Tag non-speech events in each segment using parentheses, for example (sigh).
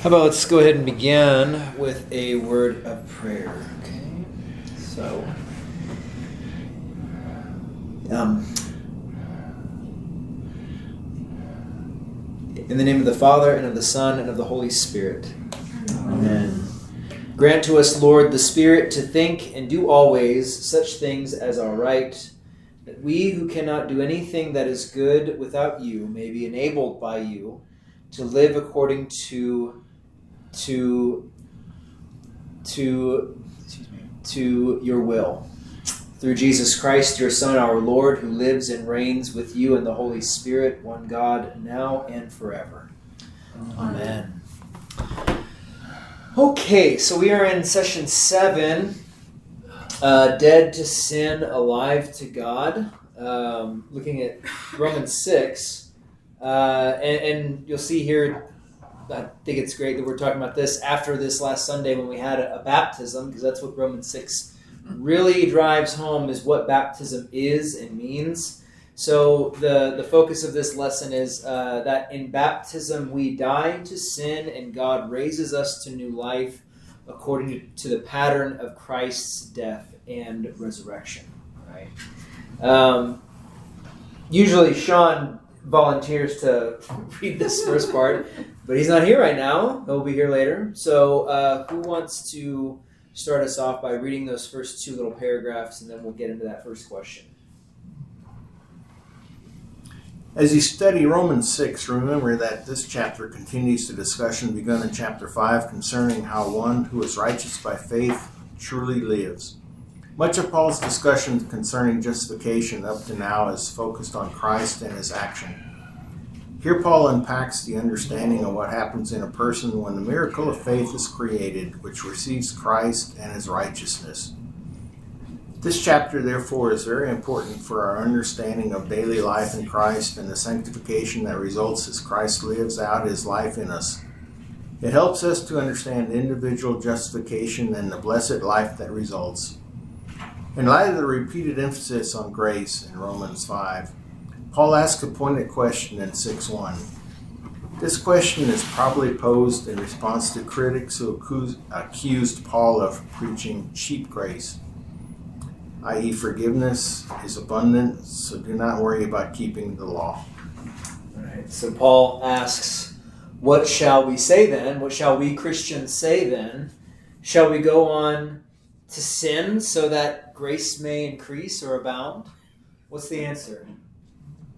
How about let's go ahead and begin with a word of prayer. Okay. So, um, in the name of the Father and of the Son and of the Holy Spirit. Amen. Grant to us, Lord, the Spirit to think and do always such things as are right, that we who cannot do anything that is good without you may be enabled by you to live according to to to excuse me to your will. Through Jesus Christ your son our Lord who lives and reigns with you in the Holy Spirit one God now and forever. Amen. Okay so we are in session 7 uh, dead to sin alive to God. Um, looking at Romans 6 uh, and, and you'll see here I think it's great that we're talking about this after this last Sunday when we had a, a baptism, because that's what Romans 6 really drives home is what baptism is and means. So the, the focus of this lesson is uh, that in baptism we die to sin and God raises us to new life according to the pattern of Christ's death and resurrection. Right. Um, usually Sean volunteers to (laughs) read this first part, but he's not here right now. He'll be here later. So, uh, who wants to start us off by reading those first two little paragraphs, and then we'll get into that first question? As you study Romans 6, remember that this chapter continues the discussion begun in chapter 5 concerning how one who is righteous by faith truly lives. Much of Paul's discussion concerning justification up to now is focused on Christ and his action. Here, Paul unpacks the understanding of what happens in a person when the miracle of faith is created, which receives Christ and his righteousness. This chapter, therefore, is very important for our understanding of daily life in Christ and the sanctification that results as Christ lives out his life in us. It helps us to understand individual justification and the blessed life that results. In light of the repeated emphasis on grace in Romans 5, Paul asks a pointed question in 6 1. This question is probably posed in response to critics who accused Paul of preaching cheap grace, i.e., forgiveness is abundant, so do not worry about keeping the law. All right, so Paul asks, What shall we say then? What shall we Christians say then? Shall we go on to sin so that grace may increase or abound? What's the answer?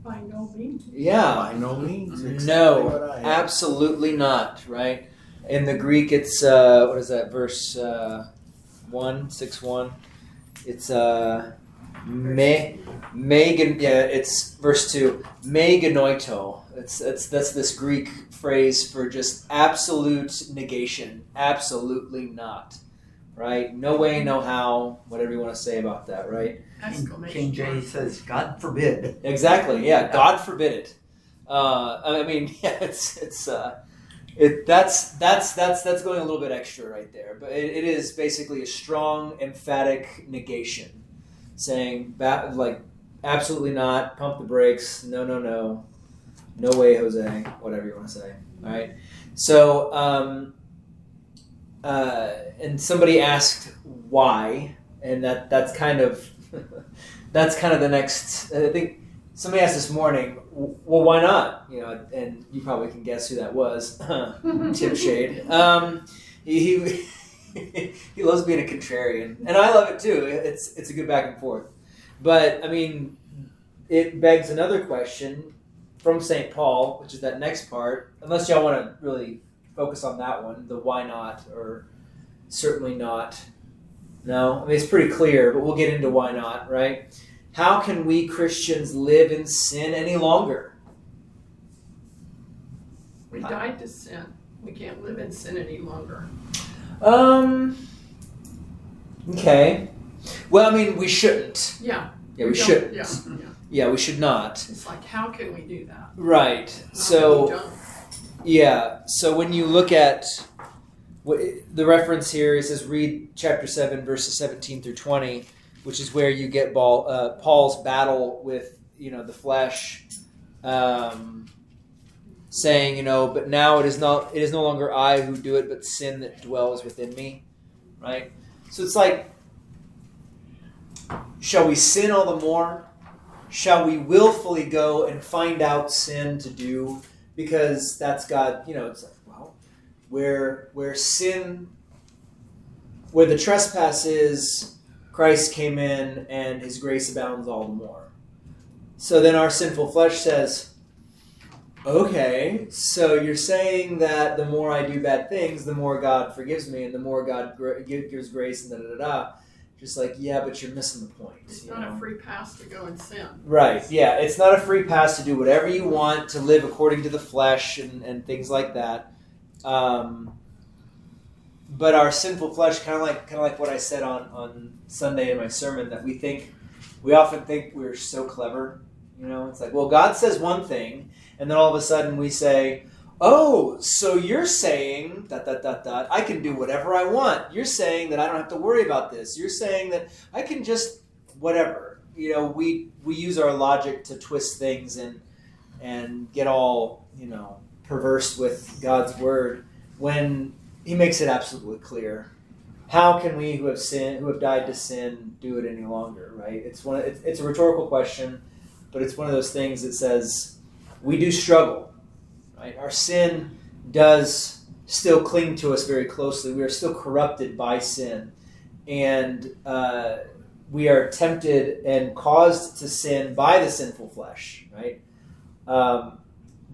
By no means. Yeah. By no means. Exactly no, absolutely not. Right. In the Greek, it's uh, what is that verse uh, one six one? It's uh, me megan. Yeah, it's verse two. Me genoito. It's it's that's this Greek phrase for just absolute negation. Absolutely not. Right. No way, no how. Whatever you want to say about that. Right. King James says, "God forbid." Exactly. Yeah. God forbid it. Uh, I mean, (laughs) yeah, it's it's uh, it that's that's that's that's going a little bit extra right there, but it, it is basically a strong, emphatic negation, saying like absolutely not, pump the brakes, no, no, no, no way, Jose, whatever you want to say. All right. So, um, uh, and somebody asked why, and that that's kind of (laughs) that's kind of the next. I think somebody asked this morning, well, why not? You know, and you probably can guess who that was. (laughs) Tim Shade. Um, he, (laughs) he loves being a contrarian, and I love it too. It's it's a good back and forth. But I mean, it begs another question from St. Paul, which is that next part. Unless y'all want to really focus on that one, the why not or certainly not. No, I mean it's pretty clear, but we'll get into why not, right? How can we Christians live in sin any longer? We died to sin. We can't live in sin any longer. Um. Okay. Well, I mean, we shouldn't. Yeah. Yeah, we, we shouldn't. Yeah, yeah. yeah, we should not. It's like, how can we do that? Right. How so. Yeah. So when you look at the reference here it says read chapter 7 verses 17 through 20 which is where you get Paul, uh, paul's battle with you know the flesh um, saying, you know, but now it is not it is no longer I who do it, but sin that dwells within me, right? So it's like, shall we sin all the more? Shall we willfully go and find out sin to do because that's God? You know, it's like, well, where where sin, where the trespass is, Christ came in and His grace abounds all the more. So then our sinful flesh says, okay, so you're saying that the more I do bad things, the more God forgives me, and the more God gives grace, and da da da da. Just like, yeah, but you're missing the point. It's not know? a free pass to go and sin. Right, yeah. It's not a free pass to do whatever you want, to live according to the flesh and, and things like that. Um, but our sinful flesh, kind of like kind of like what I said on, on Sunday in my sermon, that we think we often think we're so clever. You know, it's like, well, God says one thing, and then all of a sudden we say, "Oh, so you're saying that that that that I can do whatever I want. You're saying that I don't have to worry about this. You're saying that I can just whatever." You know, we we use our logic to twist things and and get all you know perverse with God's word when He makes it absolutely clear. How can we who have sinned, who have died to sin, do it any longer? Right? It's one. It's, it's a rhetorical question, but it's one of those things that says we do struggle. Right? Our sin does still cling to us very closely. We are still corrupted by sin, and uh, we are tempted and caused to sin by the sinful flesh. Right? Um,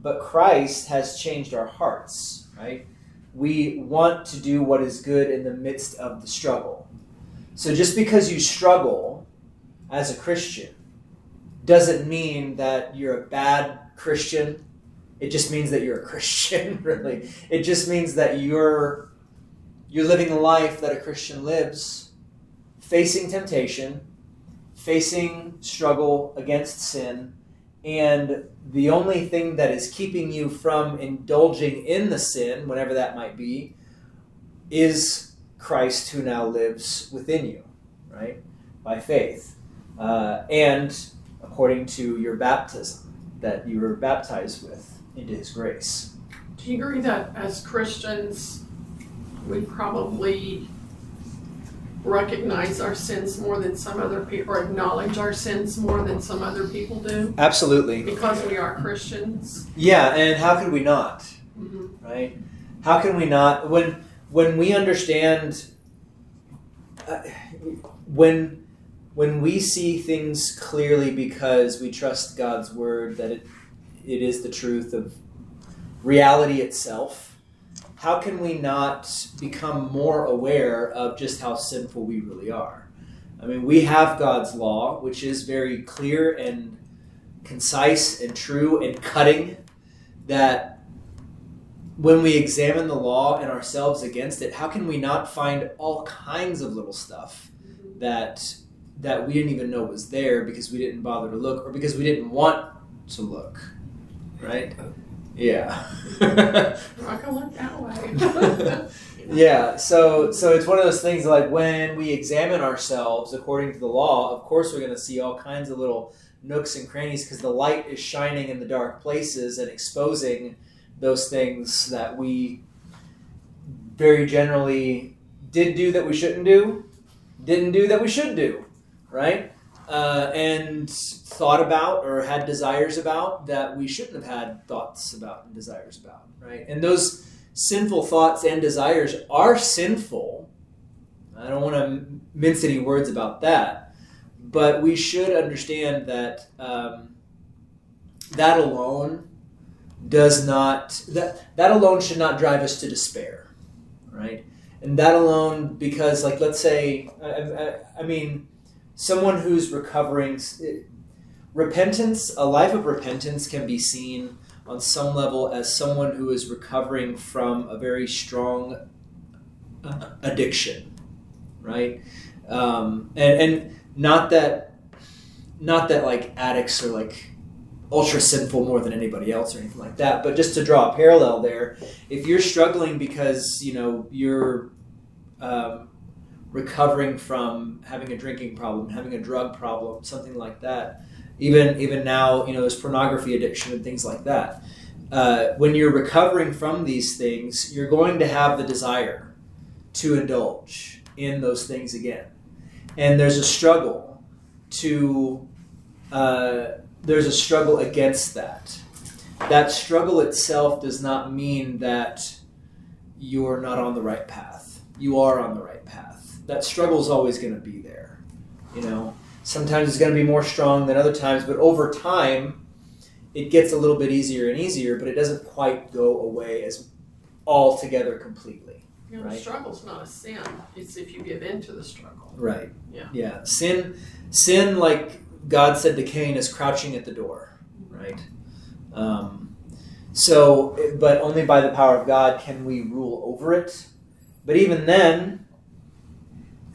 but Christ has changed our hearts. Right? We want to do what is good in the midst of the struggle. So just because you struggle as a Christian doesn't mean that you're a bad Christian. It just means that you're a (laughs) Christian, really. It just means that you're you're living the life that a Christian lives, facing temptation, facing struggle against sin, and the only thing that is keeping you from indulging in the sin, whatever that might be, is Christ who now lives within you, right? By faith. Uh, and according to your baptism that you were baptized with into his grace. Do you agree that as Christians, we probably recognize our sins more than some other people, or acknowledge our sins more than some other people do? Absolutely. Because we are Christians? Yeah, and how could we not? Mhm. Right? How can we not when when we understand uh, when when we see things clearly because we trust God's word that it it is the truth of reality itself, how can we not become more aware of just how sinful we really are? I mean, we have God's law, which is very clear and concise and true and cutting, that when we examine the law and ourselves against it, how can we not find all kinds of little stuff that that we didn't even know was there because we didn't bother to look or because we didn't want to look, right? Uh, yeah. Not gonna look that way. (laughs) yeah. So so it's one of those things like when we examine ourselves according to the law, of course we're going to see all kinds of little nooks and crannies because the light is shining in the dark places and exposing those things that we very generally did do that we shouldn't do, didn't do that we should do, right? Uh, and thought about or had desires about that we shouldn't have had thoughts about and desires about, right? And those sinful thoughts and desires are sinful. I don't want to mince any words about that, but we should understand that um, that alone does not that that alone should not drive us to despair, right? And that alone, because like let's say, I, I, I mean, someone who's recovering, repentance, a life of repentance can be seen on some level as someone who is recovering from a very strong uh, addiction, right? Um, and and not that not that like addicts are like ultra sinful more than anybody else or anything like that, but just to draw a parallel there, if you're struggling because you know you're um, recovering from having a drinking problem, having a drug problem, something like that. Even even now, you know, there's pornography addiction and things like that. uh, when you're recovering from these things, you're going to have the desire to indulge in those things again, and there's a struggle to uh, there's a struggle against that. That struggle itself does not mean that you're not on the right path. You are on the right path. That struggle is always going to be there. You know, sometimes it's going to be more strong than other times, but over time, it gets a little bit easier and easier, but it doesn't quite go away as altogether completely. You know, Right. the struggle's not a sin. It's if you give in to the struggle. Right. Yeah. Yeah. Sin, sin, like God said to Cain, is crouching at the door. Right. Um, so, but only by the power of God can we rule over it. But even then,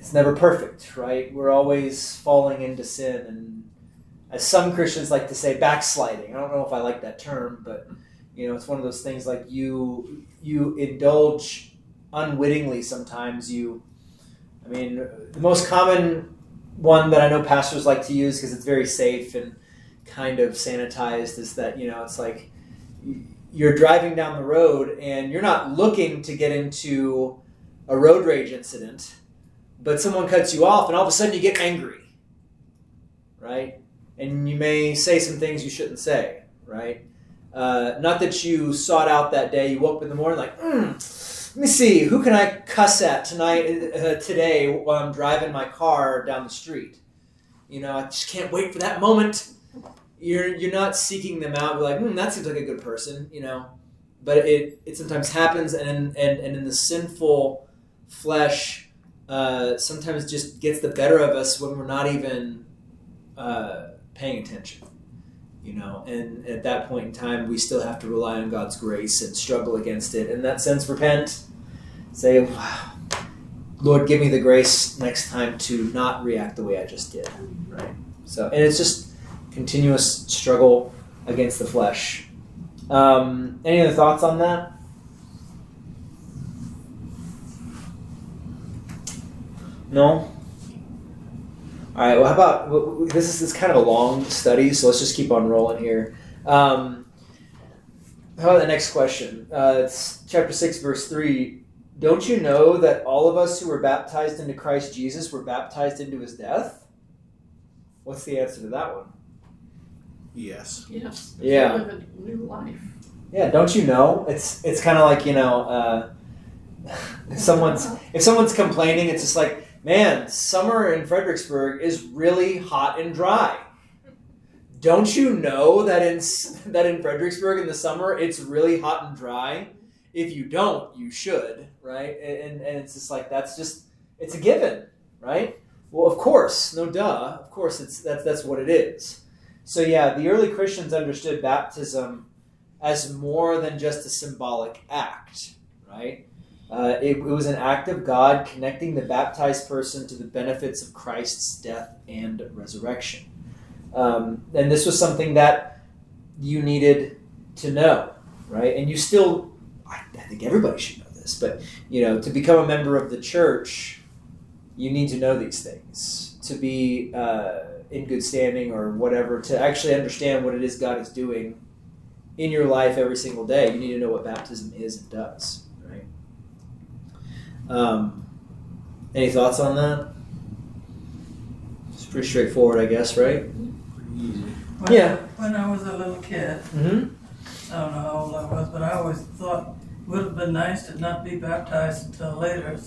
it's never perfect, right? We're always falling into sin, and as some Christians like to say, backsliding. I don't know if I like that term, but you know, it's one of those things like you you indulge unwittingly. Sometimes you, I mean, the most common one that I know pastors like to use because it's very safe and kind of sanitized is that you know it's like you're driving down the road and you're not looking to get into a road rage incident, but someone cuts you off and all of a sudden you get angry, right? And you may say some things you shouldn't say, right? Uh, not that you sought out that day. You woke up in the morning like, mm, let me see, who can I cuss at tonight, uh, today, while I'm driving my car down the street? You know, I just can't wait for that moment. You're you're not seeking them out. You're like, hmm, that seems like a good person, you know. But it it sometimes happens, and and and in the sinful flesh, uh, sometimes just gets the better of us when we're not even uh, paying attention. You know, and at that point in time, we still have to rely on God's grace and struggle against it. In that sense, repent. Say, Lord, give me the grace next time to not react the way I just did. Right. So, and it's just continuous struggle against the flesh. Um, any other thoughts on that? No. All right. Well, how about w- w- this? Is, this kind of a long study, so let's just keep on rolling here. Um, how about the next question? Uh, it's chapter six, verse three. Don't you know that all of us who were baptized into Christ Jesus were baptized into His death? What's the answer to that one? Yes. Yes. Yeah. Live a new life. Yeah, don't you know? It's it's kind of like you know, uh, (laughs) if someone's if someone's complaining, it's just like, man, summer in Fredericksburg is really hot and dry. Don't you know that in that in Fredericksburg in the summer it's really hot and dry? If you don't, you should, right? And and it's just like that's just it's a given, right? Well, of course, no duh. Of course, it's that's that's what it is. So yeah, the early Christians understood baptism as more than just a symbolic act, right? Uh, it, it was an act of God connecting the baptized person to the benefits of Christ's death and resurrection. Um, and this was something that you needed to know, right? And you still, I, I think everybody should know this, but you know, to become a member of the church, you need to know these things to be uh, in good standing or whatever, to actually understand what it is God is doing in your life every single day. You need to know what baptism is and does? Um, any thoughts on that? It's pretty straightforward, I guess, right? Easy. When, Yeah. When I was a little kid, Mm-hmm. I don't know how old I was, but I always thought it would have been nice to not be baptized until later.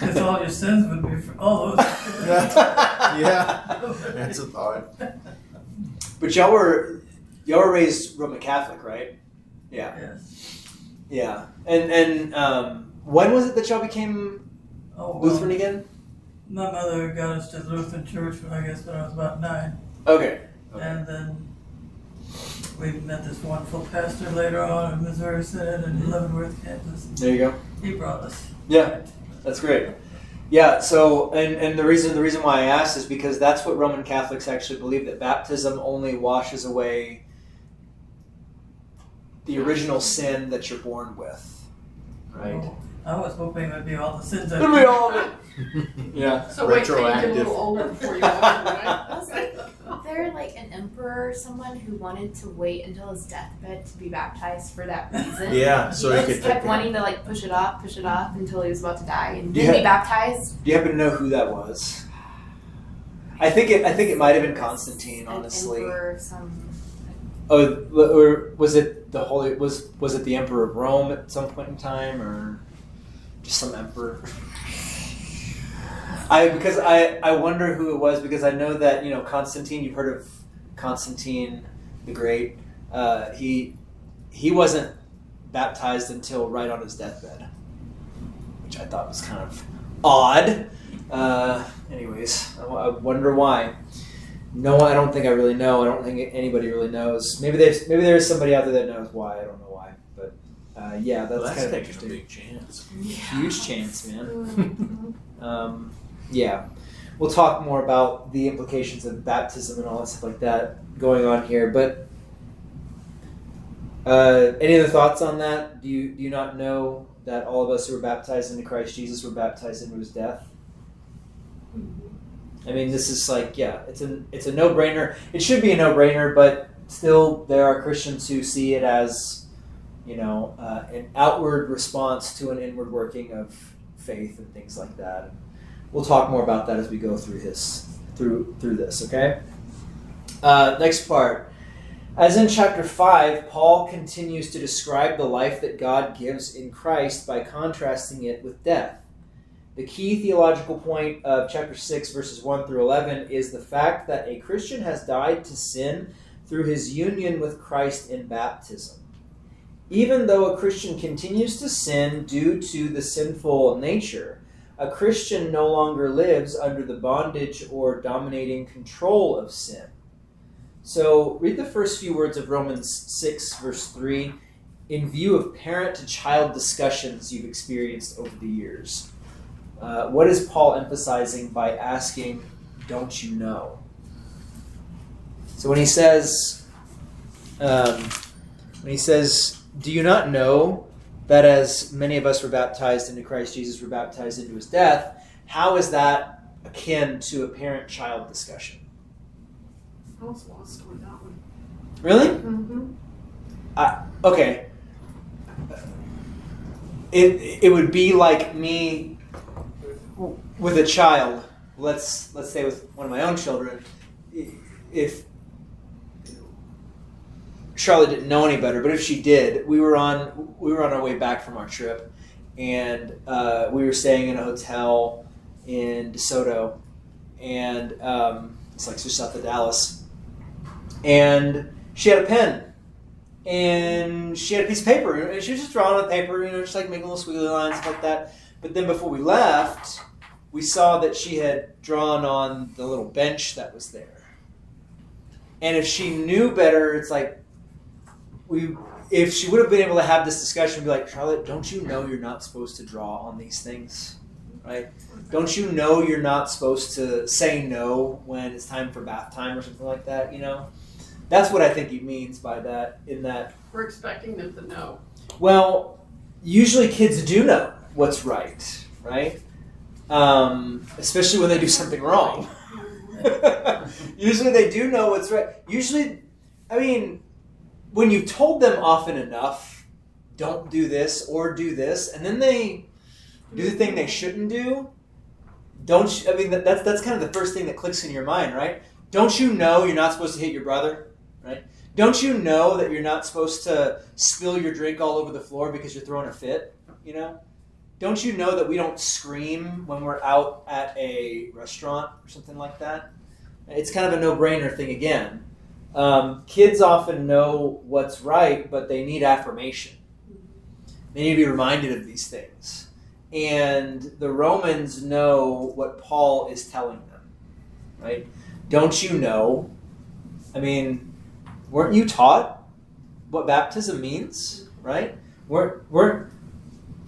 Because all your sins would be, for all those. (laughs) Yeah. That's a thought. But y'all were y'all were raised Roman Catholic, right? Yeah, Yes. yeah. And and um, when was it that y'all became Oh, Lutheran again? My mother got us to the Lutheran church when I guess when I was about nine. Okay. Okay. And then we met this wonderful pastor later on in Missouri Synod in mm-hmm. Leavenworth, Kansas. There you go. He brought us. Yeah. That's great. Yeah. So, and and the reason the reason why I asked is because that's what Roman Catholics actually believe that baptism only washes away the original sin that you're born with. Right. Oh. I was hoping it would be all the sins I It'll be all of it. (laughs) Yeah. So wait till you get a Retroactive. little older before you walk, right? (laughs) there like an emperor or someone who wanted to wait until his deathbed to be baptized for that reason? Yeah, so he he could just kept wanting to like push it off, push it off until he was about to die and Do you then be baptized. Do you happen to know who that was? I think it. I think it might have been Constantine. An Honestly, emperor some oh, or was it the holy? Was was it the Emperor of Rome at some point in time, or just some emperor? I because I I wonder who it was because I know that you know Constantine. You've heard of Constantine the Great. Uh, he he wasn't baptized until right on his deathbed, which I thought was kind of odd. Uh, anyways, I, I wonder why. No, I don't think I really know. I don't think anybody really knows. Maybe there's maybe there's somebody out there that knows why. I don't know uh, yeah, that's, Well, that's kind of taking a big chance. Huge chance, man. (laughs) Um, yeah, we'll talk more about the implications of baptism and all that stuff like that going on here. But uh, any other thoughts on that? Do you do you not know that all of us who were baptized into Christ Jesus were baptized into His death? I mean, this is like, yeah, it's a it's a no brainer. It should be a no brainer, but still, there are Christians who see it as, you know, uh, an outward response to an inward working of faith and things like that. We'll talk more about that as we go through this through through this. Okay. Uh, next part. As in chapter 5, Paul continues to describe the life that God gives in Christ by contrasting it with death. The key theological point of chapter 6, verses 1 through 11, is the fact that a Christian has died to sin through his union with Christ in baptism. Even though a Christian continues to sin due to the sinful nature, a Christian no longer lives under the bondage or dominating control of sin. So, read the first few words of Romans 6, verse 3, in view of parent to child discussions you've experienced over the years. Uh, what is Paul emphasizing by asking, Don't you know? So when he says, um, when he says, Do you not know that as many of us were baptized into Christ Jesus, we were baptized into his death? How is that akin to a parent child discussion? I was lost on that one. Really? Mm-hmm. Okay. It, it would be like me with a child. Let's let's say with one of my own children. If Charlotte didn't know any better, but if she did, we were on we were on our way back from our trip, and uh, we were staying in a hotel in DeSoto, and um, it's like just south of Dallas, and she had a pen. And she had a piece of paper. And she was just drawing on paper, you know, just like making little squiggly lines like that. But then before we left, we saw that she had drawn on the little bench that was there. And if she knew better, it's like we if she would have been able to have this discussion, be like, Charlotte, don't you know you're not supposed to draw on these things? Right? Don't you know you're not supposed to say no when it's time for bath time or something like that, you know? That's what I think he means by that. In that, We're expecting them to know. well, usually kids do know what's right, right? Um, especially when they do something wrong. (laughs) usually they do know what's right. Usually, I mean, when you've told them often enough, don't do this or do this, and then they do the thing they shouldn't do. Don't you, I mean that, that's that's kind of the first thing that clicks in your mind, right? Don't you know you're not supposed to hit your brother, right? Don't you know that you're not supposed to spill your drink all over the floor because you're throwing a fit, you know? Don't you know that we don't scream when we're out at a restaurant or something like that? It's kind of a no-brainer thing again. Um, kids often know what's right, but they need affirmation. They need to be reminded of these things. And the Romans know what Paul is telling them, right? Don't you know? I mean, weren't you taught what baptism means, right? Weren't, weren't,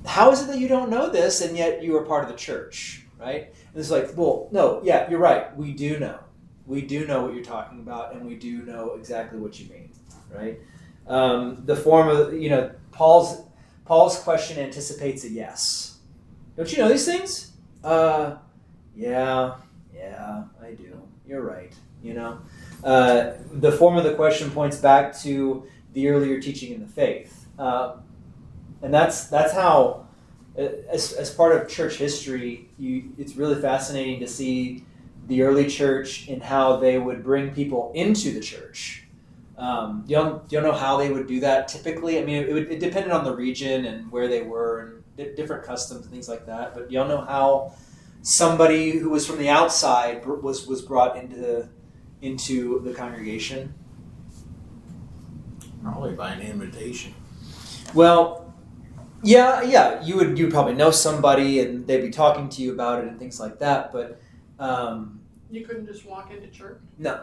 how is it that you don't know this and yet you are part of the church, right? And it's like, well, no, yeah, you're right. We do know. We do know what you're talking about and we do know exactly what you mean, right? Um, the form of, you know, Paul's Paul's question anticipates a yes. Don't you know these things? Uh, yeah, yeah, I do. You're right. You know, uh, the form of the question points back to the earlier teaching in the faith, um, and that's that's how, uh, as, as part of church history, you it's really fascinating to see the early church and how they would bring people into the church. Um, you don't you don't know how they would do that typically. I mean, it, would, it depended on the region and where they were and di- different customs and things like that. But you don't know how somebody who was from the outside was was brought into into the congregation. Probably by an invitation. Well, yeah, yeah, you would you would probably know somebody and they'd be talking to you about it and things like that. But um, You couldn't just walk into church? No.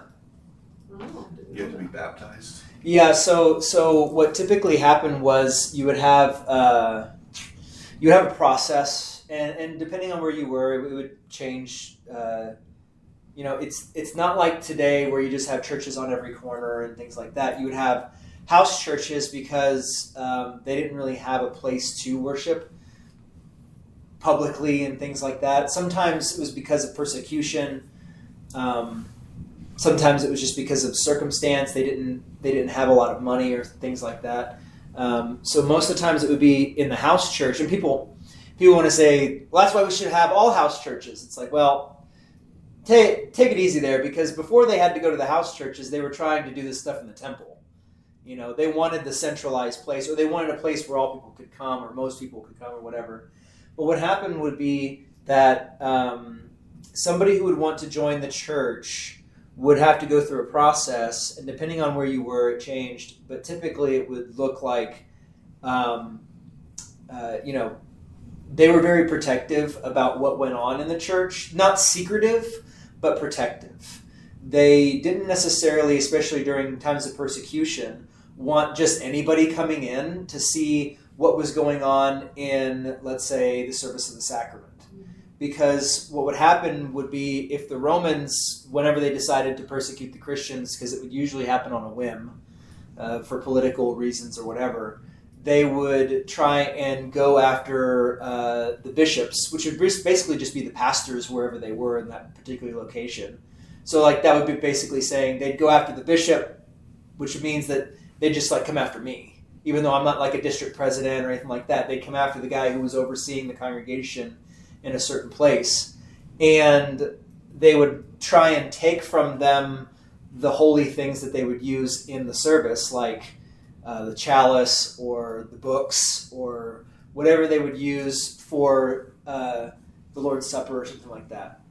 Oh, didn't You have to be baptized. Yeah, so so what typically happened was you would have uh, you would have a process, and, and depending on where you were, it would change. Uh, you know, it's it's not like today where you just have churches on every corner and things like that. You would have house churches because um, they didn't really have a place to worship publicly and things like that. Sometimes it was because of persecution. Um, sometimes it was just because of circumstance. They didn't they didn't have a lot of money or things like that. Um, so most of the times it would be in the house church. And people people want to say well that's why we should have all house churches. It's like well take take it easy there because before they had to go to the house churches they were trying to do this stuff in the temple. You know they wanted the centralized place or they wanted a place where all people could come or most people could come or whatever but what happened would be that um, somebody who would want to join the church would have to go through a process, and depending on where you were, it changed. But typically, it would look like, um, uh, you know, they were very protective about what went on in the church. Not secretive, but protective. They didn't necessarily, especially during times of persecution, want just anybody coming in to see what was going on in, let's say, the service of the sacrament because what would happen would be if the Romans, whenever they decided to persecute the Christians, because it would usually happen on a whim uh, for political reasons or whatever, they would try and go after uh, the bishops, which would basically just be the pastors wherever they were in that particular location. So, like, that would be basically saying they'd go after the bishop, which means that they'd just like come after me. Even though I'm not like a district president or anything like that, they'd come after the guy who was overseeing the congregation in a certain place. And they would try and take from them the holy things that they would use in the service, like uh, the chalice or the books or whatever they would use for uh, the Lord's Supper or something like that,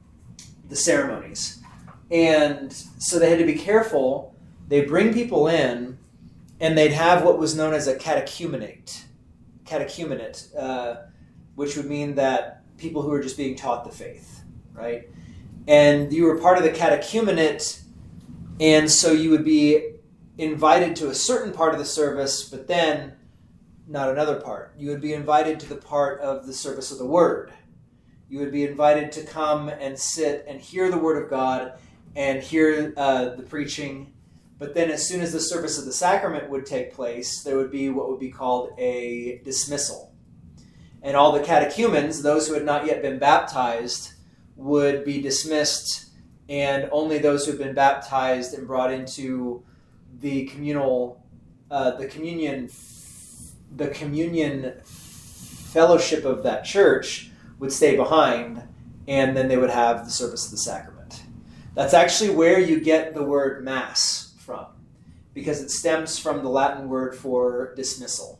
the ceremonies. And so they had to be careful. They bring people in, and they'd have what was known as a catechumenate, catechumenate, uh, which would mean that people who are just being taught the faith, right? And you were part of the catechumenate, and so you would be invited to a certain part of the service, but then not another part. You would be invited to the part of the service of the Word. You would be invited to come and sit and hear the Word of God and hear uh, the preaching. But then, as soon as the service of the sacrament would take place, there would be what would be called a dismissal and all the catechumens, those who had not yet been baptized, would be dismissed, and only those who had been baptized and brought into the communal, uh, the communion, the communion fellowship of that church would stay behind, and then they would have the service of the sacrament. That's actually where you get the word mass from, because it stems from the Latin word for dismissal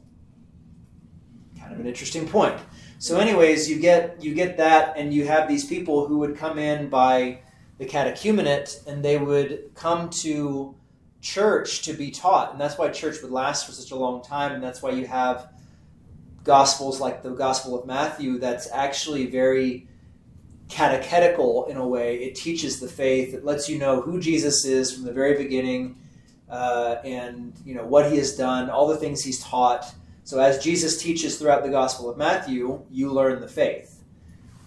kind of an interesting point. So, anyways, you get you get that, and you have these people who would come in by the catechumenate, and they would come to church to be taught, and that's why church would last for such a long time, and that's why you have gospels like the Gospel of Matthew that's actually very catechetical in a way. It teaches the faith. It lets you know who Jesus is from the very beginning, uh, and you know what he has done, all the things he's taught. So as Jesus teaches throughout the Gospel of Matthew, you learn the faith.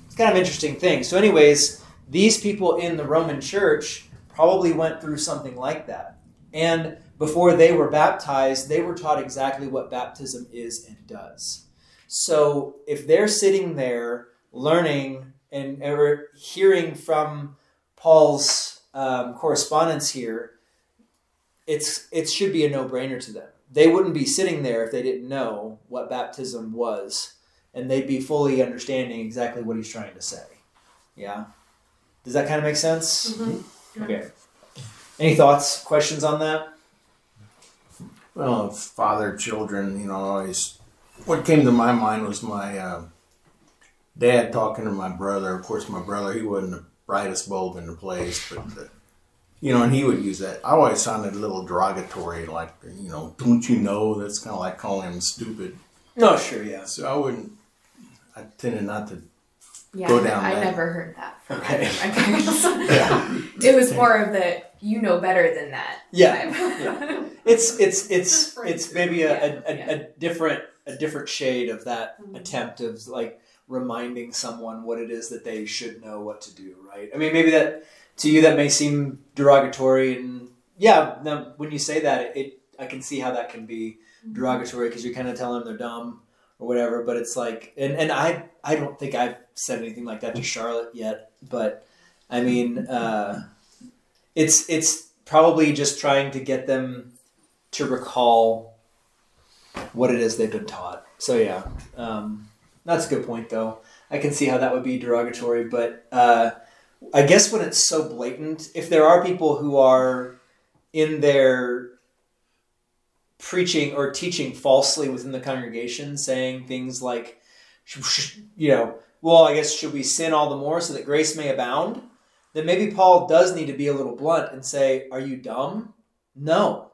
It's kind of an interesting thing. So, anyways, these people in the Roman Church probably went through something like that, and before they were baptized, they were taught exactly what baptism is and does. So, if they're sitting there learning and or hearing from Paul's um, correspondence here it's it should be a no brainer to them. They wouldn't be sitting there if they didn't know what baptism was, and they'd be fully understanding exactly what he's trying to say. Yeah, does that kind of make sense? Mhm. Okay. Any thoughts, questions on that? Well, father, children, you know, always. What came to my mind was my uh, dad talking to my brother. Of course, my brother, he wasn't the brightest bulb in the place, but, uh, you know, and he would use that. I always sounded a little derogatory, like, you know, don't you know? That's kind of like calling him stupid. No, sure, yeah. So I wouldn't, I tended not to. Yeah, Go down that. I that. never heard that from Okay. either of my parents. Yeah. it was more of the you know better than that. Yeah, (laughs) type. it's it's it's it's maybe a, a, Yeah, a, yeah. a different a different shade of that Mhm. attempt of like reminding someone what it is that they should know what to do right i mean maybe that to you that may seem derogatory and yeah when you say that it i can see how that can be derogatory because you're kind of telling them they're dumb or whatever but it's like and, and i i don't think i've said anything like that to charlotte yet but i mean uh it's it's probably just trying to get them to recall what it is they've been taught. So yeah, um, that's a good point though. I can see how that would be derogatory, but uh, I guess when it's so blatant, if there are people who are in their preaching or teaching falsely within the congregation, saying things like, you know, well, I guess should we sin all the more so that grace may abound? Then maybe Paul does need to be a little blunt and say, "Are you dumb? No,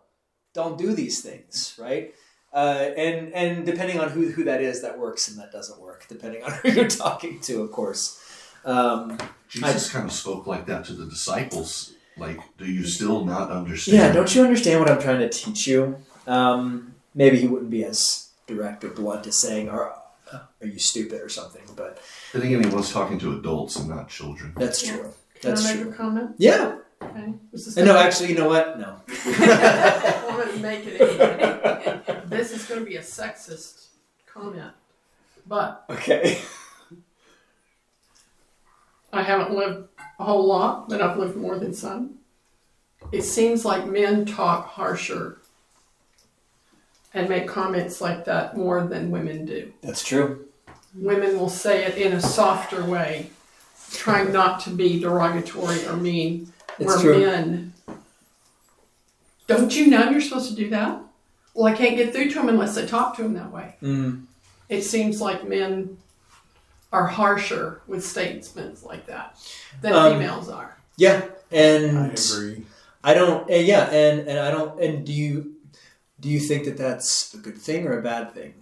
don't do these things." Right? Uh, and and depending on who who that is, that works and that doesn't work. Depending on who you're talking to, of course. Um, Jesus kind of spoke like that to the disciples. Like, do you still not understand? yeah, don't you understand what I'm trying to teach you? Um, maybe he wouldn't be as direct or blunt as saying, "Are are you stupid?" or something. But I think he was talking to adults and not children. that's Yeah. true. Can That's I make true. a comment? Yeah. Okay. This And no, actually, you know what? No. (laughs) I'm gonna make it. (laughs) This is gonna be a sexist comment, but okay. I haven't lived a whole lot, but I've lived more than some. It seems like men talk harsher and make comments like that more than women do. That's true. Women will say it in a softer way, trying not to be derogatory or mean. It's where true. men, don't you know you're supposed to do that? Well, I can't get through to them unless I talk to them that way. Mm. It seems like men are harsher with statements like that than Um, females are. Yeah, and I agree. I don't. Uh, yeah, and and I don't. And do you do you think that that's a good thing or a bad thing?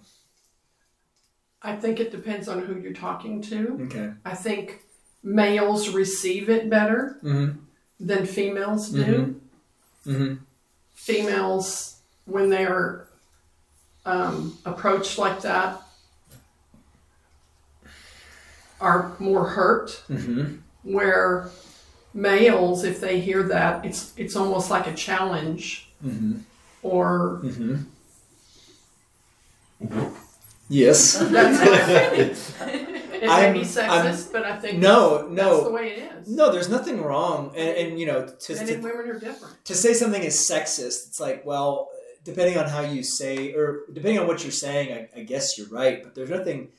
I think it depends on who you're talking to. Okay. I think males receive it better Mm-hmm. than females do. Mm-hmm. Females, when they are um, approached like that, are more hurt. Mm-hmm. Where males, if they hear that, it's it's almost like a challenge Mm-hmm. or Mm-hmm. Yes. (laughs) (laughs) it may I'm- be I'm- sexist, but I think No, that's, that's the no, way it is. no. There's nothing wrong, and, and you know, to, Men to and women are different. to say something is sexist, it's like, well, depending on how you say, or depending on what you're saying, I, I guess you're right. But there's nothing.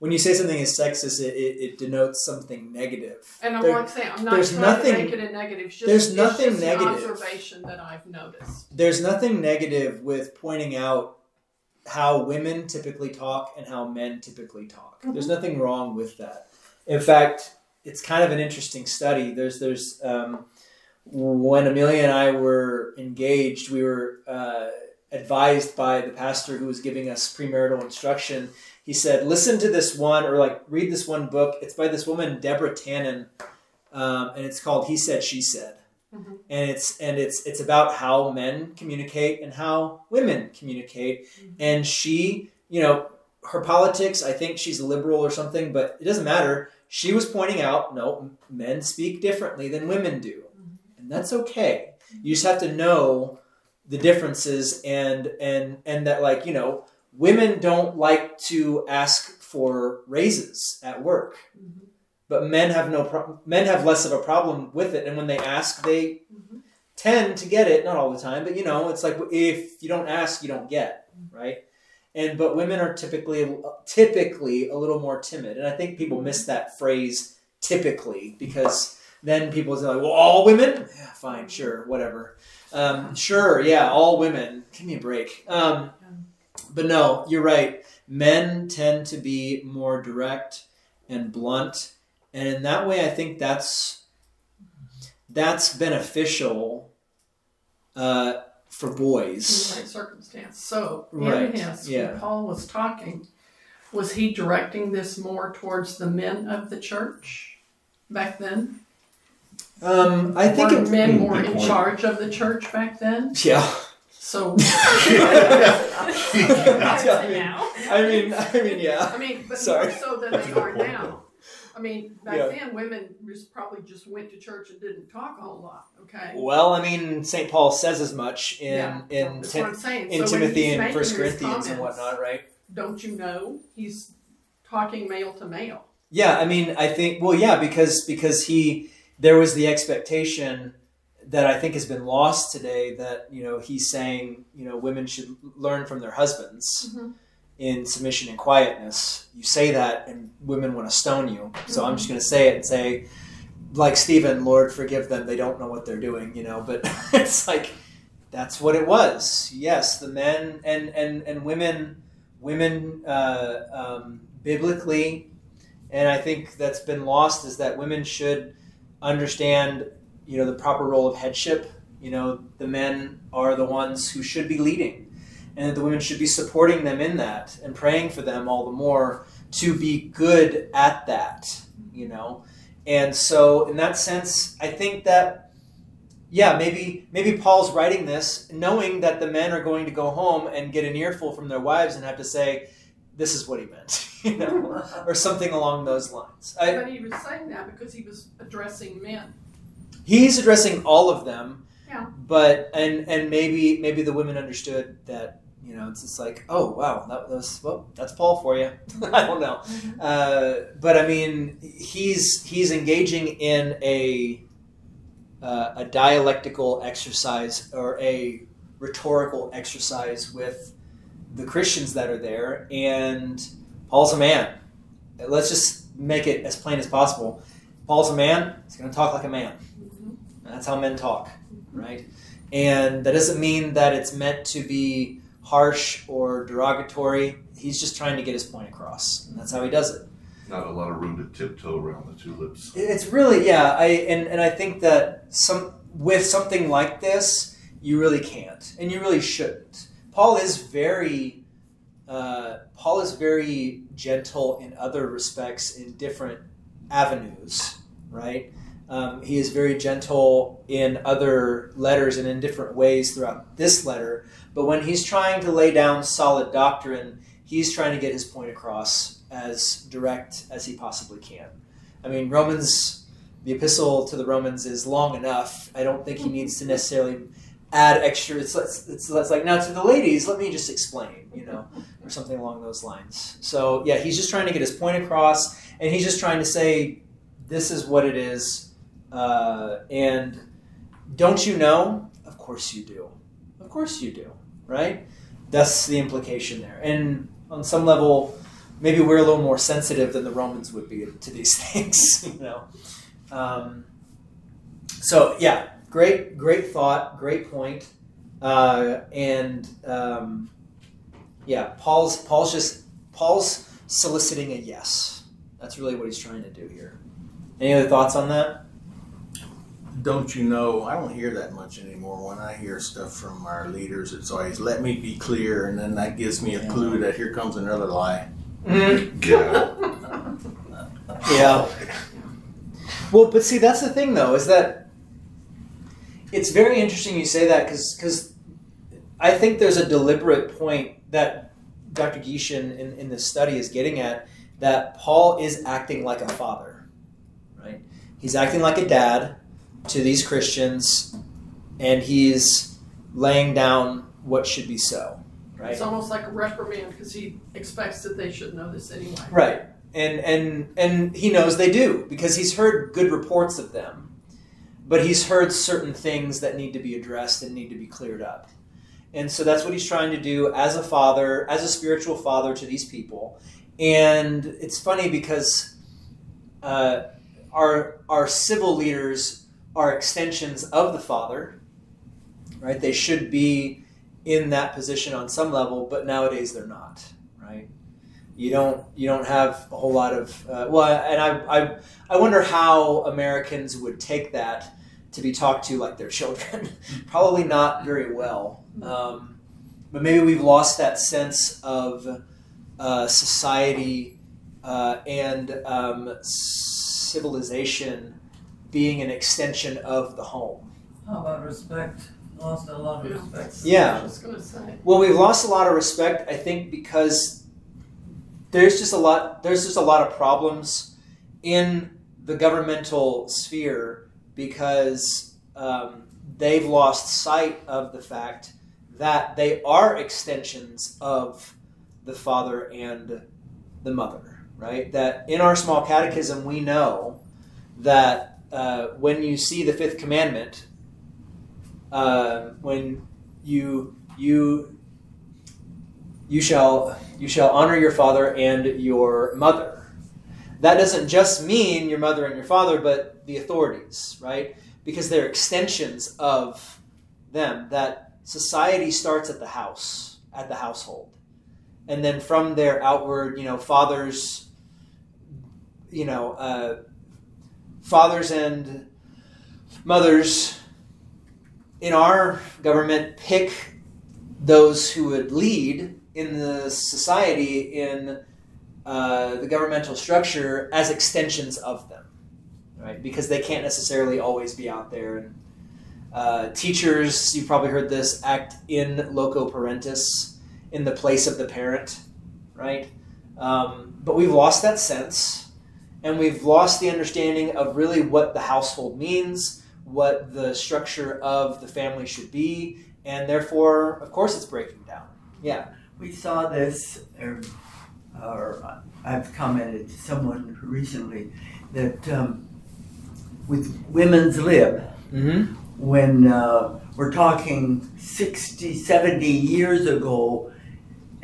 When you say something is sexist, it, it, it denotes something negative. And I'm There- like saying, I'm not there's trying nothing- to make it a negative. Just, there's it's nothing negative. observation that I've noticed. there's nothing negative with pointing out how women typically talk and how men typically talk. There's nothing wrong with that. In fact, it's kind of an interesting study. There's there's um, when Amelia and I were engaged, we were uh, advised by the pastor who was giving us premarital instruction. He said, "Listen to this one, or like read this one book. It's by this woman Deborah Tannen, um, and it's called He Said She Said." Mhm. and it's and it's it's about how men communicate and how women communicate. Mm-hmm. And she you know her politics i think she's a liberal or something but it doesn't matter. She was pointing out no men speak differently than women do. Mm-hmm. And that's okay. You just have to know the differences and and and that like you know women don't like to ask for raises at work mm-hmm. But men have no pro- men have less of a problem with it. And when they ask they tend to get it, not all the time, but you know, it's like if you don't ask, you don't get, right? And but women are typically typically a little more timid, and I think people miss that phrase typically because then people say like, well, all women, yeah, fine, sure, whatever, um, sure, yeah, all women, give me a break. Um, but no, you're right. Men tend to be more direct and blunt, and in that way, I think that's that's beneficial uh, for in boys. the right circumstance. So, Right, in his, yeah. when Paul was talking, was he directing this more towards the men of the church back then? Um, I think it, men Hmm, more in point. charge of the church back then? yeah. So, (laughs) I mean. (laughs) I mean, I mean, yeah. I mean, but Sorry. more so than they are now. I mean, back Yeah. then, women just probably just went to church and didn't talk a whole lot. Okay. Well, I mean, St. Paul says as much in Yeah, in That's Tim- I'm saying. in So when Timothy he's and making First his Corinthians and comments, whatnot, right? Don't you know he's talking male to male? Yeah, I mean, I think well, yeah, because because he there was the expectation that I think has been lost today that you know he's saying you know women should learn from their husbands Mhm. In submission and quietness. You say that, and women want to stone you. So I'm just going to say it and say, like Stephen, Lord, forgive them. They don't know what they're doing. You know, but (laughs) it's like that's what it was. Yes, the men and and and women, women uh, um, biblically and I think that's been lost is that women should understand, you know, the proper role of headship. You know, the men are the ones who should be leading, and that the women should be supporting them in that and praying for them all the more to be good at that. You know, and so in that sense, I think that. Yeah, maybe maybe Paul's writing this knowing that the men are going to go home and get an earful from their wives and have to say, "This is what he meant," (laughs) you know, (laughs) or something along those lines. I, but he was saying that because he was addressing men. he's addressing all of them, Yeah. but and and maybe maybe the women understood that you know it's just like oh wow that was well that's Paul for you. (laughs) I don't know, uh, but I mean he's he's engaging in a uh, a dialectical exercise or a rhetorical exercise with the Christians that are there, and Paul's a man. Let's just make it as plain as possible. Paul's a man. He's going to talk like a man. That's how men talk, right? And that doesn't mean that it's meant to be harsh or derogatory. He's just trying to get his point across, and that's how he does it. Not a lot of room to tiptoe around the tulips. It's really yeah. I and, and I think that some with something like this, you really can't, and you really shouldn't. Paul is very uh, Paul is very gentle in other respects in different avenues, right? Um, he is very gentle in other letters and in different ways throughout this letter. But when he's trying to lay down solid doctrine, he's trying to get his point across as direct as he possibly can. I mean, Romans, the epistle to the Romans is long enough. I don't think he needs to necessarily add extra. It's, it's, it's, it's like, now to the ladies, let me just explain, you know, or something along those lines. So, yeah, he's just trying to get his point across, and he's just trying to say, this is what it is. Uh, and don't you know? Of course you do. Of course you do, right? That's the implication there. And on some level, maybe we're a little more sensitive than the Romans would be to these (laughs) things, you know. Um, so yeah, great, great thought, great point, uh, and um, yeah, Paul's Paul's just Paul's soliciting a yes. That's really what he's trying to do here. Any other thoughts on that? Don't you know? I don't hear that much anymore. When I hear stuff from our leaders, it's always "let me be clear," and then that gives me a clue that here comes another lie. Mm-hmm. Get (laughs) out. Yeah. Well, but see, that's the thing, though, is that it's very interesting you say that because because I think there's a deliberate point that Dr. Gieschen in, in this study is getting at that Paul is acting like a father, right? He's acting like a dad to these Christians, and he's laying down what should be so, right? It's almost like a reprimand because he expects that they should know this anyway. Right. And and and he knows they do because he's heard good reports of them. but he's heard certain things that need to be addressed and need to be cleared up. And so that's what he's trying to do as a father, as a spiritual father to these people. And it's funny because uh, our our civil leaders are extensions of the father, right? They should be in that position on some level, but nowadays they're not, right? You don't you don't have a whole lot of uh, well, and I, I I wonder how Americans would take that to be talked to like their children. (laughs) Probably not very well. Um, but maybe we've lost that sense of uh, society uh, and um, civilization being an extension of the home. How about respect? Lost a lot of respect. Yeah. I was gonna say. Well, we've lost a lot of respect. I think because there's just a lot. There's just a lot of problems in the governmental sphere because um, they've lost sight of the fact that they are extensions of the father and the mother. Right. That in our small catechism we know that uh, when you see the fifth commandment, uh, when you you you shall you shall honor your father and your mother. That doesn't just mean your mother and your father, but the authorities, right? Because they're extensions of them. That society starts at the house, at the household. And then from there outward, you know, fathers, you know, uh, fathers and mothers in our government pick those who would lead in the society in uh, the governmental structure as extensions of them, right? Because they can't necessarily always be out there. And uh, teachers, you've probably heard this, act in loco parentis, in the place of the parent, right? Um, but we've lost that sense, and we've lost the understanding of really what the household means, what the structure of the family should be, and therefore, of course, it's breaking down. Yeah. We saw this, or, or I've commented to someone recently that um, with women's lib, Mm-hmm. when uh, we're talking 60, 70 years ago,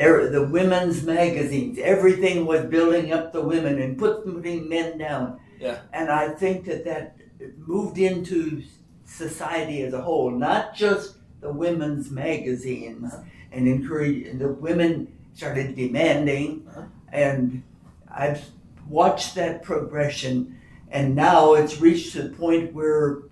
er, the women's magazines, everything was building up the women and putting men down. Yeah. And I think that that moved into society as a whole, not just the women's magazines, and encourage the women started demanding, Uh-huh. and I've watched that progression, and now it's reached the point where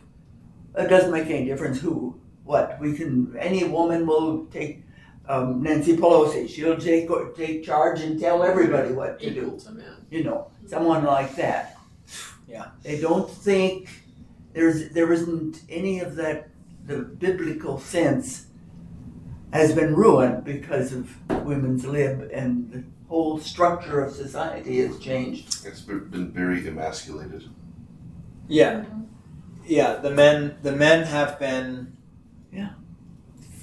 it doesn't make any difference who, what we can. Any woman will take um, Nancy Pelosi. She'll take take charge and tell everybody what to do Equal to men. you know, someone like that. Yeah. They don't think there's there isn't any of that the biblical sense has been ruined because of women's lib and the whole structure of society has changed. It's been been very emasculated. Yeah, yeah. The men, the men have been.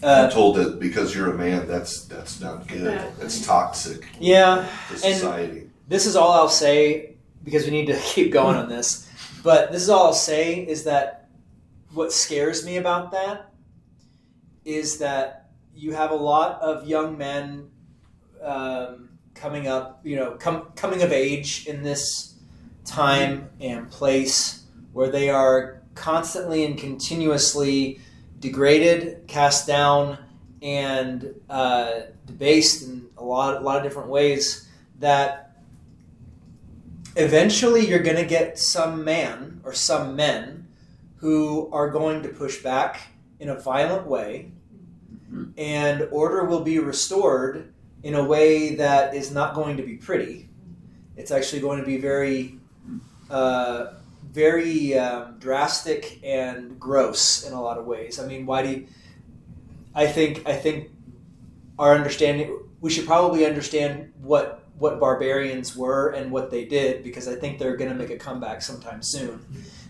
Yeah. I'm Uh, told that because you're a man, that's that's not good. Yeah. That's toxic yeah. to And- society. This is all I'll say because we need to (laughs) keep going on this. But this is all I'll say is that what scares me about that is that you have a lot of young men um, coming up, you know, com- coming of age in this time and place where they are constantly and continuously degraded, cast down, and uh, debased in a lot, a lot of different ways. That eventually you're going to get some man or some men who are going to push back in a violent way, and order will be restored in a way that is not going to be pretty. It's actually going to be very, uh, very um, drastic and gross in a lot of ways. I mean, why do you, I think I think our understanding we should probably understand what what barbarians were and what they did because I think they're going to make a comeback sometime soon.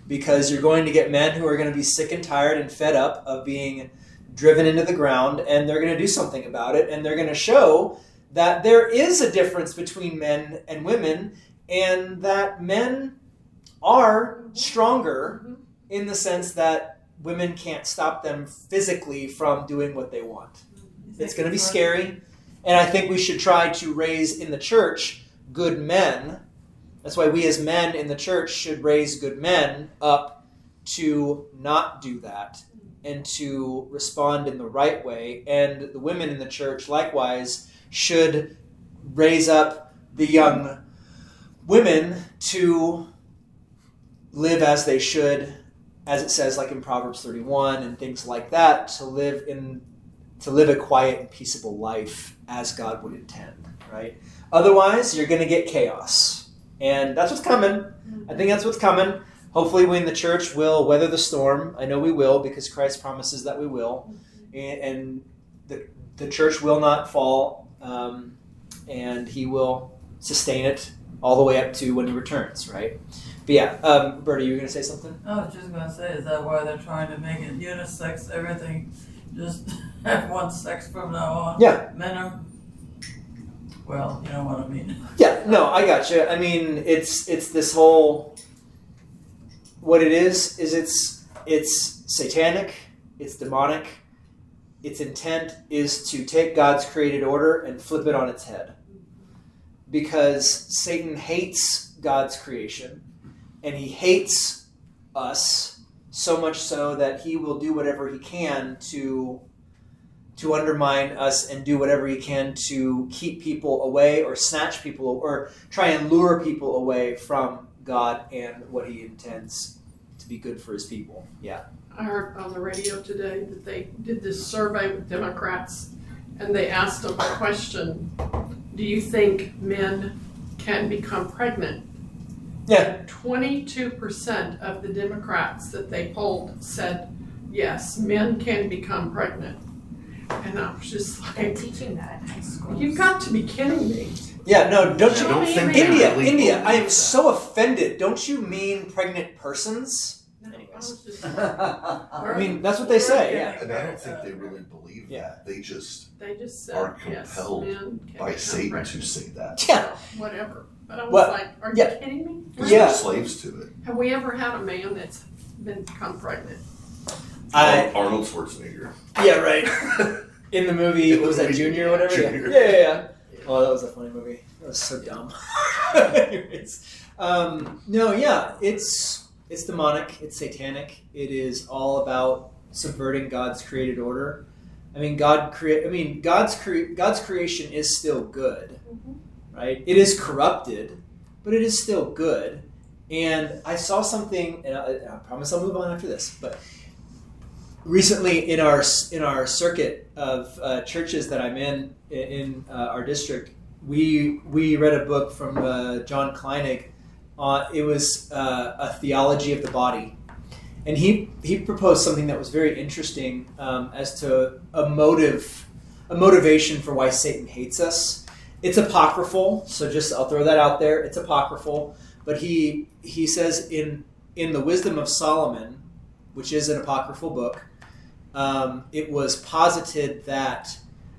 Because you're going to get men who are going to be sick and tired and fed up of being driven into the ground and they're going to do something about it and they're going to show that there is a difference between men and women and that men are stronger mm-hmm. in the sense that women can't stop them physically from doing what they want. Mm-hmm. It's going to be scary. And I think we should try to raise in the church good men. That's why we as men in the church should raise good men up to not do that mm-hmm. and to respond in the right way. And the women in the church, likewise, should raise up the young women to live as they should, as it says, like in Proverbs 31 and things like that, to live in to live a quiet and peaceable life as God would intend, right? Otherwise, you're going to get chaos. And that's what's coming. I think that's what's coming. Hopefully, we in the church will weather the storm. I know we will because Christ promises that we will. And, and the, the church will not fall, um, and He will sustain it all the way up to when He returns, right? But yeah, um, Bertie, you were to say something? I was just gonna say, is that why they're trying to make it unisex, everything, just (laughs) have one sex from now on? Yeah. Men are, well, you know what I mean. (laughs) Yeah, no, I got you. I mean, it's it's this whole. What it is is it's it's satanic, it's demonic. Its intent is to take God's created order and flip it on its head. Because Satan hates God's creation, and he hates us so much so that he will do whatever he can to to undermine us and do whatever he can to keep people away or snatch people or try and lure people away from God and what he intends to be good for his people. Yeah. I heard on the radio today that they did this survey with Democrats and they asked them a question Do you think men can become pregnant? Yeah. 22% of the Democrats that they polled said yes, men can become pregnant. And I was just They're like, teaching that in high school. You've got to be kidding me. Yeah, no, don't I you don't think they India, really India, I am so offended. Don't you mean pregnant persons? I Anyways. was just, (laughs) I mean, that's what they say, yeah. And I don't think they really believe Yeah. that. They just they just said Are yes, compelled men can by become Satan pregnant. to say that. Yeah. Whatever. But I was Well, like, are yeah. you kidding me? We're Yeah. slaves to it. Have we ever had a man that's been become pregnant? I Arnold Schwarzenegger. Yeah, right. In the movie, what was that (laughs) Junior or whatever? Yeah. Junior. yeah, yeah, yeah. Oh, that was a funny movie. That was so dumb. (laughs) Anyways, um, no, yeah, it's it's demonic. It's satanic. It is all about subverting God's created order. I mean, God create. I mean, God's cre- God's creation is still good, right? It is corrupted, but it is still good. And I saw something, and I, I promise I'll move on after this, but recently in our in our circuit of uh, churches that I'm in in uh, our district, we we read a book from uh, John Kleinig. It was uh, a theology of the body, and he he proposed something that was very interesting um, as to a motive, a motivation for why Satan hates us. It's apocryphal, so just I'll throw that out there. It's apocryphal, but he he says in in the Wisdom of Solomon, which is an apocryphal book, um, it was posited that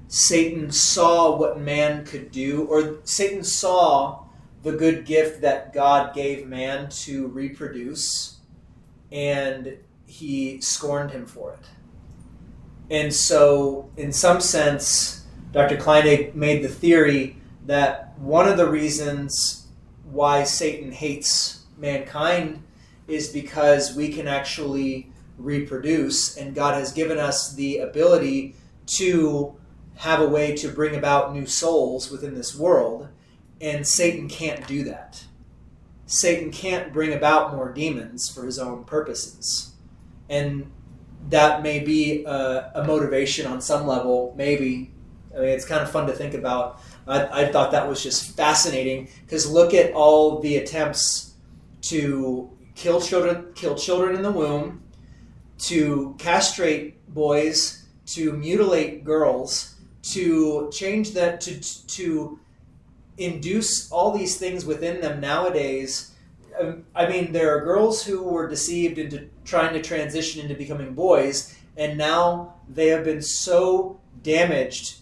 Satan saw what man could do, or Satan saw the good gift that God gave man to reproduce, and he scorned him for it. And so, in some sense, Dr. Kleinig made the theory that one of the reasons why Satan hates mankind is because we can actually reproduce, and God has given us the ability to have a way to bring about new souls within this world, and Satan can't do that. Satan can't bring about more demons for his own purposes. And that may be a, a motivation on some level, maybe. I mean, it's kind of fun to think about. I, I thought that was just fascinating because look at all the attempts to kill children, kill children in the womb, to castrate boys, to mutilate girls, to change that, to to induce all these things within them nowadays. Um, I mean, there are girls who were deceived into trying to transition into becoming boys, and now they have been so damaged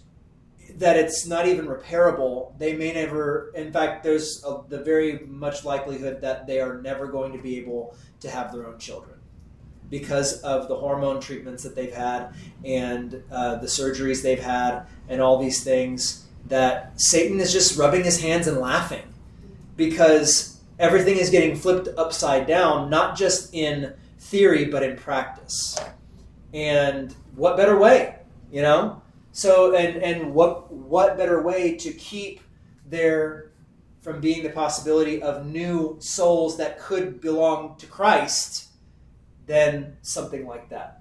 that it's not even repairable. They may never, in fact, there's a, the very much likelihood that they are never going to be able to have their own children. because of the hormone treatments that they've had and uh, the surgeries they've had and all these things that Satan is just rubbing his hands and laughing because everything is getting flipped upside down, not just in theory but in practice. And what better way, you know? So and and what what better way to keep there from being the possibility of new souls that could belong to Christ than something like that.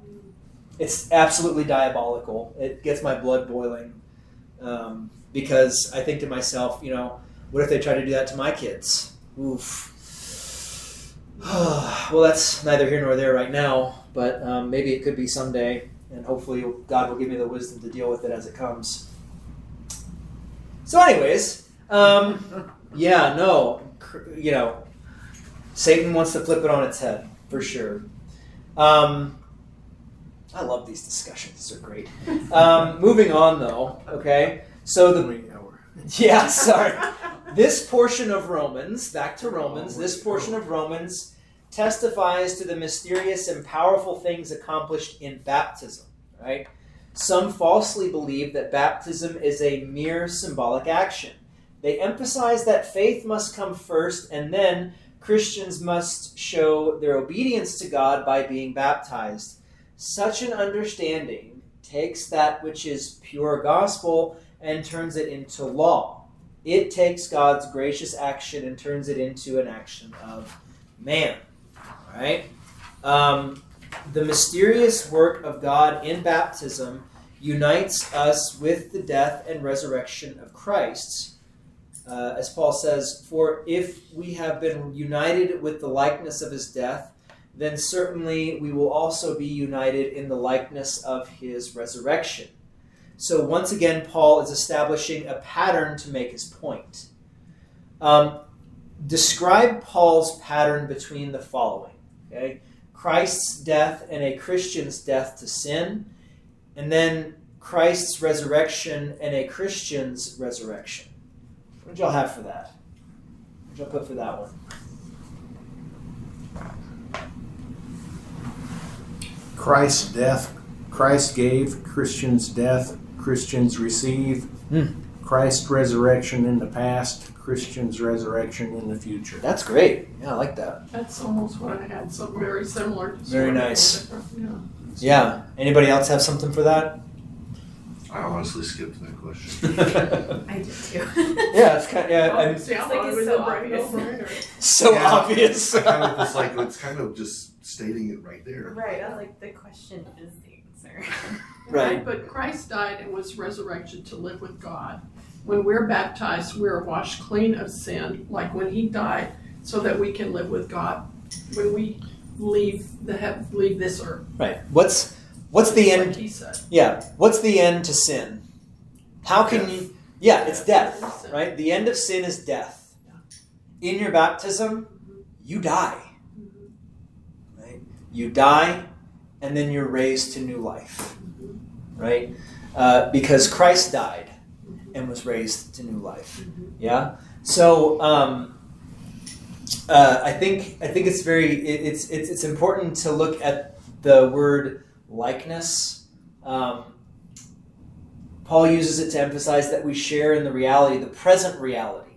It's absolutely diabolical. It gets my blood boiling um, because I think to myself, you know, what if they try to do that to my kids? Oof. (sighs) well, that's neither here nor there right now, but um, maybe it could be someday, and hopefully God will give me the wisdom to deal with it as it comes. So, anyways, um, yeah, no, you know, Satan wants to flip it on its head for sure. Um, I love these discussions; they're great. Um, moving on, though, okay. So the (laughs) yeah, sorry. This portion of Romans, back to Romans, this portion of Romans testifies to the mysterious and powerful things accomplished in baptism, right? Some falsely believe that baptism is a mere symbolic action. They emphasize that faith must come first and then Christians must show their obedience to God by being baptized. Such an understanding takes that which is pure gospel and turns it into law. It takes God's gracious action and turns it into an action of man. Right? Um, the mysterious work of God in baptism unites us with the death and resurrection of Christ. Uh, as Paul says, for if we have been united with the likeness of his death, then certainly we will also be united in the likeness of his resurrection. So once again, Paul is establishing a pattern to make his point. Um, describe Paul's pattern between the following: okay, Christ's death and a Christian's death to sin, and then Christ's resurrection and a Christian's resurrection. What did y'all have for that? What did y'all put for that one? Christ's death, Christ gave, Christians' death, Christians receive. Hmm. Christ's resurrection in the past, Christians' resurrection in the future. That's great. Yeah, I like that. That's almost what I had, something very similar. just Very sort of a nice. little different, Yeah. Anybody else have something for that? I honestly skipped that question. (laughs) I did too. (laughs) Yeah, it's kind. of, Yeah, I'm It's like it it's so obvious. so Yeah. obvious. I kind of, it's like, it's kind of just stating it right there. right, I was like, the question is the answer. Right. But Christ died and was resurrected to live with God. When we're baptized, we're washed clean of sin, like when He died, so that we can live with God. When we leave the leave this earth, Right. What's what's the like end? He said. Yeah. What's the end to sin? How can Death. you? Yeah, it's death. Death. Right. The end of sin is death. In your baptism, mm-hmm. you die. Mm-hmm. Right. You die, and then you're raised to new life. Mm-hmm. Right. Uh, because Christ died and was raised to new life. Yeah. So. Um, uh, I think I think it's very it, it's it's it's important to look at the word likeness. Um, Paul uses it to emphasize that we share in the reality, the present reality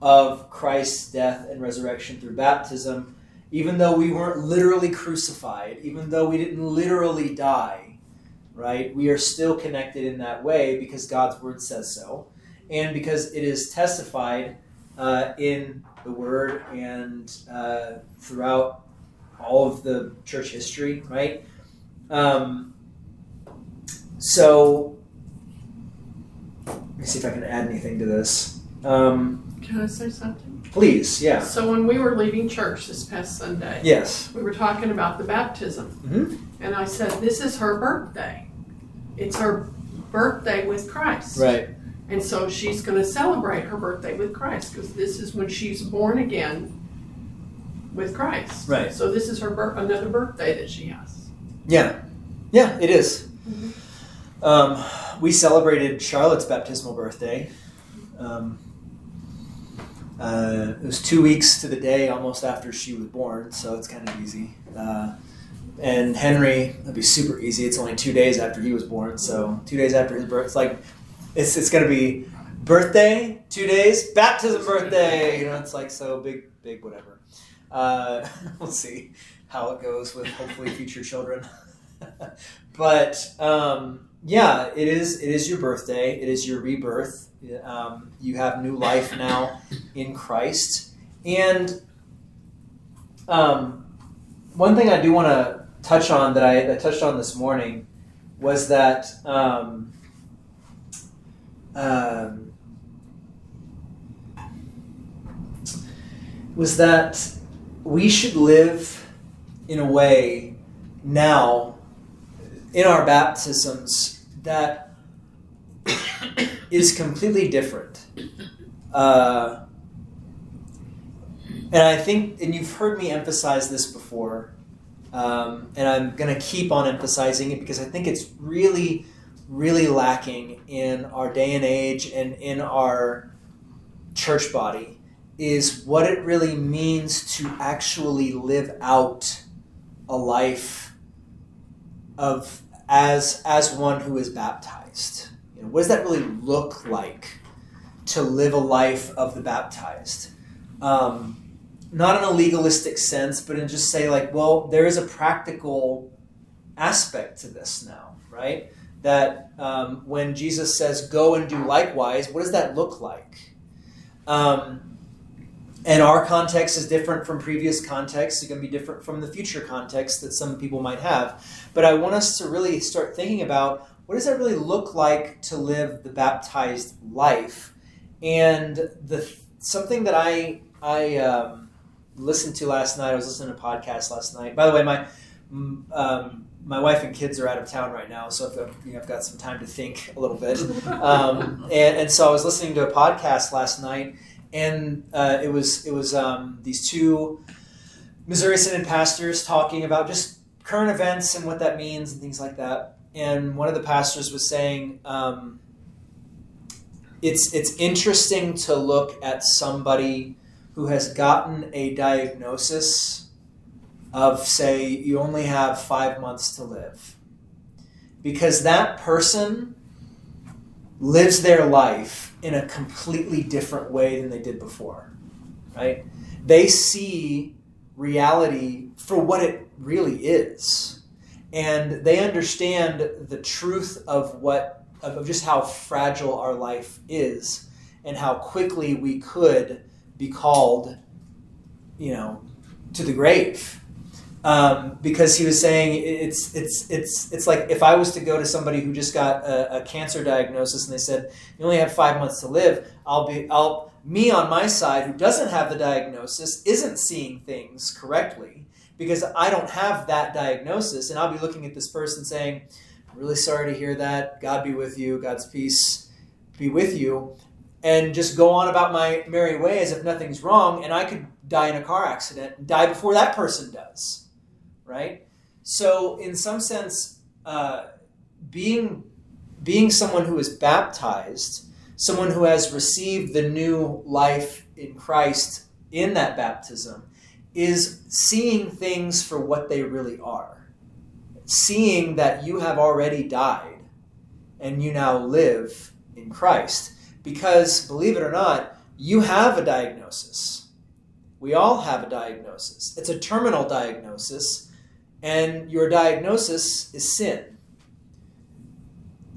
of Christ's death and resurrection through baptism, even though we weren't literally crucified, even though we didn't literally die, right? We are still connected in that way because God's word says so, and because it is testified uh, in the Word and uh, throughout all of the church history, right? Um, so, let me see if I can add anything to this. Um, Can I say something? Please, yeah. So when we were leaving church this past Sunday, Yes. we were talking about the baptism, Mhm. and I said, "This is her birthday. It's her birthday with Christ." Right. And so she's going to celebrate her birthday with Christ because this is when she's born again with Christ. Right. So this is her bir- another birthday that she has. Yeah. Yeah, it is. Um, we celebrated Charlotte's baptismal birthday. Um, uh, it was two weeks to the day almost after she was born, so it's kind of easy. Uh, and Henry, that'd be super easy. It's only two days after he was born, so two days after his birth, it's like it's it's gonna be birthday, two days, baptism, birthday. You know, it's like so big, big, whatever. Uh, (laughs) we'll see how it goes with hopefully future children. (laughs) but um, yeah, it is. It is your birthday. It is your rebirth. Um, you have new life now in Christ, and um, one thing I do want to touch on that I, I, touched on this morning was that um, um, was that we should live in a way now in our baptisms that is completely different. Uh, and I think, and you've heard me emphasize this before, um, and I'm going to keep on emphasizing it because I think it's really, really lacking in our day and age and in our church body is what it really means to actually live out a life of as as one who is baptized. What does that really look like to live a life of the baptized? Um, not in a legalistic sense, but in just say like, well, there is a practical aspect to this now, right? That um, when Jesus says, "Go and do likewise," what does that look like? Um, and our context is different from previous contexts. It's going to be different from the future context that some people might have. But I want us to really start thinking about what does that really look like to live the baptized life, and the something that I I um, listened to last night. I was listening to a podcast last night. By the way, my um, my wife and kids are out of town right now, so I've, you know, I've got some time to think a little bit. (laughs) Um, and, and, so I was listening to a podcast last night, and uh, it was it was um, these two Missouri Synod pastors talking about just current events and what that means and things like that. And one of the pastors was saying. Um, it's, it's interesting to look at somebody who has gotten a diagnosis of, say, you only have five months to live. Because that person lives their life in a completely different way than they did before, right? They see reality for what it really is. And they understand the truth of what, of just how fragile our life is and how quickly we could be called, you know, to the grave. Um, because he was saying it's it's it's it's like if I was to go to somebody who just got a, a, cancer diagnosis and they said you only have five months to live, I'll be I'll me on my side who doesn't have the diagnosis isn't seeing things correctly because I don't have that diagnosis, and I'll be looking at this person saying, "I'm really sorry to hear that. God be with you. God's peace be with you." and just go on about my merry way as if nothing's wrong, and I could die in a car accident and die before that person does, right? So, in some sense, uh, being being someone who is baptized, someone who has received the new life in Christ in that baptism, is seeing things for what they really are. Seeing that you have already died and you now live in Christ. Because, believe it or not, you have a diagnosis. We all have a diagnosis. It's a terminal diagnosis, and your diagnosis is sin.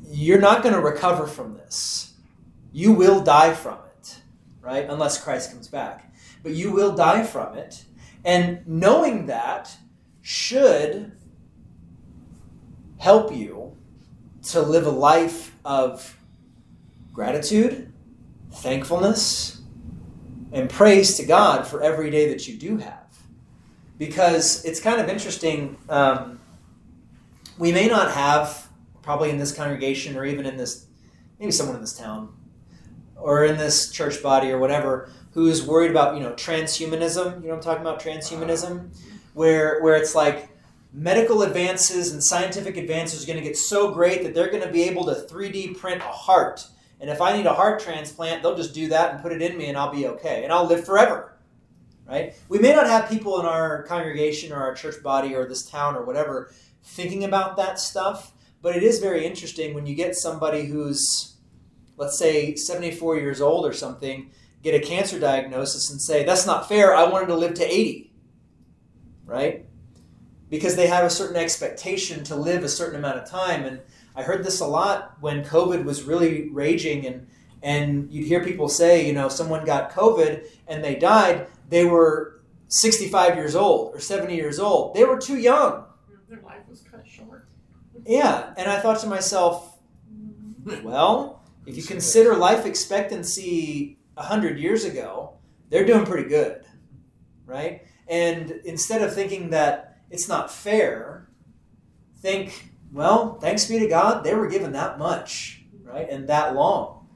You're not going to recover from this. You will die from it, right? Unless Christ comes back. But you will die from it. And knowing that should help you to live a life of gratitude, thankfulness, and praise to God for every day that you do have. Because it's kind of interesting. Um, we may not have, probably in this congregation or even in this, maybe someone in this town or in this church body or whatever, who's worried about, you know, transhumanism. You know I'm talking about? Transhumanism. Where, where it's like, medical advances and scientific advances are going to get so great that they're going to be able to 3D print a heart and if I need a heart transplant, they'll just do that and put it in me and I'll be okay. And I'll live forever. right? We may not have people in our congregation or our church body or this town or whatever thinking about that stuff, but it is very interesting when you get somebody who's, let's say, 74 years old or something, get a cancer diagnosis and say, that's not fair, I wanted to live to 80, right? Because they have a certain expectation to live a certain amount of time. And I heard this a lot when COVID was really raging and and you'd hear people say, you know, someone got COVID and they died, they were 65 years old or 70 years old. They were too young. Their life was cut short. Yeah. And I thought to myself, mm-hmm. well, if you consider life expectancy 100 years ago, they're doing pretty good, right? And instead of thinking that it's not fair, think, well, thanks be to God, they were given that much, right? And that long.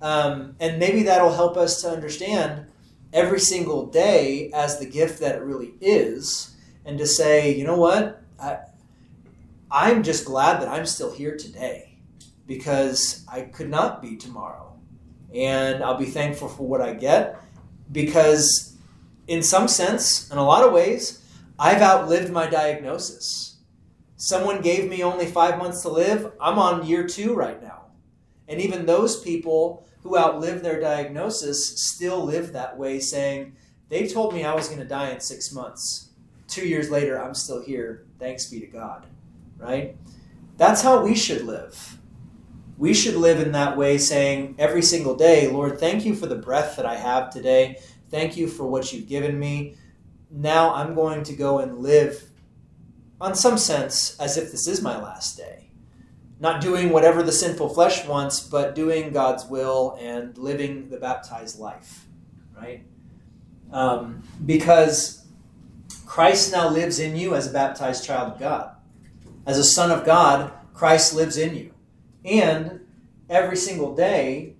Um, and maybe that'll help us to understand every single day as the gift that it really is, and to say, you know what, I, I'm just glad that I'm still here today because I could not be tomorrow. And I'll be thankful for what I get because, in some sense, in a lot of ways, I've outlived my diagnosis. Someone gave me only five months to live. I'm on year two right now. And even those people who outlive their diagnosis still live that way, saying, They told me I was going to die in six months. Two years later, I'm still here. Thanks be to God. Right? That's how we should live. We should live in that way, saying every single day, Lord, thank you for the breath that I have today. Thank you for what you've given me. Now I'm going to go and live, on some sense, as if this is my last day not doing whatever the sinful flesh wants, but doing God's will and living the baptized life, right? Um, because Christ now lives in you as a baptized child of God. As a son of God, Christ lives in you. And every single day,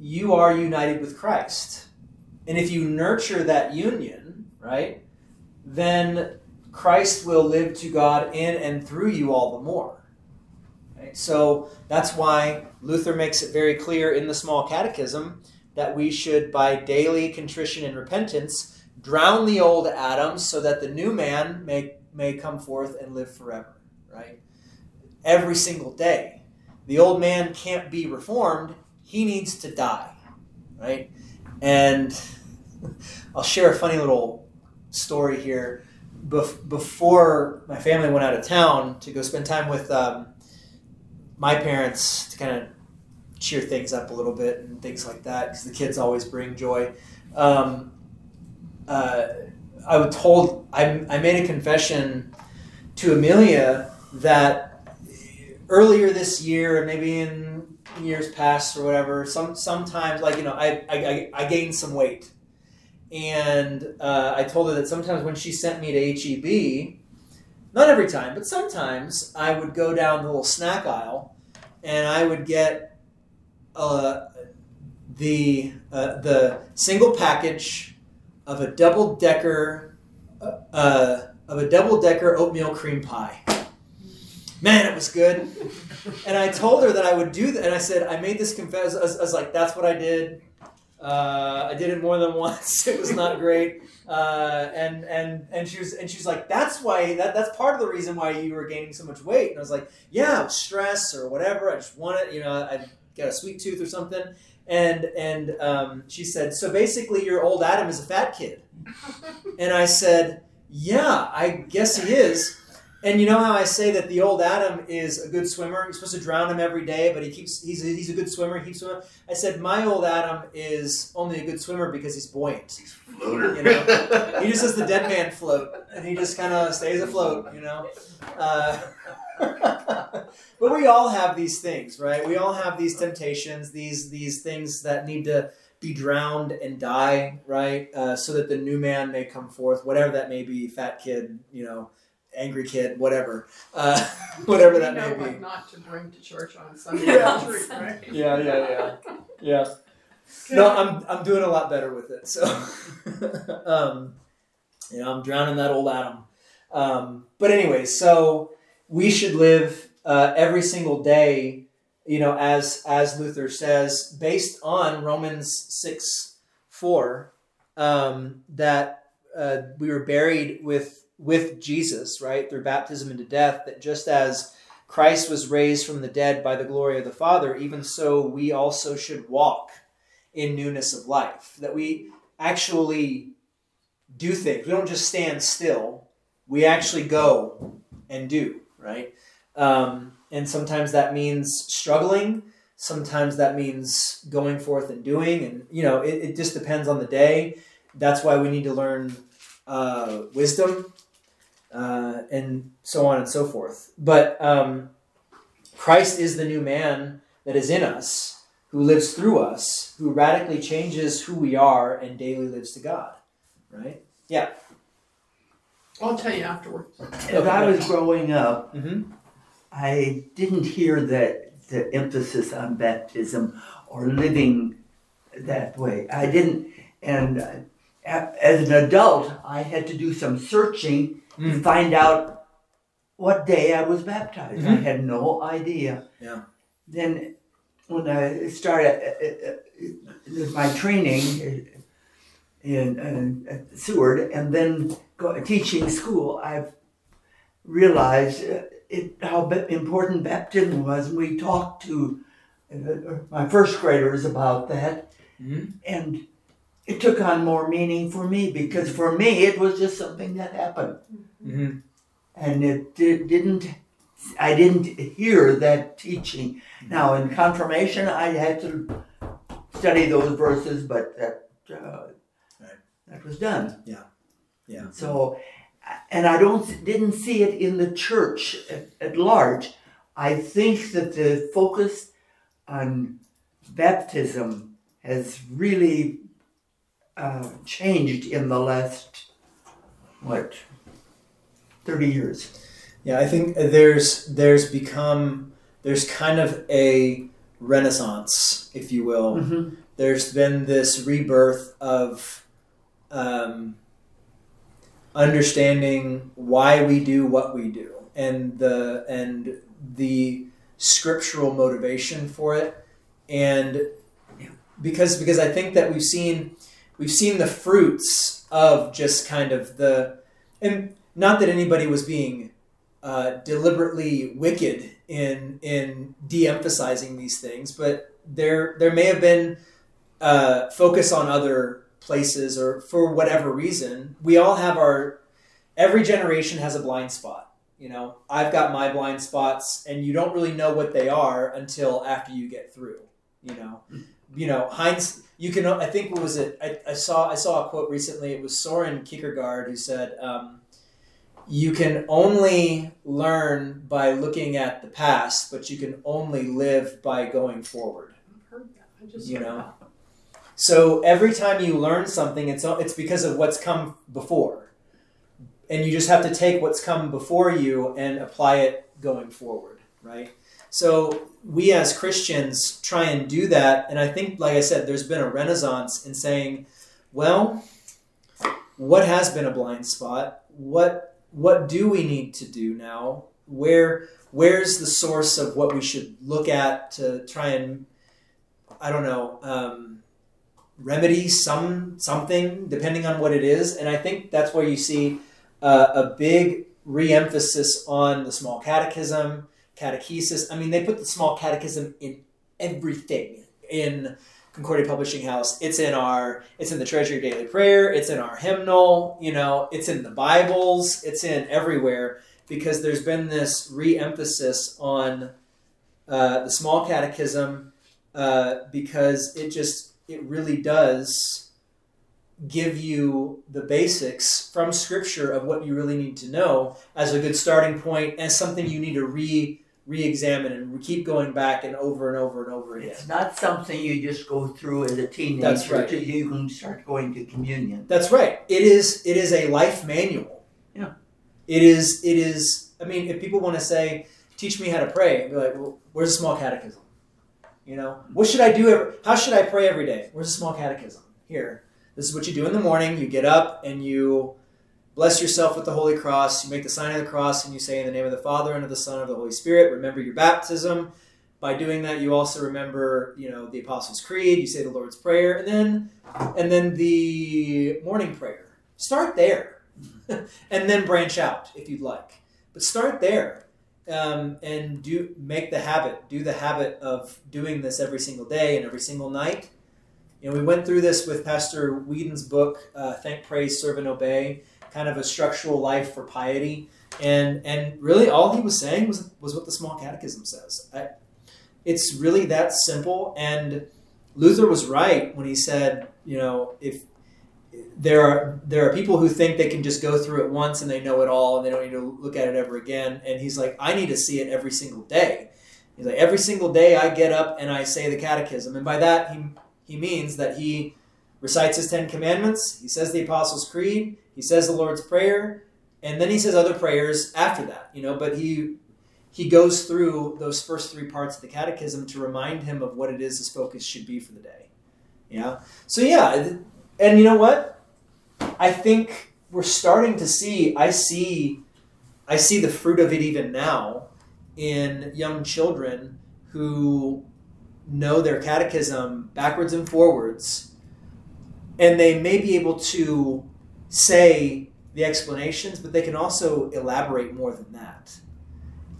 you are united with Christ. And if you nurture that union, right, then Christ will live to God in and through you all the more. Right? So that's why Luther makes it very clear in the Small Catechism that we should, by daily contrition and repentance, drown the old Adam so that the new man may, may come forth and live forever. Right? Every single day. The old man can't be reformed, he needs to die. Right? And (laughs) I'll share a funny little story here. Bef- before my family went out of town to go spend time with um, my parents to kind of cheer things up a little bit and things like that because the kids always bring joy. Um, uh, I was told I, I made a confession to Amelia that earlier this year and maybe in years past or whatever, some sometimes like you know I I, I gained some weight, and uh, I told her that sometimes when she sent me to HEB not every time, but sometimes I would go down the little snack aisle and I would get uh, the uh, the single package of a double decker uh, uh, of a double decker oatmeal cream pie. Man, it was good. And I told her that I would do that, and I said I made this confess. I was, I was like, "That's what I did." Uh, I did it more than (laughs) once. It was not great. Uh, and and and she was and she was like, that's why that that's part of the reason why you were gaining so much weight. And I was like, yeah, stress or whatever. I just wanted, you know, I got a sweet tooth or something. And and um, she said, so basically, your old Adam is a fat kid. And I said, yeah, I guess he is. And you know how I say that the old Adam is a good swimmer? You're supposed to drown him every day, but he keeps he's a, he's a good swimmer. He keeps swimming. I said my old Adam is only a good swimmer because he's buoyant. He's floater. You know, he just does the dead man float, and he just kind of stays afloat. You know. Uh, (laughs) but we all have these things, right? We all have these temptations, these these things that need to be drowned and die, right? Uh, so that the new man may come forth, whatever that may be, fat kid, you know, angry kid, whatever, uh, (laughs) whatever that may be. not to bring to church on (laughs) Sunday. Yeah. Retreat, right? Yeah, yeah, yeah, yeah. No, I'm I'm doing a lot better with it. So, (laughs) um, you know, I'm drowning that old Adam. Um, but anyway, so we should live uh, every single day, you know, as as Luther says, based on Romans six four, um, that uh, we were buried with with Jesus, right, through baptism into death. That just as Christ was raised from the dead by the glory of the Father, even so we also should walk in newness of life. That we actually do things. We don't just stand still. We actually go and do, right? Um, and sometimes that means struggling. Sometimes that means going forth and doing. And, you know, it, it just depends on the day. That's why we need to learn uh, wisdom uh, and so on and so forth. But um, Christ is the new man that is in us, who lives through us, who radically changes who we are and daily lives to God, right? Yeah. I'll tell you afterwards. As I was growing up, Mm-hmm. I didn't hear that the emphasis on baptism or living that way. I didn't, and uh, as an adult, I had to do some searching to Mm. find out what day I was baptized. I Mhm. had no idea. Yeah. Then, when I started uh, uh, uh, my training uh, in uh, at Seward, and then go, teaching school, I've realized uh, it, how ba- important baptism was. And we talked to uh, my first graders about that, Mhm. and it took on more meaning for me because for me it was just something that happened, Mm-hmm. and it di- didn't. I didn't hear that teaching. Now in confirmation, I had to study those verses, but that uh, Right. that was done. Yeah. Yeah. So, and I don't didn't see it in the church at, at large. I think that the focus on baptism has really uh, changed in the last what thirty years. Yeah, I think there's there's become there's kind of a renaissance, if you will. Mhm. There's been this rebirth of um, understanding why we do what we do, and the and the scriptural motivation for it, and because because I think that we've seen we've seen the fruits of just kind of the and not that anybody was being uh, deliberately wicked in in de-emphasizing these things, but there there may have been uh, focus on other places or for whatever reason. We all have our every generation has a blind spot. You know, I've got my blind spots, and you don't really know what they are until after you get through. You know, you know, Heinz. You can. I think what was it? I, I saw. I saw a quote recently. It was Soren Kierkegaard who said. Um, you can only learn by looking at the past, but you can only live by going forward. You know. So every time you learn something, it's it's because of what's come before, and you just have to take what's come before you and apply it going forward, right? So we as Christians try and do that, and I think, like I said, there's been a renaissance in saying, well, what has been a blind spot? What what do we need to do now? Where where's the source of what we should look at to try and I don't know um, remedy some something depending on what it is, and I think that's where you see uh, a big re-emphasis on the small catechism, catechesis. I mean, they put the small catechism in everything in Concordia Publishing House. It's in our, it's in the Treasury Daily Prayer. It's in our hymnal. You know, it's in the Bibles. It's in everywhere because there's been this re-emphasis on uh, the small catechism uh, because it just it really does give you the basics from Scripture of what you really need to know as a good starting point and something you need to re re-examine and keep going back and over and over and over again. It's not something you just go through as a teenager That's right. you can start going to communion. That's right. It is it is a life manual. Yeah. It is it is I mean if people want to say teach me how to pray, I'd be like, well, where's a small catechism? You know, what should I do every, how should I pray every day? Where's a small catechism? Here. This is what you do in the morning. You get up and you bless yourself with the holy cross. You make the sign of the cross and you say in the name of the Father and of the Son and of the Holy Spirit, remember your baptism. By doing that, you also remember, you know, the Apostles' Creed. You say the Lord's Prayer, and then, and then the morning prayer. start there, (laughs) and then branch out if you'd like. But start there, um, and do make the habit. Do the habit of doing this every single day and every single night. You know, we went through this with Pastor Weedon's book, uh, "Thank, Praise, Serve, and Obey," kind of a structural life for piety, and and really all he was saying was was what the Small Catechism says. I, it's really that simple, and Luther was right when he said, you know, if there are there are people who think they can just go through it once and they know it all and they don't need to look at it ever again. And he's like, I need to see it every single day. He's like, every single day I get up and I say the catechism, and by that he he means that he recites his Ten Commandments, he says the Apostles' Creed, he says the Lord's Prayer, and then he says other prayers after that. You know, but he he goes through those first three parts of the catechism to remind him of what it is his focus should be for the day. Yeah. So yeah, and you know what? I think we're starting to see. I see. I see the fruit of it even now in young children who know their catechism backwards and forwards, and they may be able to say the explanations, but they can also elaborate more than that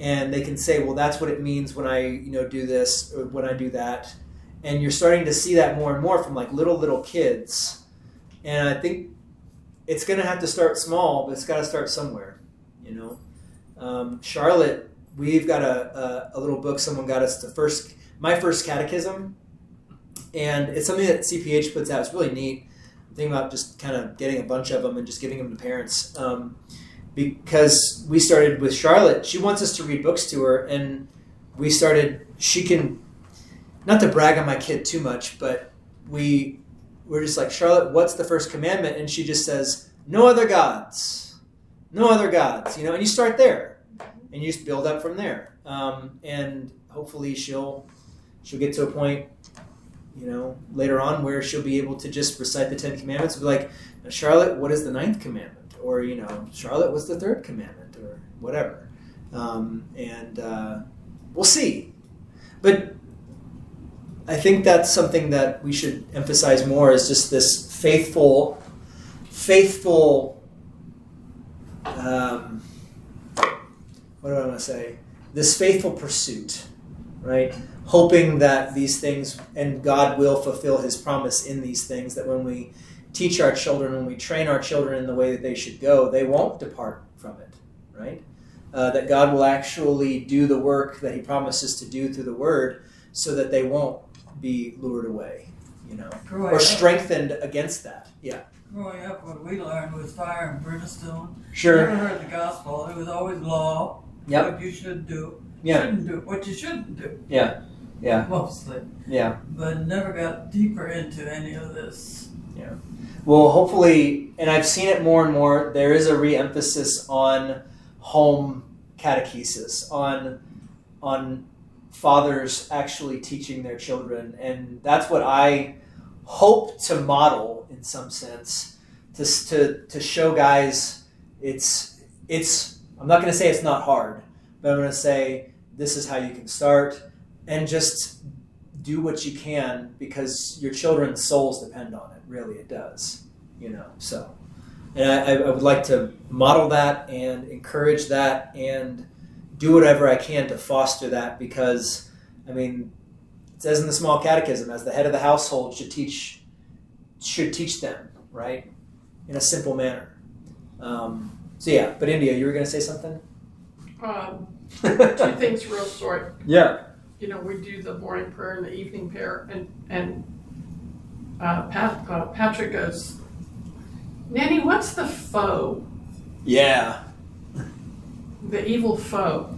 and they can say, well, that's what it means when I, you know, do this or when I do that. And you're starting to see that more and more from like little, little kids. And I think it's going to have to start small, but it's got to start somewhere, you know. Um, Charlotte, we've got a, a, a, little book someone got us the first, my first catechism. And it's something that CPH puts out. It's really neat. Thinking about just kind of getting a bunch of them and just giving them to parents. Um, because we started with Charlotte. She wants us to read books to her, and we started. She can, not to brag on my kid too much, but we we're just like Charlotte. What's the first commandment? And she just says, "No other gods, no other gods." You know, and you start there, and you just build up from there, um, and hopefully she'll she'll get to a point. You know, later on where she'll be able to just recite the Ten Commandments. Be like, Charlotte, what is the ninth commandment? or you know, Charlotte what's the third commandment, or whatever. Um, and uh, we'll see. But I think that's something that we should emphasize more is just this faithful, faithful. Um, what do I want to say? This faithful pursuit, right? Hoping that these things and God will fulfill His promise in these things. That when we teach our children, when we train our children in the way that they should go, they won't depart from it, right? Uh, that God will actually do the work that He promises to do through the Word, so that they won't be lured away, you know, Growing or up- strengthened against that. Yeah, Growing up, what we learned was fire and brimstone. sure. Never heard the gospel. It was always law. Yep. What you should do. Yeah, Shouldn't do. What you shouldn't do. Yeah. Yeah. Mostly. yeah. But never got deeper into any of this. Yeah. Well, hopefully, and I've seen it more and more. There is a re-emphasis on home catechesis, on on fathers actually teaching their children, and that's what I hope to model in some sense to to to show guys it's it's. I'm not going to say it's not hard, but I'm going to say this is how you can start, and just do what you can because your children's souls depend on it. Really, it does. You know, so. And I, I would like to model that and encourage that and do whatever I can to foster that because, I mean, it says in the small catechism, as the head of the household should teach should teach them right in a simple manner. Um, so yeah, but India, you were going to say something. Um, (laughs) two things real short. Yeah. You know, we do the morning prayer and the evening prayer, and and uh, Pat, uh, Patrick goes, Nanny, what's the foe? Yeah. The evil foe.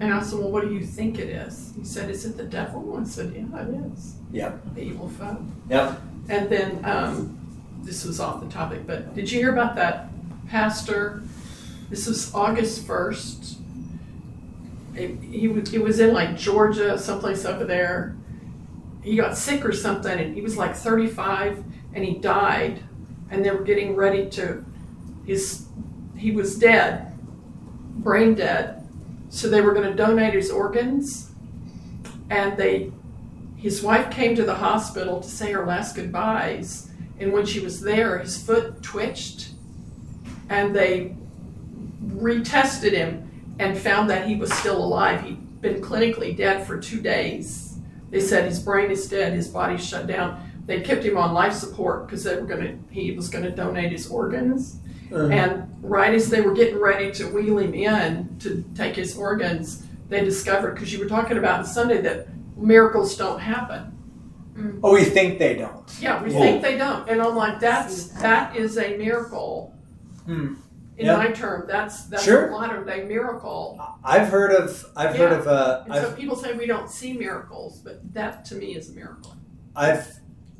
And I said, Well, what do you think it is? He said, Is it the devil? I said, Yeah, it is. Yeah. The evil foe. Yep. And then um, this was off the topic, but did you hear about that pastor? This was August first. It, he was it was in like Georgia, someplace over there. He got sick or something, and he was like 35, and he died. And they were getting ready to his he was dead, brain dead. So they were going to donate his organs, and they his wife came to the hospital to say her last goodbyes, and when she was there, his foot twitched and they retested him and found that he was still alive. He'd been clinically dead for two days. They said his brain is dead, his body's shut down. They kept him on life support because they were gonna he was gonna donate his organs. Uh, And right as they were getting ready to wheel him in to take his organs, they discovered because you were talking about on Sunday that miracles don't happen. oh, we think they don't. Yeah, we Yeah. think they don't, and I'm like, that's that is a miracle. Hmm. In Yeah. my term, that's that's Sure. a modern day miracle. I've heard of. I've heard of. Uh, And I've so people say we don't see miracles, but that to me is a miracle. I've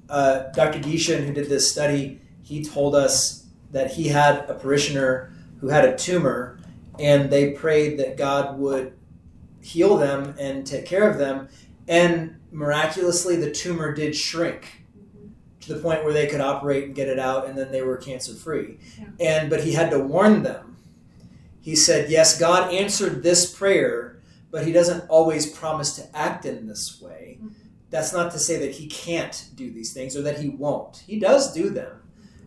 uh, Dr. Gieschen, who did this study, he told us that he had a parishioner who had a tumor, and they prayed that God would heal them and take care of them, and miraculously the tumor did shrink to the point where they could operate and get it out, and then they were cancer free. And but he had to warn them. He said, "Yes, God answered this prayer, but He doesn't always promise to act in this way." Mm-hmm. that's not to say that he can't do these things or that he won't. He does do them.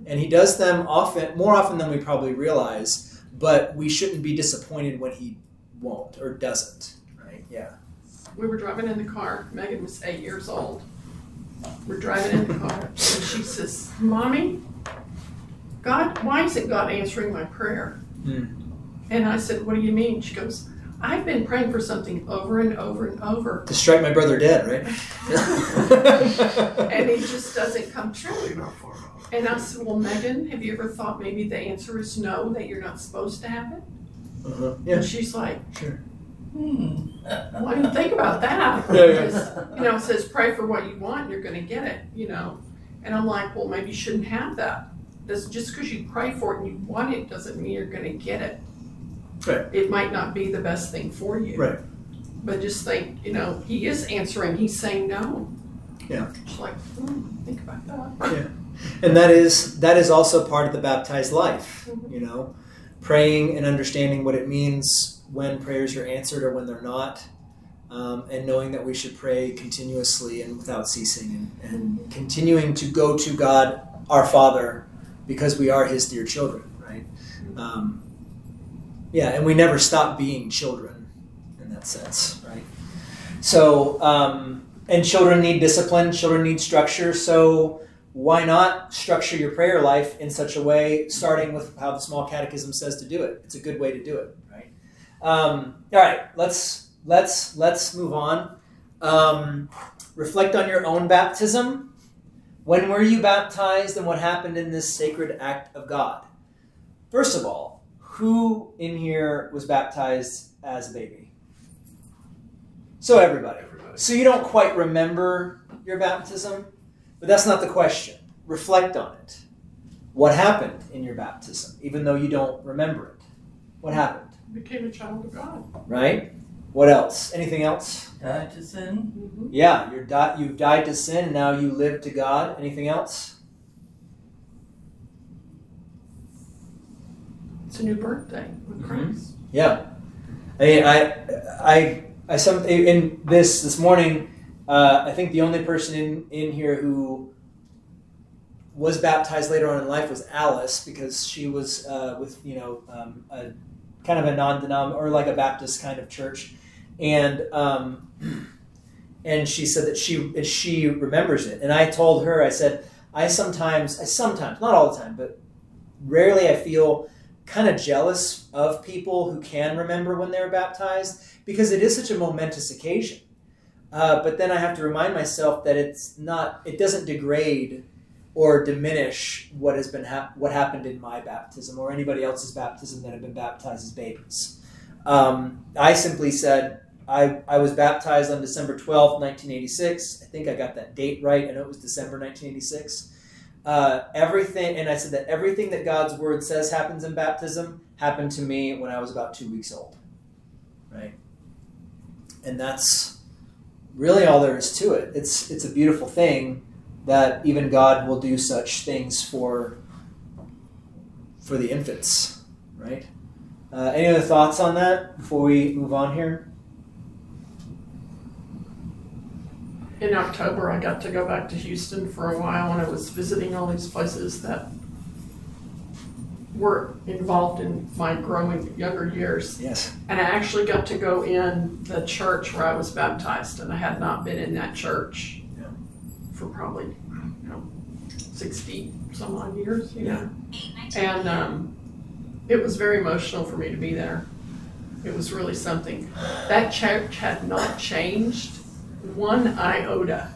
And he does them often, more often than we probably realize, but we shouldn't be disappointed when he won't or doesn't, right? Yeah. We were driving in the car. Megan was eight years old. We're driving in the car, and she says, "Mommy, God, why isn't God answering my prayer?" Hmm. And I said, "What do you mean?" She goes, "I've been praying for something over and over and over, To strike my brother dead, right? (laughs) and it just doesn't come true." And I said, "Well, Megan, have you ever thought maybe the answer is no, that you're not supposed to have it?" uh-huh. Yeah. And she's like, Sure. Hmm. "Well, I didn't think about that." (laughs) Yeah, yeah. Because, you know, it says pray for what you want, and you're going to get it. You know, and I'm like, well, maybe you shouldn't have that. That's just because you pray for it and you want it doesn't mean you're going to get it. Right. It might not be the best thing for you. Right. But just think, you know, he is answering. He's saying no. Yeah. It's like, hmm, think about that. And that is that is also part of the baptized life, you know, praying and understanding what it means when prayers are answered or when they're not, um, and knowing that we should pray continuously and without ceasing, and, and continuing to go to God, our Father, because we are His dear children, right? Um, yeah, and we never stop being children in that sense, right? So, um, and children need discipline, children need structure, so why not structure your prayer life in such a way, starting with how the small catechism says to do it? It's a good way to do it? Um, all right, let's let's let's move on. Um, reflect on your own baptism. When were you baptized, and what happened in this sacred act of God? First of all, who in here was baptized as a baby? So everybody. Everybody. So you don't quite remember your baptism, but that's not the question. Reflect on it. What happened in your baptism, even though you don't remember it? What happened? Became a child of God. Right? What else? Anything else? Died to sin. Mm-hmm. Yeah, you're di- you've died to sin and now you live to God. Anything else? It's a new birthday with Mhm. Yeah. I mean, I, I, I some in this this morning. Uh, I think the only person in in here who was baptized later on in life was Alice because she was uh, with you know um, a kind of a non-denom or like a Baptist kind of church, and um, and she said that she she remembers it. And I told her I said I sometimes I sometimes not all the time but rarely I feel kind of jealous of people who can remember when they were baptized because it is such a momentous occasion. Uh, but then I have to remind myself that it's not. It doesn't degrade or diminish what has been what happened in my baptism or anybody else's baptism that have been baptized as babies. Um, I simply said I, I was baptized on December twelfth, nineteen eighty six. I think I got that date right. I know it was December nineteen eighty six. Uh, everything, and I said that everything that God's word says happens in baptism happened to me when I was about two weeks old, right? And that's really all there is to it. It's it's a beautiful thing that even God will do such things for for the infants, right? Uh, any other thoughts on that before we move on here? In October, I got to go back to Houston for a while and I was visiting all these places that were involved in my growing younger years. Yes. And I actually got to go in the church where I was baptized, and I had not been in that church. For probably, you know, 60 some odd years, you know. And um, it was very emotional for me to be there. It was really something. That church had not changed one iota.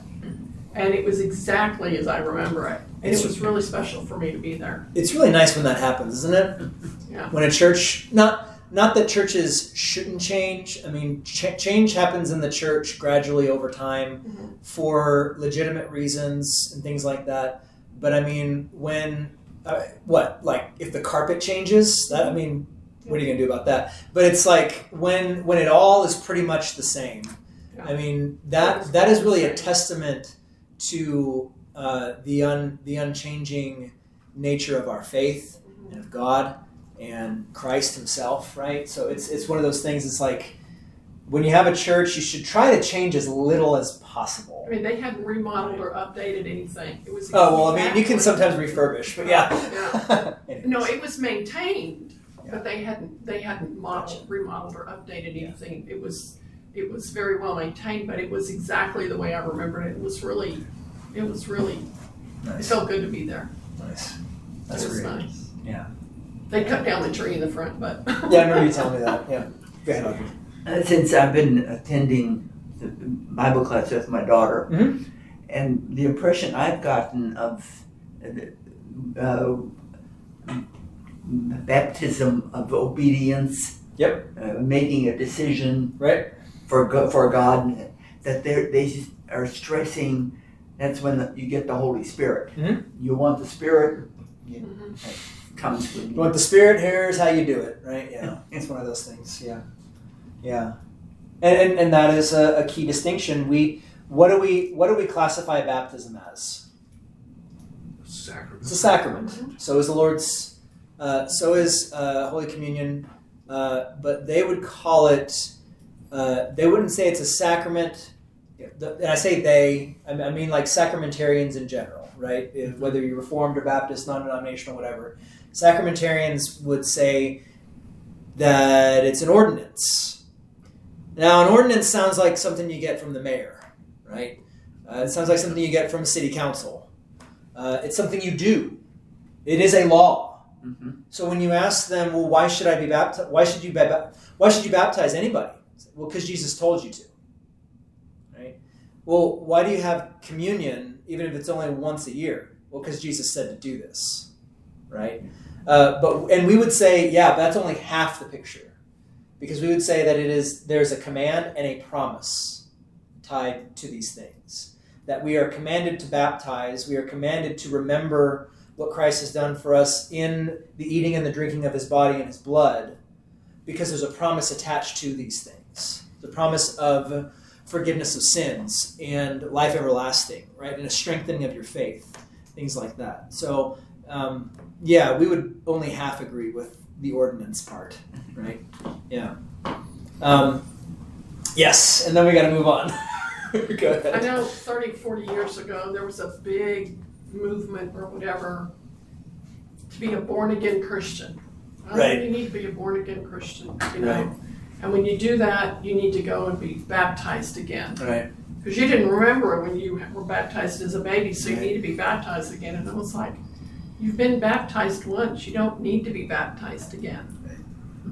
And it was exactly as I remember it. And it was really special for me to be there. It's really nice when that happens, isn't it? Yeah. When a church, not not that churches shouldn't change. I mean, ch- change happens in the church gradually over time Mhm. for legitimate reasons and things like that. But I mean, when uh, what like if the carpet changes, that I mean, what are you gonna do about that? But it's like when when it all is pretty much the same. I mean that that is really a testament to uh, the un the unchanging nature of our faith and of God and Christ Himself, right? So it's it's one of those things. It's like when you have a church, you should try to change as little as possible. I mean, they hadn't remodeled or updated anything. It was. Oh well, I mean, you can sometimes refurbish, but yeah. Anyways. (laughs) No, it was maintained, Yeah. but they hadn't, they hadn't modeled, remodeled or updated anything. It was, it was very well maintained, but it was exactly the way I remembered it. It was really, it was really, it felt good to be there. nice. It That's was great. nice. Yeah. They cut down the tree in the front, but. Yeah, I remember you telling me that. Yeah. Go ahead. Audrey. Uh, since I've been attending the Bible class with my daughter, Mhm. and the impression I've gotten of uh, baptism of obedience, Yep. uh, making a decision Right. for go- for God, that they they are stressing. That's when the, you get the Holy Spirit. Mhm. You want the Spirit, Mhm. Comes with You you. want the spirit? Here's how you do it, right? Yeah, (laughs) it's one of those things. Yeah, yeah, and and, and that is a, a key distinction. We what do we what do we classify baptism as? Sacrament. It's a sacrament. So is the Lord's. Uh, so is uh, Holy Communion, uh, but they would call it. Uh, they wouldn't say it's a sacrament. And I say they. I mean, I mean like sacramentarians in general, right? If- Whether you're Reformed or Baptist, non-denominational, whatever. Sacramentarians would say that it's an ordinance. Now, an ordinance sounds like something you get from the mayor, right? Uh, it sounds like something you get from city council. Uh, it's something you do. It is a law. Mhm. So when you ask them, well, why should I be baptized? Why should you ba- Why should you baptize anybody? Well, because Jesus told you to. Right. Well, why do you have communion even if it's only once a year? Well, because Jesus said to do this. Right. Uh, but and we would say, yeah, that's only half the picture, because we would say that it is there's a command and a promise tied to these things that we are commanded to baptize, we are commanded to remember what Christ has done for us in the eating and the drinking of his body and his blood, because there's a promise attached to these things. The promise of forgiveness of sins and life everlasting, right? And a strengthening of your faith, things like that. So, um, yeah, we would only half agree with the ordinance part, right? Yeah. Um, yes, and then we got to move on. (laughs) Go ahead. I know 30, 40 years ago, there was a big movement or whatever to be a born again Christian. Oh, Right. You need to be a born again Christian, you know. Right. And when you do that, you need to go and be baptized again. Right. Because you didn't remember it when you were baptized as a baby, so you Right. need to be baptized again. And I was like, you've been baptized once, you don't need to be baptized again.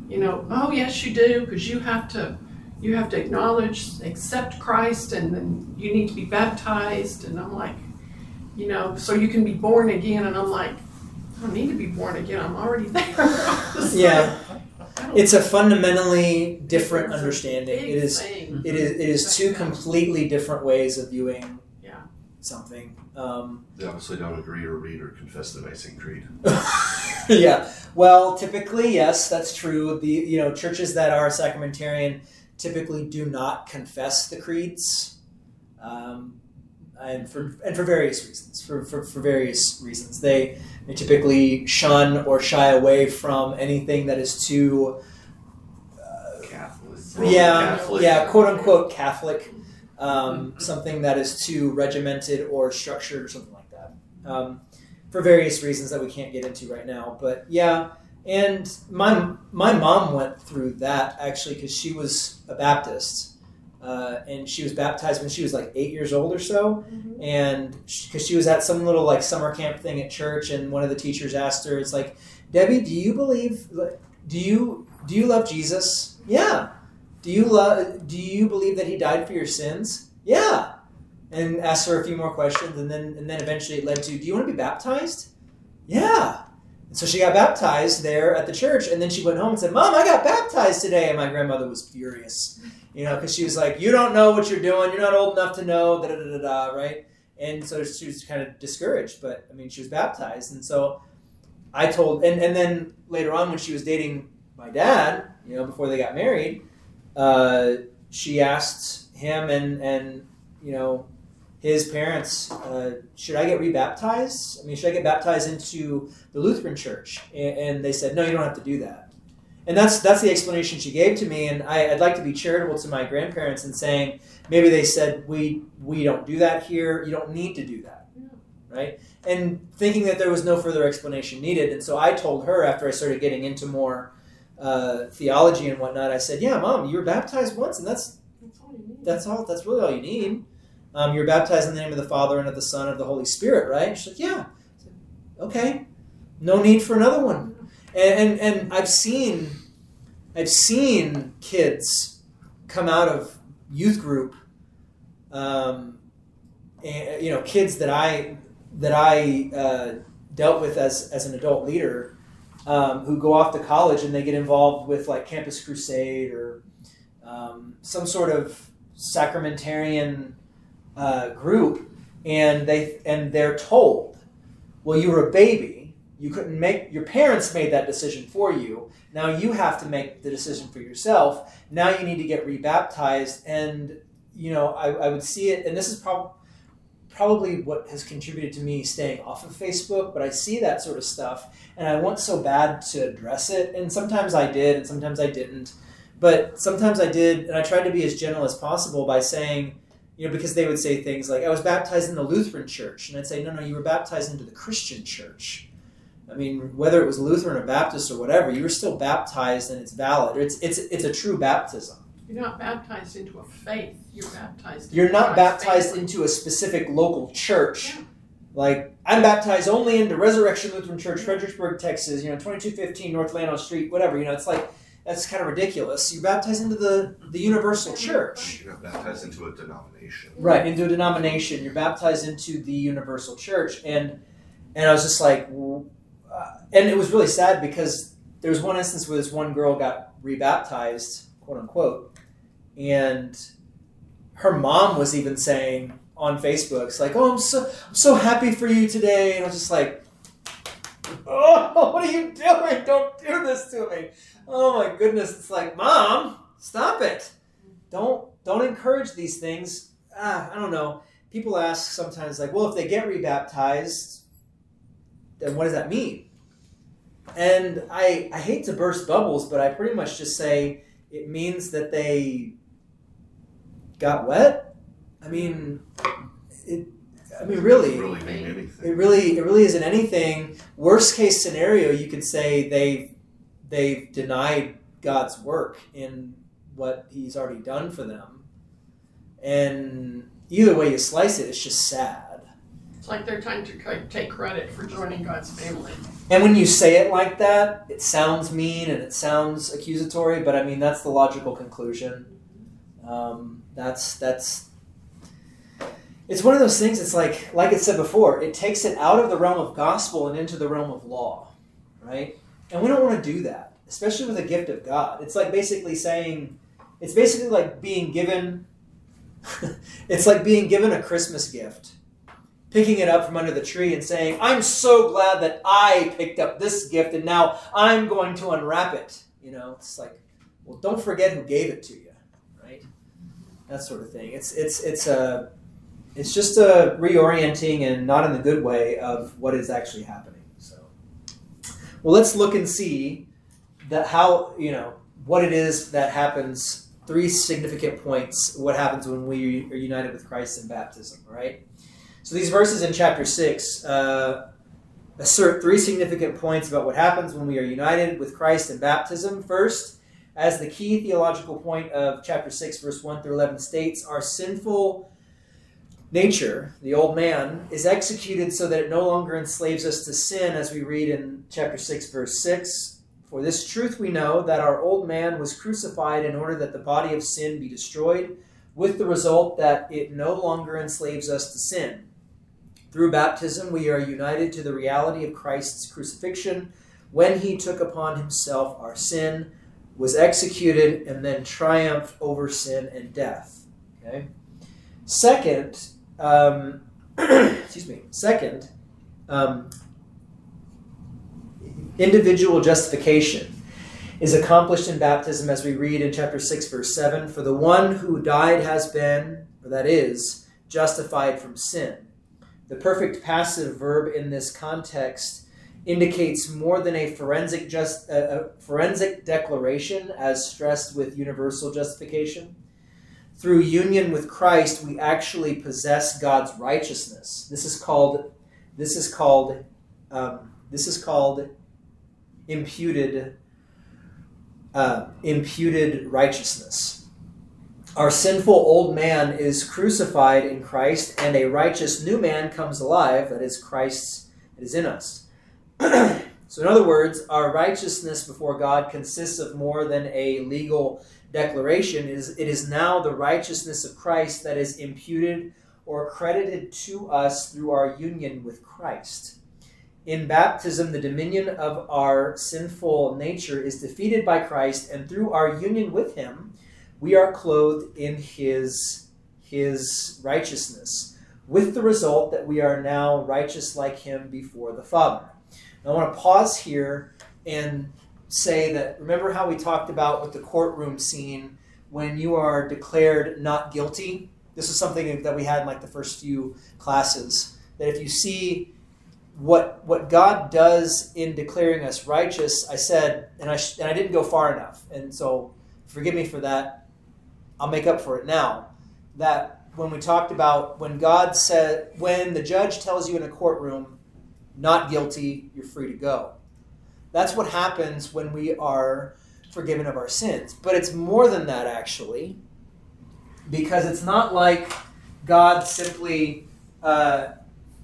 You know, oh yes, you do, because you have to, you have to acknowledge, accept Christ, and then you need to be baptized. And I'm like, you know, so you can be born again. And I'm like, I don't need to be born again. I'm already there. (laughs) Yeah. like, It's a fundamentally different understanding. It is. thing. It is. It is two completely different ways of viewing. Yeah. Something. Um, They obviously don't agree or read or confess the Nicene Creed. (laughs) yeah. Well, typically, yes, that's true. The you know churches that are sacramentarian typically do not confess the creeds, um, and for and for various reasons. For, for, for various reasons, they they typically shun or shy away from anything that is too Uh, Catholic. yeah, Catholic. yeah, quote unquote Catholic, um, something that is too regimented or structured or something like that. Um, for various reasons that we can't get into right now. But yeah, and my my mom went through that actually because she was a Baptist, uh, and she was baptized when she was like eight years old or so, and because she was at some little like summer camp thing at church, and one of the teachers asked her, "It's like Debbie, do you believe? Do you do you love Jesus? Yeah. Do you love? Do you believe that He died for your sins? Yeah." And asked her a few more questions, and then and then eventually it led to, "Do you want to be baptized?" Yeah. And so she got baptized there at the church, and then she went home and said, "Mom, I got baptized today." And my grandmother was furious, you know, because she was like, "You don't know what you're doing. You're not old enough to know." Da da da da, right? And so she was kind of discouraged, but I mean, she was baptized, and so I told, and and then later on when she was dating my dad, you know, before they got married, she asked him and and you know his parents, uh, should I get rebaptized? I mean, should I get baptized into the Lutheran Church? And, and, they said, no, you don't have to do that. And that's that's the explanation she gave to me. And I, would like to be charitable to my grandparents in saying maybe they said we we don't do that here. You don't need to do that, right? And thinking that there was no further explanation needed. And so I told her after I started getting into more uh, theology and whatnot. I said, yeah, mom, you were baptized once, and that's That's all you need. that's all. That's really all you need. Um, you're baptized in the name of the Father and of the Son and of the Holy Spirit, right? She's like, yeah. Said, okay. No need for another one. And, and and I've seen I've seen kids come out of youth group, um, and, you know, kids that I that I uh, dealt with as as an adult leader, um, who go off to college and they get involved with like Campus Crusade or um, some sort of sacramentarian uh, group, and they and they're told, well, you were a baby, you couldn't make your parents made that decision for you. Now you have to make the decision for yourself. Now you need to get rebaptized, and you know I, I would see it, and this is probably probably what has contributed to me staying off of Facebook, but I see that sort of stuff and I want so bad to address it. And sometimes I did and sometimes I didn't. But sometimes I did, and I tried to be as gentle as possible by saying, you know, because they would say things like, I was baptized in the Lutheran church. And I'd say, no, no, you were baptized into the Christian church. I mean, whether it was Lutheran or Baptist or whatever, you were still baptized and it's valid. It's, it's, it's a true baptism. You're not baptized into a faith. You're baptized. You're into not God's baptized family. into a specific local church. Yeah. Like I'm baptized only into Resurrection Lutheran Church, Fredericksburg, Texas. You know, 2215 North Llano Street, whatever. You know, it's like that's kind of ridiculous. You're baptized into the the universal church, You're not baptized into a denomination. right? Into a denomination. You're baptized into the universal church, and and I was just like, uh, and it was really sad because there was one instance where this one girl got rebaptized, quote unquote, and her mom was even saying on Facebook, it's like, "Oh, I'm so I'm so happy for you today," and I was just like, "Oh, (laughs) what are you doing? Don't do this to me!" Oh my goodness! It's like, Mom, stop it! Don't don't encourage these things. Ah, I don't know. People ask sometimes, like, "Well, if they get rebaptized, then what does that mean?" And I I hate to burst bubbles, but I pretty much just say it means that they got wet. I mean, it. I mean, really, Doesn't really it really it really isn't anything. Worst case scenario, you could say they they've denied God's work in what He's already done for them. And either way you slice it, it's just sad. It's like they're trying to take credit for joining God's family. And when you say it like that, it sounds mean and it sounds accusatory. But I mean, that's the logical conclusion. Um, that's that's. It's one of those things. It's like, like it said before, it takes it out of the realm of gospel and into the realm of law, right? And we don't want to do that, especially with a gift of God. It's like basically saying, it's basically like being given. (laughs) it's like being given a Christmas gift picking it up from under the tree and saying, I'm so glad that I picked up this gift and now I'm going to unwrap it. You know, it's like, well, don't forget who gave it to you? That sort of thing. It's it's it's a it's just a reorienting and not in the good way of what is actually happening. So, well, let's look and see that how you know what it is that happens. Three significant points. What happens when we are united with Christ in baptism, right? So these verses in chapter six, uh, assert three significant points about what happens when we are united with Christ in baptism. First, as the key theological point of chapter 6, verse 1 through 11 states, our sinful nature, the old man, is executed so that it no longer enslaves us to sin, as we read in chapter 6, verse 6. For this truth we know that our old man was crucified in order that the body of sin be destroyed, with the result that it no longer enslaves us to sin. Through baptism, we are united to the reality of Christ's crucifixion when he took upon himself our sin, was executed, and then triumphed over sin and death. Okay? Second, um, (clears throat) excuse me, second, um, individual justification is accomplished in baptism as we read in chapter 6 verse 7 for the one who died has been or that is justified from sin the perfect passive verb in this context indicates more than a forensic just a forensic declaration as stressed with universal justification through union with Christ we actually possess God's righteousness this is called this is called um, this is called imputed uh, imputed righteousness. Our sinful old man is crucified in Christ, and a righteous new man comes alive, that is Christ's is in us. (clears throat) so, in other words, our righteousness before God consists of more than a legal declaration. It is, it is now the righteousness of Christ that is imputed or credited to us through our union with Christ. In baptism, the dominion of our sinful nature is defeated by Christ, and through our union with Him, we are clothed in His, His righteousness, with the result that we are now righteous like Him before the Father. I want to pause here and say that remember how we talked about with the courtroom scene when you are declared not guilty? This is something that we had in like the first few classes. That if you see what what God does in declaring us righteous, I said, and I and I didn't go far enough, and so forgive me for that. I'll make up for it now. That when we talked about when God said, when the judge tells you in a courtroom, not guilty, you're free to go. That's what happens when we are forgiven of our sins. But it's more than that, actually, because it's not like God simply. Uh,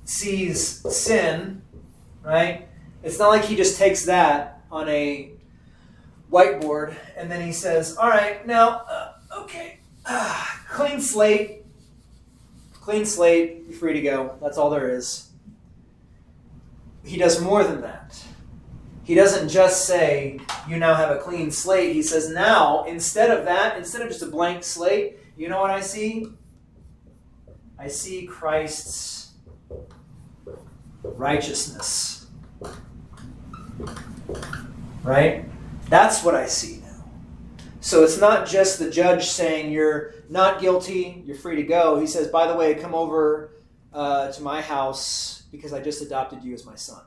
sees sin, right? It's not like he just takes that on a whiteboard and then he says, all right, now, uh, okay, ah, clean slate, clean slate, you're free to go. That's all there is. He does more than that. He doesn't just say, you now have a clean slate. He says, now, instead of that, instead of just a blank slate, you know what I see? I see Christ's righteousness. Right? That's what I see now. So it's not just the judge saying you're not guilty, you're free to go. He says, by the way, come over uh, to my house because I just adopted you as my son.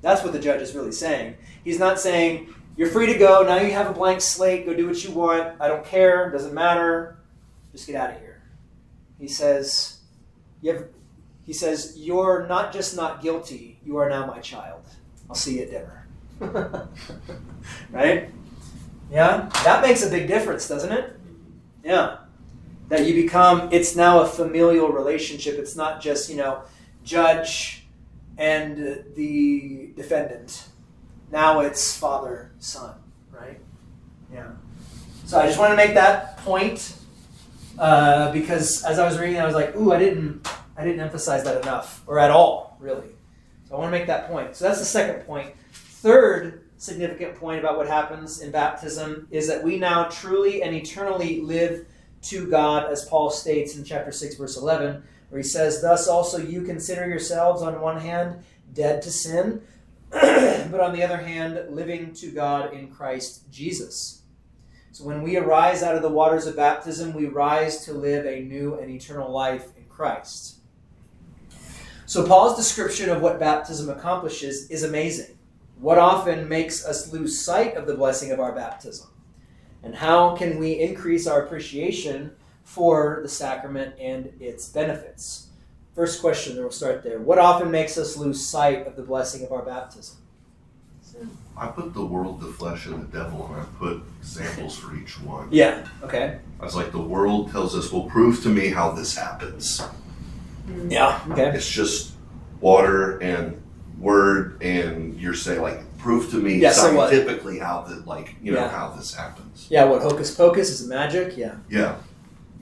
That's what the judge is really saying. He's not saying, you're free to go, now you have a blank slate, go do what you want, I don't care, doesn't matter, just get out of here. He says, you have, he says, You're not just not guilty, you are now my child. I'll see you at dinner. (laughs) right? Yeah? That makes a big difference, doesn't it? Yeah. That you become, it's now a familial relationship. It's not just, you know, judge and the defendant. Now it's father, son, right? Yeah. So I just want to make that point uh, because as I was reading, I was like, ooh, I didn't I didn't emphasize that enough, or at all, really. So I want to make that point. So that's the second point. Third significant point about what happens in baptism is that we now truly and eternally live to God, as Paul states in chapter 6, verse 11, where he says, Thus also you consider yourselves on one hand dead to sin, (clears throat) but on the other hand living to God in Christ Jesus. So when we arise out of the waters of baptism, we rise to live a new and eternal life in Christ. So, Paul's description of what baptism accomplishes is amazing. What often makes us lose sight of the blessing of our baptism? And how can we increase our appreciation for the sacrament and its benefits? first question, then we'll start there. What often makes us lose sight of the blessing of our baptism? I put the world, the flesh, and the devil, and I put examples for each one. Yeah. Okay. I was like, the world tells us, well, prove to me how this happens. Yeah. Okay. It's just water and word, and you're saying, like, prove to me Yeah, so scientifically how that, like, you know, Yeah. how this happens. Yeah. What hocus pocus is it magic? Yeah. Yeah.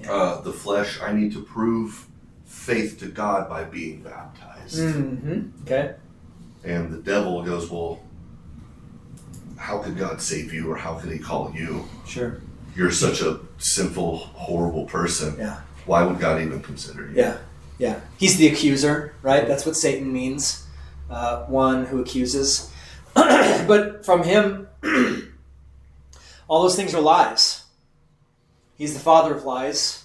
Yeah. Uh, the flesh, I need to prove faith to God by being baptized. Mm-hmm. Okay. And the devil goes, well, how could God save you, or how could He call you? Sure. You're such a sinful, horrible person. Yeah. Why would God even consider you? Yeah. Yeah. He's the accuser, right? That's what Satan means. Uh, one who accuses. (clears throat) but from him, (clears throat) all those things are lies. He's the father of lies.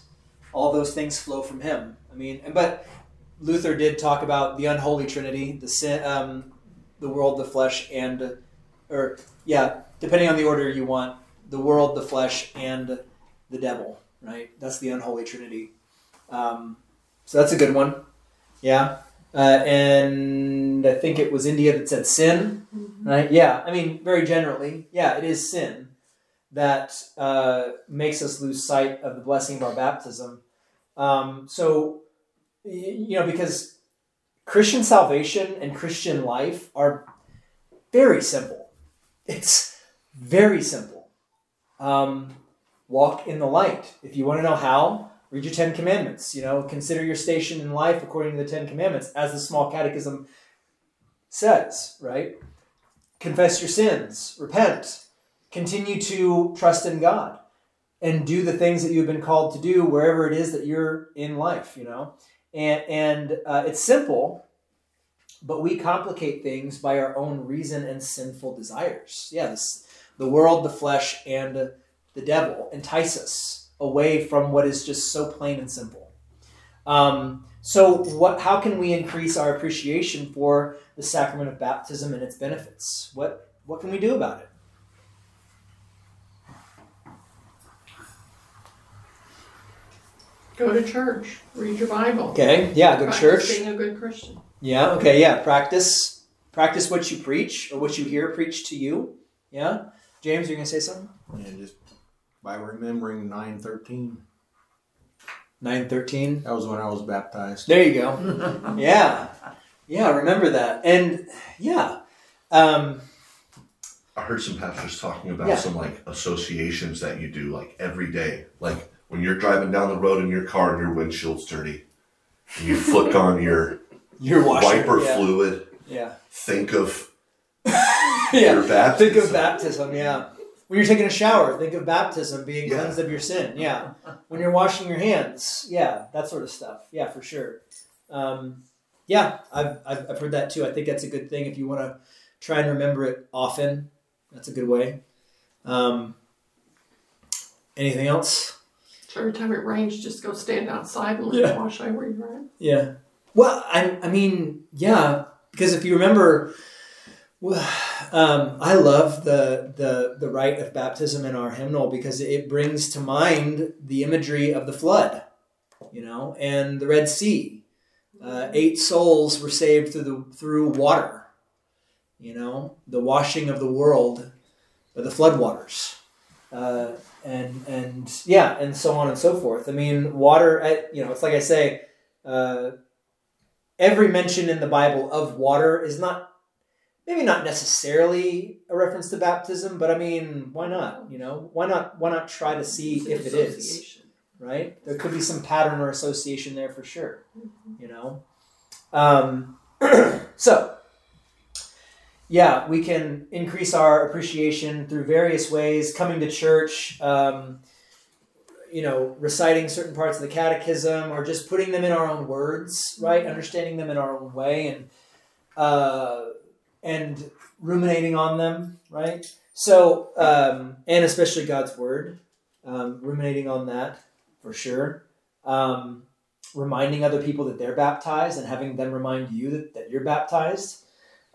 All those things flow from him. I mean, but Luther did talk about the unholy trinity, the sin, um, the world, the flesh, and, or yeah, depending on the order you want, the world, the flesh, and the devil. Right? That's the unholy trinity. Um, so that's a good one. Yeah. Uh, and I think it was India that said sin, right? Yeah. I mean, very generally, yeah, it is sin that uh, makes us lose sight of the blessing of our baptism. Um, so, you know, because Christian salvation and Christian life are very simple. It's very simple. Um, walk in the light. If you want to know how, read your Ten Commandments. You know, consider your station in life according to the Ten Commandments, as the Small Catechism says. Right? Confess your sins, repent, continue to trust in God, and do the things that you've been called to do wherever it is that you're in life. You know, and and uh, it's simple. But we complicate things by our own reason and sinful desires. Yes, the world, the flesh, and the devil entice us away from what is just so plain and simple. Um, so, what? How can we increase our appreciation for the sacrament of baptism and its benefits? What What can we do about it? Go to church. Read your Bible. Okay. Yeah. Go to church. Being a good Christian. Yeah. Okay. Yeah. Practice. Practice what you preach or what you hear preached to you. Yeah. James, you're gonna say something. And just by remembering 913. Nine thirteen. That was when I was baptized. There you go. (laughs) yeah. Yeah. I Remember that. And yeah. Um, I heard some pastors talking about Yeah. some like associations that you do like every day. Like when you're driving down the road in your car and your windshield's dirty, and you flick on your (laughs) your washer. wiper yeah. fluid, Yeah. think of (laughs) yeah. your baptism. Think of baptism, yeah. When you're taking a shower, think of baptism being Yeah. cleansed of your sin, yeah. When you're washing your hands, yeah, that sort of stuff, yeah, for sure. Um, yeah, I've, I've, I've heard that too. I think that's a good thing if you want to try and remember it often. That's a good way. Um, anything else? So every time it rains, just go stand outside and let Yeah. it wash over you, right? Yeah. Well, I, I mean, yeah, because if you remember, well, um, I love the, the the rite of baptism in our hymnal because it brings to mind the imagery of the flood, you know, and the Red Sea. Uh, eight souls were saved through the through water, you know, the washing of the world, by the floodwaters. Uh, and and yeah, and so on and so forth. I mean, water. I, you know, it's like I say, uh, every mention in the Bible of water is not maybe not necessarily a reference to baptism, but I mean, why not? You know, why not? Why not try to see if it is right? There could be some pattern or association there for sure. You know, um, (clears throat) so yeah, we can increase our appreciation through various ways. Coming to church. Um, you know, reciting certain parts of the catechism or just putting them in our own words, right? Understanding them in our own way and uh, and ruminating on them, right? So, um, and especially God's word, um, ruminating on that for sure. Um, reminding other people that they're baptized and having them remind you that, that you're baptized,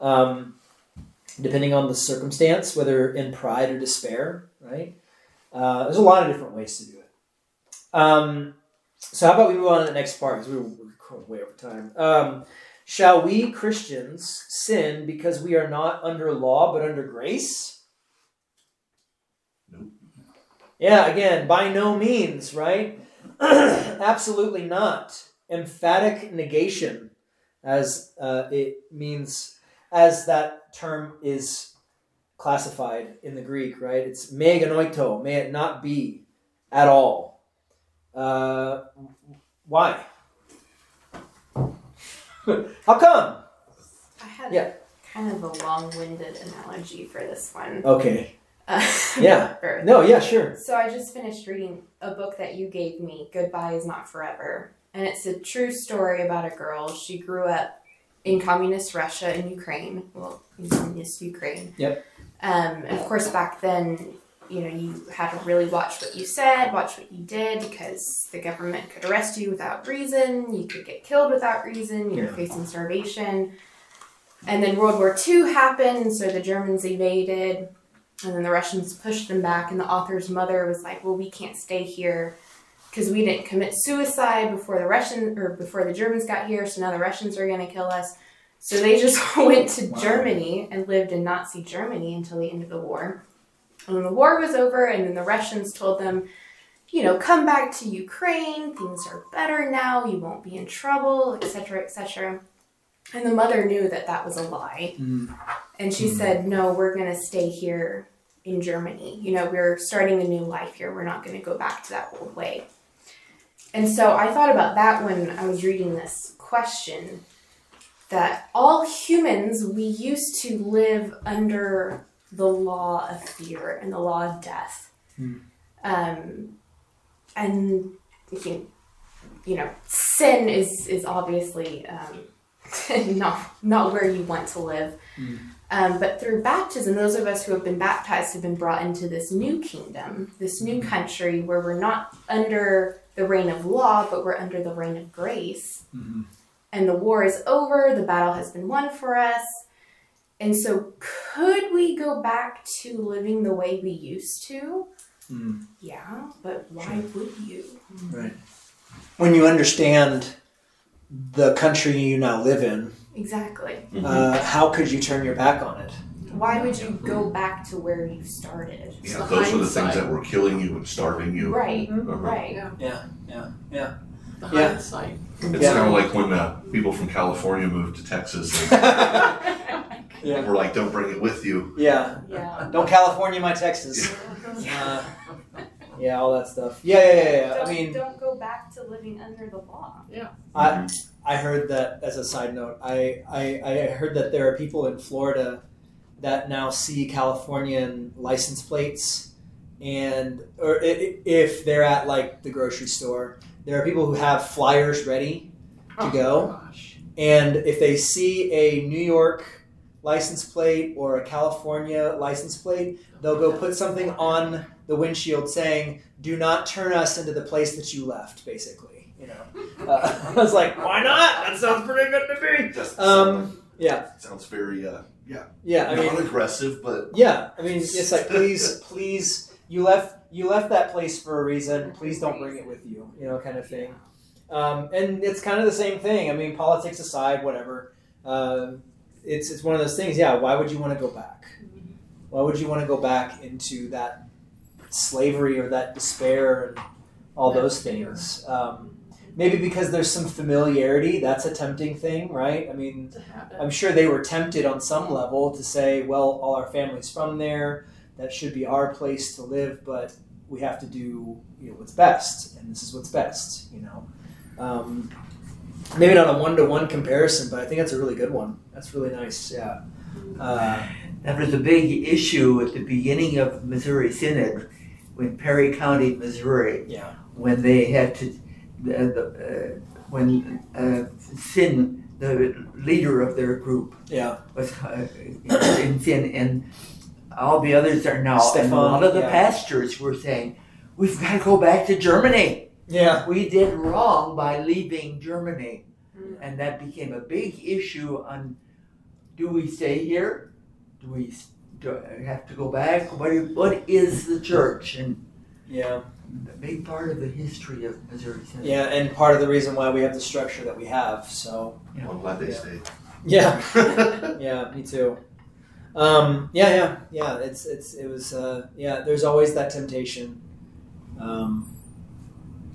um, depending on the circumstance, whether in pride or despair, right? Uh, there's a lot of different ways to do it. Um, so how about we move on to the next part because we're, we're way over time. Shall we Christians sin because we are not under law but under grace? Nope. Yeah, again, by no means, right? (clears throat) Absolutely not. Emphatic negation, as uh, it means, as that term is classified in the Greek, right? It's Me genoito, may it not be at all. Uh, why? (laughs) How come? I had Yeah. kind of a long-winded analogy for this one. Okay. Uh, (laughs) Yeah. No, yeah, sure. So I just finished reading a book that you gave me, Goodbye is Not Forever. And it's a true story about a girl. She grew up in communist Russia and Ukraine. Well, in communist Ukraine. Yep. Um, and of course, back then, you know, you had to really watch what you said, watch what you did, because the government could arrest you without reason. You could get killed without reason. You were Yeah. facing starvation. And then World War II happened, so the Germans invaded. And then the Russians pushed them back, and the author's mother was like, "Well, we can't stay here because we didn't commit suicide before the Russian or before the Germans got here. So now the Russians are going to kill us." So they just (laughs) went to Wow. Germany and lived in Nazi Germany until the end of the war. And when the war was over, and then the Russians told them, you know, come back to Ukraine. Things are better now. You won't be in trouble, etc., etc. And the mother knew that that was a lie. Mm. And she Mm. said, No, we're going to stay here in Germany. You know, we're starting a new life here. We're not going to go back to that old way. And so I thought about that when I was reading this question that all humans, we used to live under the law of fear and the law of death. Mm. Um, and, you you know, sin is, is obviously um, (laughs) not, not where you want to live. Mm. Um, but through baptism, those of us who have been baptized have been brought into this new kingdom, this new country where we're not under the reign of law, but we're under the reign of grace. Mhm. And the war is over, the battle has been won for us. And so, could we go back to living the way we used to? Mm. Yeah, but why would you? Right. When you understand the country you now live in, Exactly. uh, how could you turn your back on it? Why would you go back to where you started? Yeah, the those were the things that were killing you and starving you. Right, Uh-huh. right. Yeah, yeah, yeah. The Yeah. hindsight. It's Yeah. kind of like when uh, people from California moved to Texas (laughs) yeah. and yeah. were like, "Don't bring it with you." Yeah. Yeah. Don't California my Texas. Uh, yeah, all that stuff. Yeah, yeah, yeah, yeah. Don't, I mean, don't go back to living under the law. Yeah. I I heard that as a side note. I, I I heard that there are people in Florida that now see Californian license plates, and or i- i- if they're at like the grocery store, there are people who have flyers ready to Oh, go. Gosh. And if they see a New York license plate or a California license plate, they'll go put something on the windshield saying, "Do not turn us into the place that you left." Basically, you know. (laughs) Uh, (laughs) I was like, "Why not? That sounds pretty good to me." Just Um, yeah, sounds very uh, yeah, yeah. I mean, non-aggressive, but yeah. I mean, it's like, please, (laughs) please, you left you left that place for a reason. Please don't bring it with you. You know, kind of thing. Um, and it's kind of the same thing. I mean, politics aside, whatever. Uh, it's it's one of those things. Yeah. Why would you want to go back? Why would you want to go back into that slavery or that despair and all those things? Um, maybe because there's some familiarity. That's a tempting thing, right? I mean, It's a habit. I'm sure they were tempted on some level to say, well, all our family's from there. That should be our place to live, but we have to do you know what's best, and this is what's best. You know, um, maybe not a one to one comparison, but I think that's a really good one. That's really nice. Yeah. Uh, That was a big issue at the beginning of Missouri Synod when Perry County, Missouri, yeah. when they had to, the, the, uh, when uh, Sin, the leader of their group, Yeah. was uh, in Sin, and all the others are now. and a lot of the yeah. pastors were saying, "We've got to go back to Germany. Yeah. We did wrong by leaving Germany." Mm. and that became a big issue on do we stay here do we do I have to go back what, what is the church and Yeah. a big part of the history of Missouri Synod. Yeah, and part of the reason why we have the structure that we have. So yeah, I'm glad they Yeah. stayed. yeah, (laughs) yeah, me too. Um, yeah, yeah, yeah. It's it's it was uh, yeah. There's always that temptation. Um,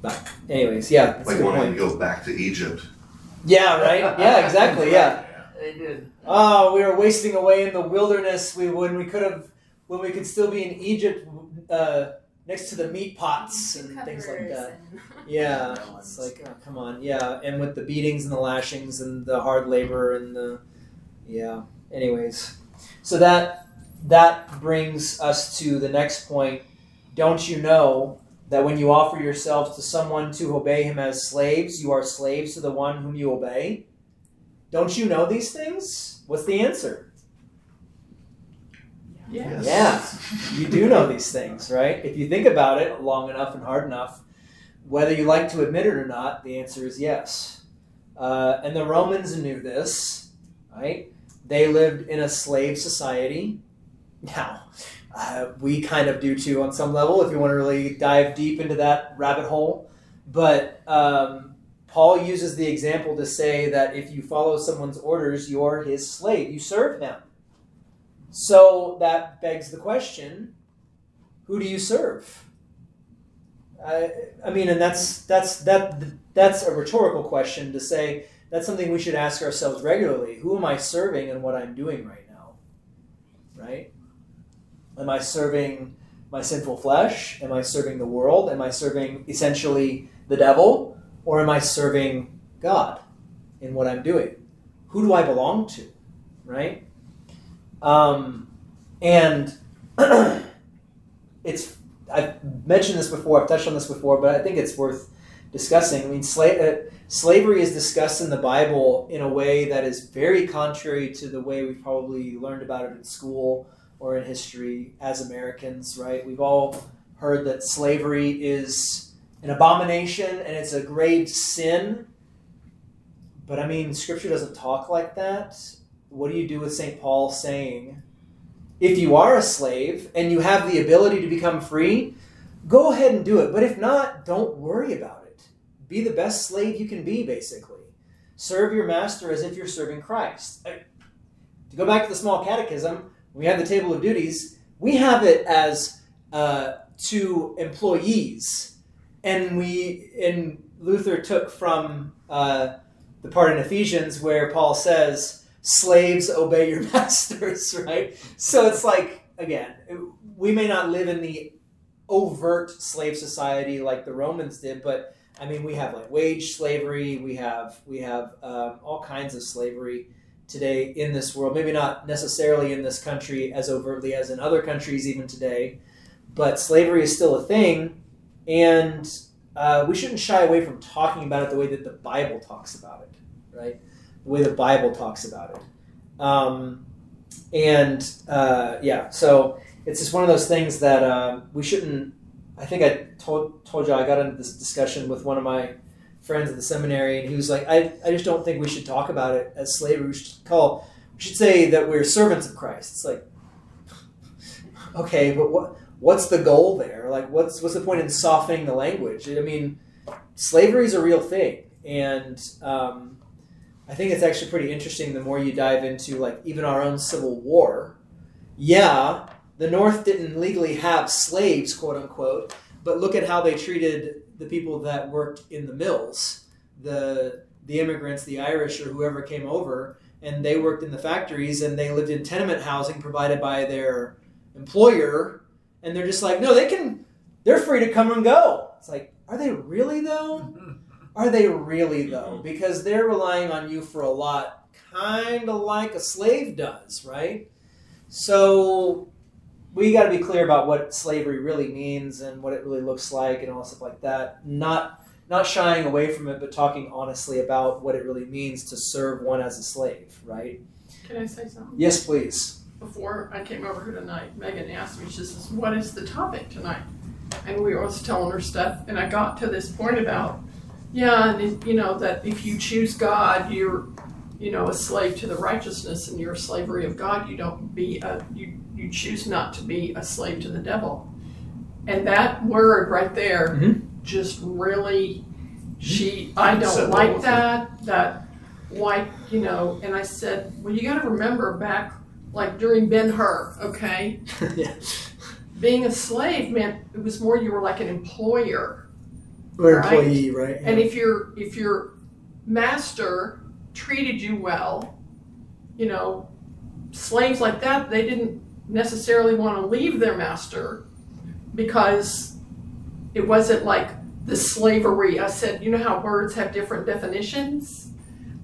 but anyways, yeah, that's a like good wanting point. to go back to Egypt. Yeah, right. (laughs) Yeah, exactly. Yeah. They did. Oh, we were wasting away in the wilderness. We when we could have when we could still be in Egypt, uh, next to the meat pots and things like that. and- (laughs) Yeah, it's like oh, come on, yeah, and with the beatings and the lashings and the hard labor and the yeah. Anyways, so that that brings us to the next point. Don't you know that when you offer yourselves to someone to obey him as slaves, you are slaves to the one whom you obey? Don't you know these things? What's the answer? Yes. Yeah, you do know these things, right? If you think about it long enough and hard enough, whether you like to admit it or not, the answer is yes. Uh, and the Romans knew this, right? They lived in a slave society. Now, uh, we kind of do too on some level if you want to really dive deep into that rabbit hole. But um, Paul uses the example to say that if you follow someone's orders, you're his slave, you serve him. So that begs the question who do you serve? I, I mean, and that's that's that that's a rhetorical question to say. That's something we should ask ourselves regularly. Who am I serving and what I'm doing right now? Right? Am I serving my sinful flesh? Am I serving the world? Am I serving essentially the devil? Or am I serving God in what I'm doing? Who do I belong to? Right? Um, and (clears throat) it's I've mentioned this before. I've touched on this before, but I think it's worth discussing. I mean, sla- uh, slavery is discussed in the Bible in a way that is very contrary to the way we've probably learned about it in school or in history as Americans. Right? We've all heard that slavery is an abomination and it's a grave sin. But I mean, Scripture doesn't talk like that. What do you do with St. Paul saying, if you are a slave and you have the ability to become free, go ahead and do it. But if not, don't worry about it. Be the best slave you can be, basically. Serve your master as if you're serving Christ. To go back to the small catechism, we have the table of duties. We have it as uh, to employees, and we in Luther took from uh, the part in Ephesians where Paul says, "Slaves, obey your (laughs) masters." (laughs) Right. So it's like again, we may not live in the overt slave society like the Romans did, but I mean, we have like wage slavery. We have we have um, all kinds of slavery today in this world. Maybe not necessarily in this country as overtly as in other countries even today, but slavery is still a thing, and uh, we shouldn't shy away from talking about it the way that the Bible talks about it, right? The way the Bible talks about it. Um, and uh, yeah, so it's just one of those things that um, we shouldn't. I think I told told you I got into this discussion with one of my friends at the seminary, and he was like, "I, I just don't think we should talk about it as slavery. We should call we should say that we're servants of Christ." It's like, okay, but what what's the goal there? Like, what's what's the point in softening the language? I mean, slavery is a real thing, and um, I think it's actually pretty interesting. The more you dive into like even our own Civil War, yeah, the North didn't legally have slaves, quote unquote, but look at how they treated the people that worked in the mills, the the immigrants, the Irish or whoever came over, and they worked in the factories and they lived in tenement housing provided by their employer, and they're just like, no, they can, they're free to come and go. It's like, are they really though? (laughs) Are they really though? Mm-hmm. Because they're relying on you for a lot, kind of like a slave does, right? So we got to be clear about what slavery really means and what it really looks like and all stuff like that. Not not shying away from it, but talking honestly about what it really means to serve one as a slave, right? Can I say something? Yes, please. Before I came over here tonight, Megan asked me, she says, What is the topic tonight? And we was telling her stuff, and I got to this point about, yeah, and you know, that if you choose God, you're, you know, a slave to the righteousness and you're a slavery of God. You don't be a, you, you choose not to be a slave to the devil. And that word right there Mhm. just really, she, I don't like that, that white, you know, and I said, well, you gotta remember back, like during Ben Hur, okay? (laughs) yeah. Being a slave meant it was more you were like an employer. Or Right. employee, right? And if your if your master treated you well, you know, slaves like that, they didn't necessarily want to leave their master because it wasn't like the slavery. I said, you know how words have different definitions?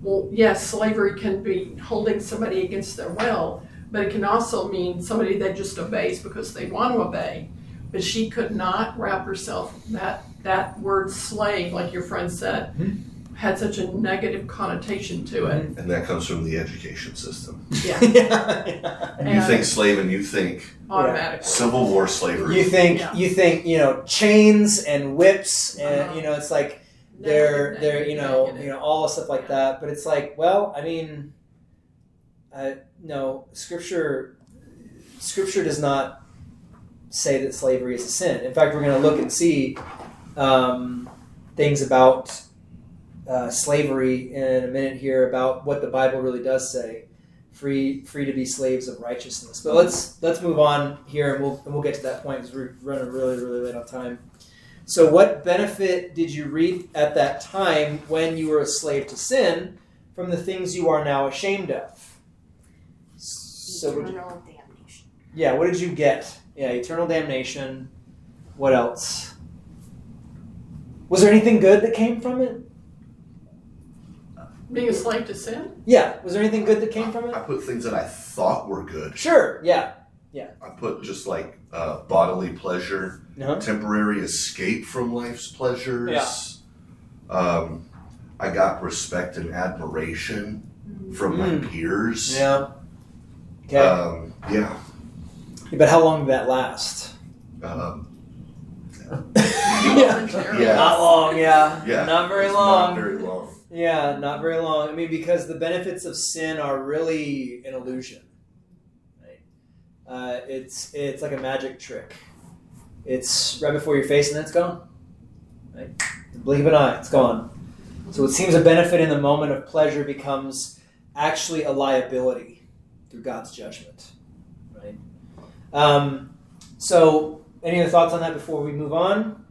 Well, yes, slavery can be holding somebody against their will, but it can also mean somebody that just obeys because they want to obey. But she could not wrap herself that that word slave, like your friend said, hmm. Had such a negative connotation to it. And that comes from the education system. Yeah, (laughs) yeah, yeah. You And- think slave and you think automatically. Civil War slavery. You think Yeah. you think you know chains and whips and Uh-huh. you know it's like they're Negative, they're you know negative. you know all the stuff like that but it's like well i mean uh, no scripture scripture does not say that slavery is a sin in fact we're going to look and see um, things about uh, slavery in a minute here about what the bible really does say free free to be slaves of righteousness but let's let's move on here and we'll and we'll get to that point because we're running really really late on time so, what benefit did you reap at that time when you were a slave to sin from the things you are now ashamed of? So, would you- Eternal damnation. yeah, what did you get? Yeah, eternal damnation. What else? Was there anything good that came from it? Being a slave to sin? Yeah, was there anything good that came from it? I put things that I thought were good. Sure, yeah. Yeah. I put just like uh, bodily pleasure, Uh-huh. temporary escape from life's pleasures. Um, I got respect and admiration from my Mm. peers. Yeah. Okay. Um, yeah. but how long did that last? Um, (laughs) yeah. Yeah. Not long, yeah. yeah. Not very long. Not very long. Yeah, not very long. I mean, because the benefits of sin are really an illusion. Right? Uh, it's it's like a magic trick. It's right before your face and then it's gone. Right? Blink of an eye, it's gone. So what seems a benefit in the moment of pleasure becomes actually a liability through God's judgment. Right? Um, so, any other thoughts on that before we move on?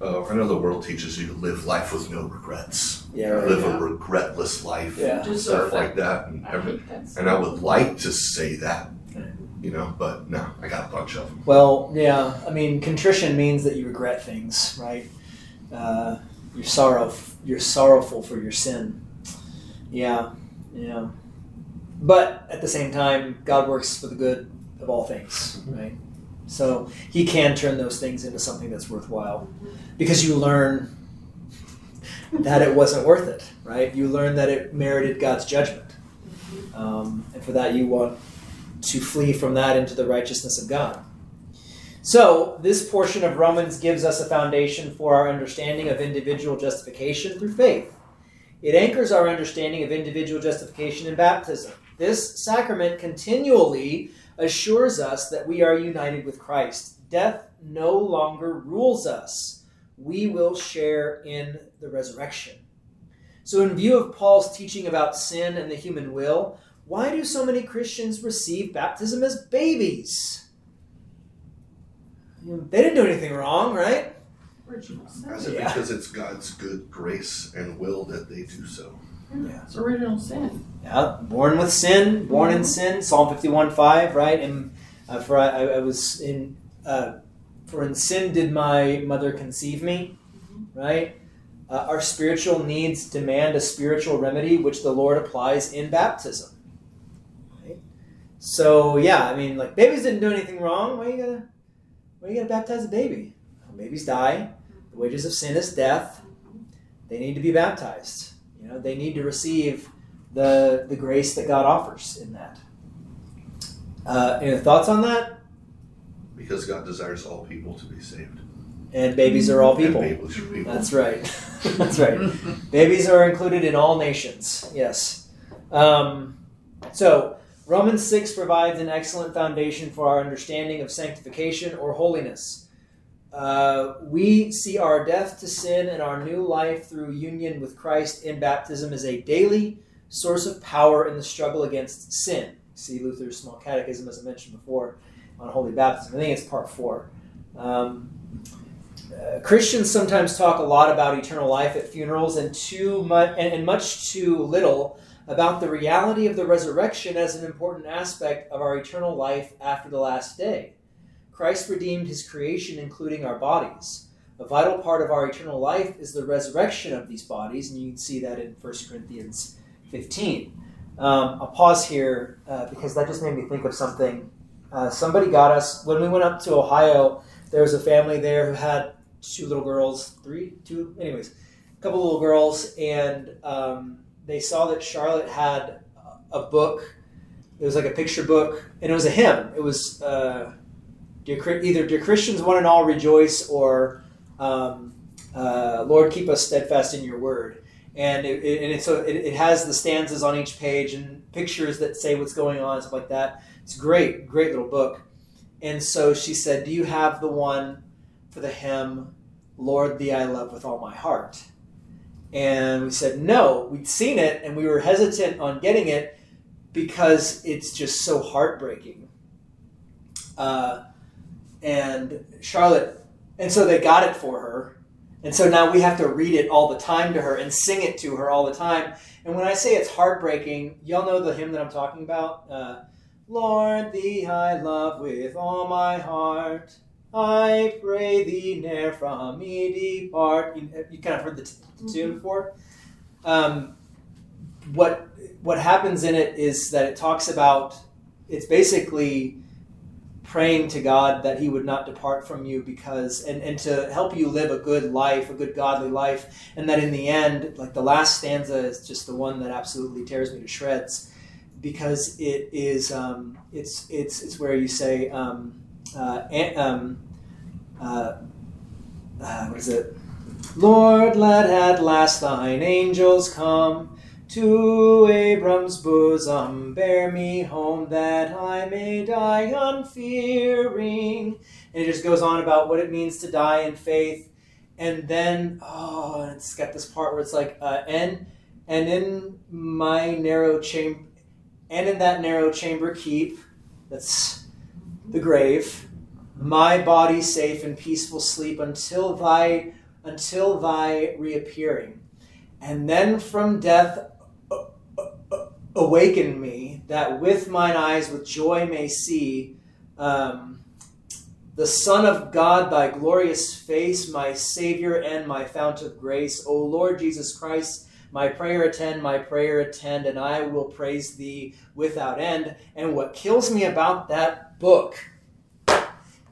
Uh, I know the world teaches you to live life with no regrets. Yeah, right. Live Yeah. a regretless life. Yeah. Deserve Stuff like it. that. And, I every, that. and I would like to say that, you know, but no, I got a bunch of them. Well, yeah. I mean, contrition means that you regret things, right? Uh, you're sorrow. You're sorrowful for your sin. Yeah, yeah. But at the same time, God works for the good of all things, right? So He can turn those things into something that's worthwhile, because you learn that it wasn't worth it, right? You learn that it merited God's judgment, um, and for that you want to flee from that into the righteousness of God. So, this portion of Romans gives us a foundation for our understanding of individual justification through faith. It anchors our understanding of individual justification in baptism. This sacrament continually assures us that we are united with Christ. Death no longer rules us. We will share in the resurrection. So, in view of Paul's teaching about sin and the human will, why do so many Christians receive baptism as babies? They didn't do anything wrong, right? Original sin. Is it Yeah. because it's God's good grace and will that they do so? Yeah. It's original sin. Yeah, born with sin, born in sin. Psalm fifty-one five, right? And uh, for I, I was in, uh, for in sin did my mother conceive me, right? Uh, our spiritual needs demand a spiritual remedy, which the Lord applies in baptism. Right? So yeah, I mean, like babies didn't do anything wrong. Why are you gotta, why are you gotta baptize a baby? Well, babies die. The wages of sin is death. They need to be baptized. You know, they need to receive the the grace that God offers in that. Uh, any thoughts on that? Because God desires all people to be saved. And babies are all people. Babies are people. That's right. (laughs) That's right. Babies are included in all nations. Yes. Um, so Romans six provides an excellent foundation for our understanding of sanctification or holiness. uh, we see our death to sin and our new life through union with Christ in baptism as a daily source of power in the struggle against sin. See Luther's Small Catechism, as I mentioned before, on holy baptism. I think it's part four. Um, uh, Christians sometimes talk a lot about eternal life at funerals, and too much, and, and much too little about the reality of the resurrection as an important aspect of our eternal life after the last day. Christ redeemed his creation, including our bodies. A vital part of our eternal life is the resurrection of these bodies, and you can see that in 1 Corinthians 15. Um, I'll pause here uh, because that just made me think of something. Uh, somebody got us, when we went up to Ohio, there was a family there who had two little girls, three, two, anyways, a couple little girls, and um, they saw that Charlotte had a book. It was like a picture book, and it was a hymn. It was uh, either Dear Christians, one and all rejoice, or um, uh, Lord, keep us steadfast in your word. And it, it and so it, it has the stanzas on each page and pictures that say what's going on, and stuff like that. It's great, great little book. And so she said, Do you have the one for the hymn, Lord, thee I love with all my heart? And we said, No. We'd seen it and we were hesitant on getting it because it's just so heartbreaking. Uh, and Charlotte, and so they got it for her. And so now we have to read it all the time to her and sing it to her all the time. And when I say it's heartbreaking, y'all know the hymn that I'm talking about? Uh, Lord, thee I love with all my heart. I pray thee ne'er from me depart. You, you kind of heard the, t- the tune before. Um, what what happens in it is that it talks about. It's basically praying to God that He would not depart from you because, and, and to help you live a good life, a good godly life, and that in the end, like the last stanza is just the one that absolutely tears me to shreds because it is, um, it's, it's, it's where you say, um, uh, um, uh, uh, what is it? Lord, let at last thine angels come to Abram's bosom, bear me home that I may die unfearing. And it just goes on about what it means to die in faith. And then, oh, it's got this part where it's like, uh, and and in my narrow chamber, and in that narrow chamber keep, that's the grave, my body safe and peaceful sleep until thy until thy reappearing. And then from death awaken me that with mine eyes with joy may see um, the Son of God, thy glorious face, my Savior and my fount of grace. O Lord Jesus Christ, my prayer attend, my prayer attend, and I will praise thee without end. And what kills me about that book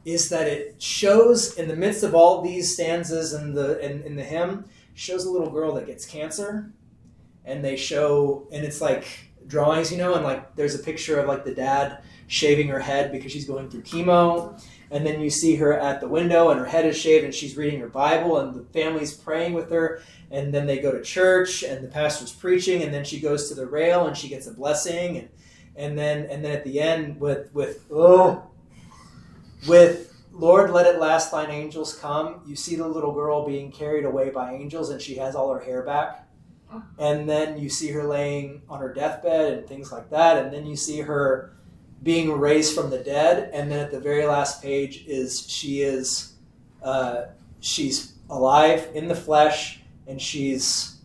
is that it shows in the midst of all these stanzas in the in, in the hymn, shows a little girl that gets cancer. And they show, and it's like drawings, you know, and like there's a picture of like the dad shaving her head because she's going through chemo. And then you see her at the window and her head is shaved and she's reading her Bible and the family's praying with her. And then they go to church and the pastor's preaching and then she goes to the rail and she gets a blessing and and then and then at the end with with oh with Lord, let it last thine angels come. You see the little girl being carried away by angels and she has all her hair back oh. and then you see her laying on her deathbed and things like that and then you see her being raised from the dead and then at the very last page is she is uh, she's alive in the flesh and she's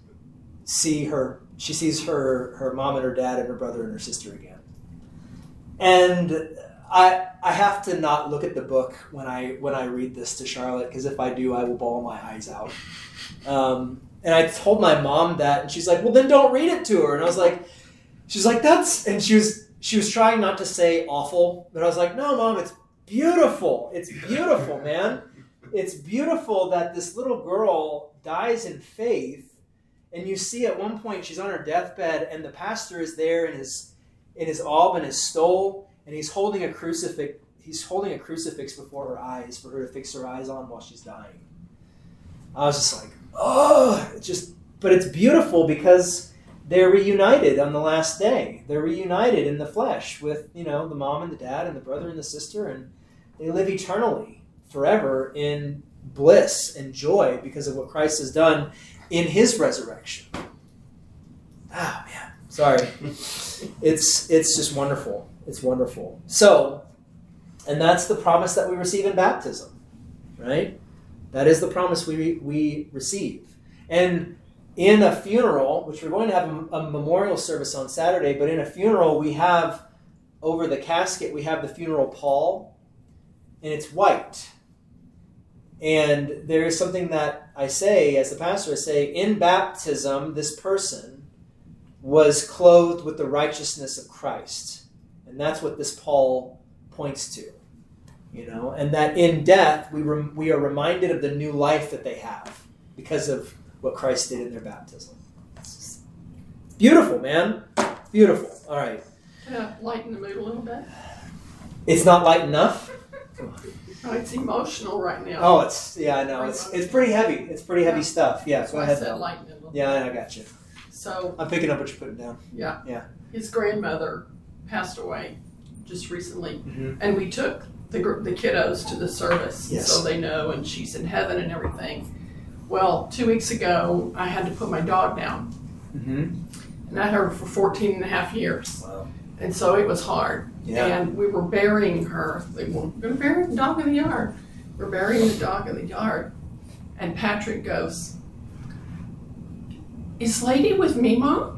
see her she sees her her mom and her dad and her brother and her sister again and I I have to not look at the book when I when I read this to Charlotte because if I do I will bawl my eyes out. Um, and I told my mom that, and she's like, "Well, then don't read it to her." And I was like, "She's like, that's," and she was she was trying not to say awful, but I was like, "No, mom, it's beautiful. It's beautiful, (laughs) man. It's beautiful that this little girl dies in faith, and you see at one point she's on her deathbed, and the pastor is there in his in his alb and his stole, and he's holding a crucifix. He's holding a crucifix before her eyes for her to fix her eyes on while she's dying. I was just like, oh, it's just, but it's beautiful because they're reunited on the last day. They're reunited in the flesh with, you know, the mom and the dad and the brother and the sister, and they live eternally forever in bliss and joy because of what Christ has done in his resurrection. Ah man, sorry. (laughs) It's it's just wonderful. It's wonderful. So, and that's the promise that we receive in baptism, right? That is the promise we we receive. And in a funeral, which we're going to have a, a memorial service on Saturday, but in a funeral we have over the casket we have the funeral pall and it's white. And there is something that I say as the pastor I say in baptism this person was clothed with the righteousness of Christ. And that's what this pall points to. You know, and that in death we rem- we are reminded of the new life that they have because of what Christ did in their baptism. Beautiful, man. Beautiful. All right. Yeah, lighten the mood a little bit. It's not light enough. (laughs) Oh, it's emotional right now. Oh, it's yeah, I know. It's it's pretty heavy. It's pretty heavy stuff. Yeah, That's go I ahead. said lighten it a little. Yeah, I got you. So I'm picking up what you're putting down. yeah, Yeah. His grandmother passed away just recently, Mhm. and we took the the kiddos to the service Yes. so they know, and she's in heaven and everything. Well, two weeks ago, I had to put my dog down, Mm-hmm. and I had her for 14 and a half years. Wow. And so it was hard. Yeah. And we were burying her. They were going to bury the dog in the yard. We're burying the dog in the yard. And Patrick goes, Is Lady with me, Mom?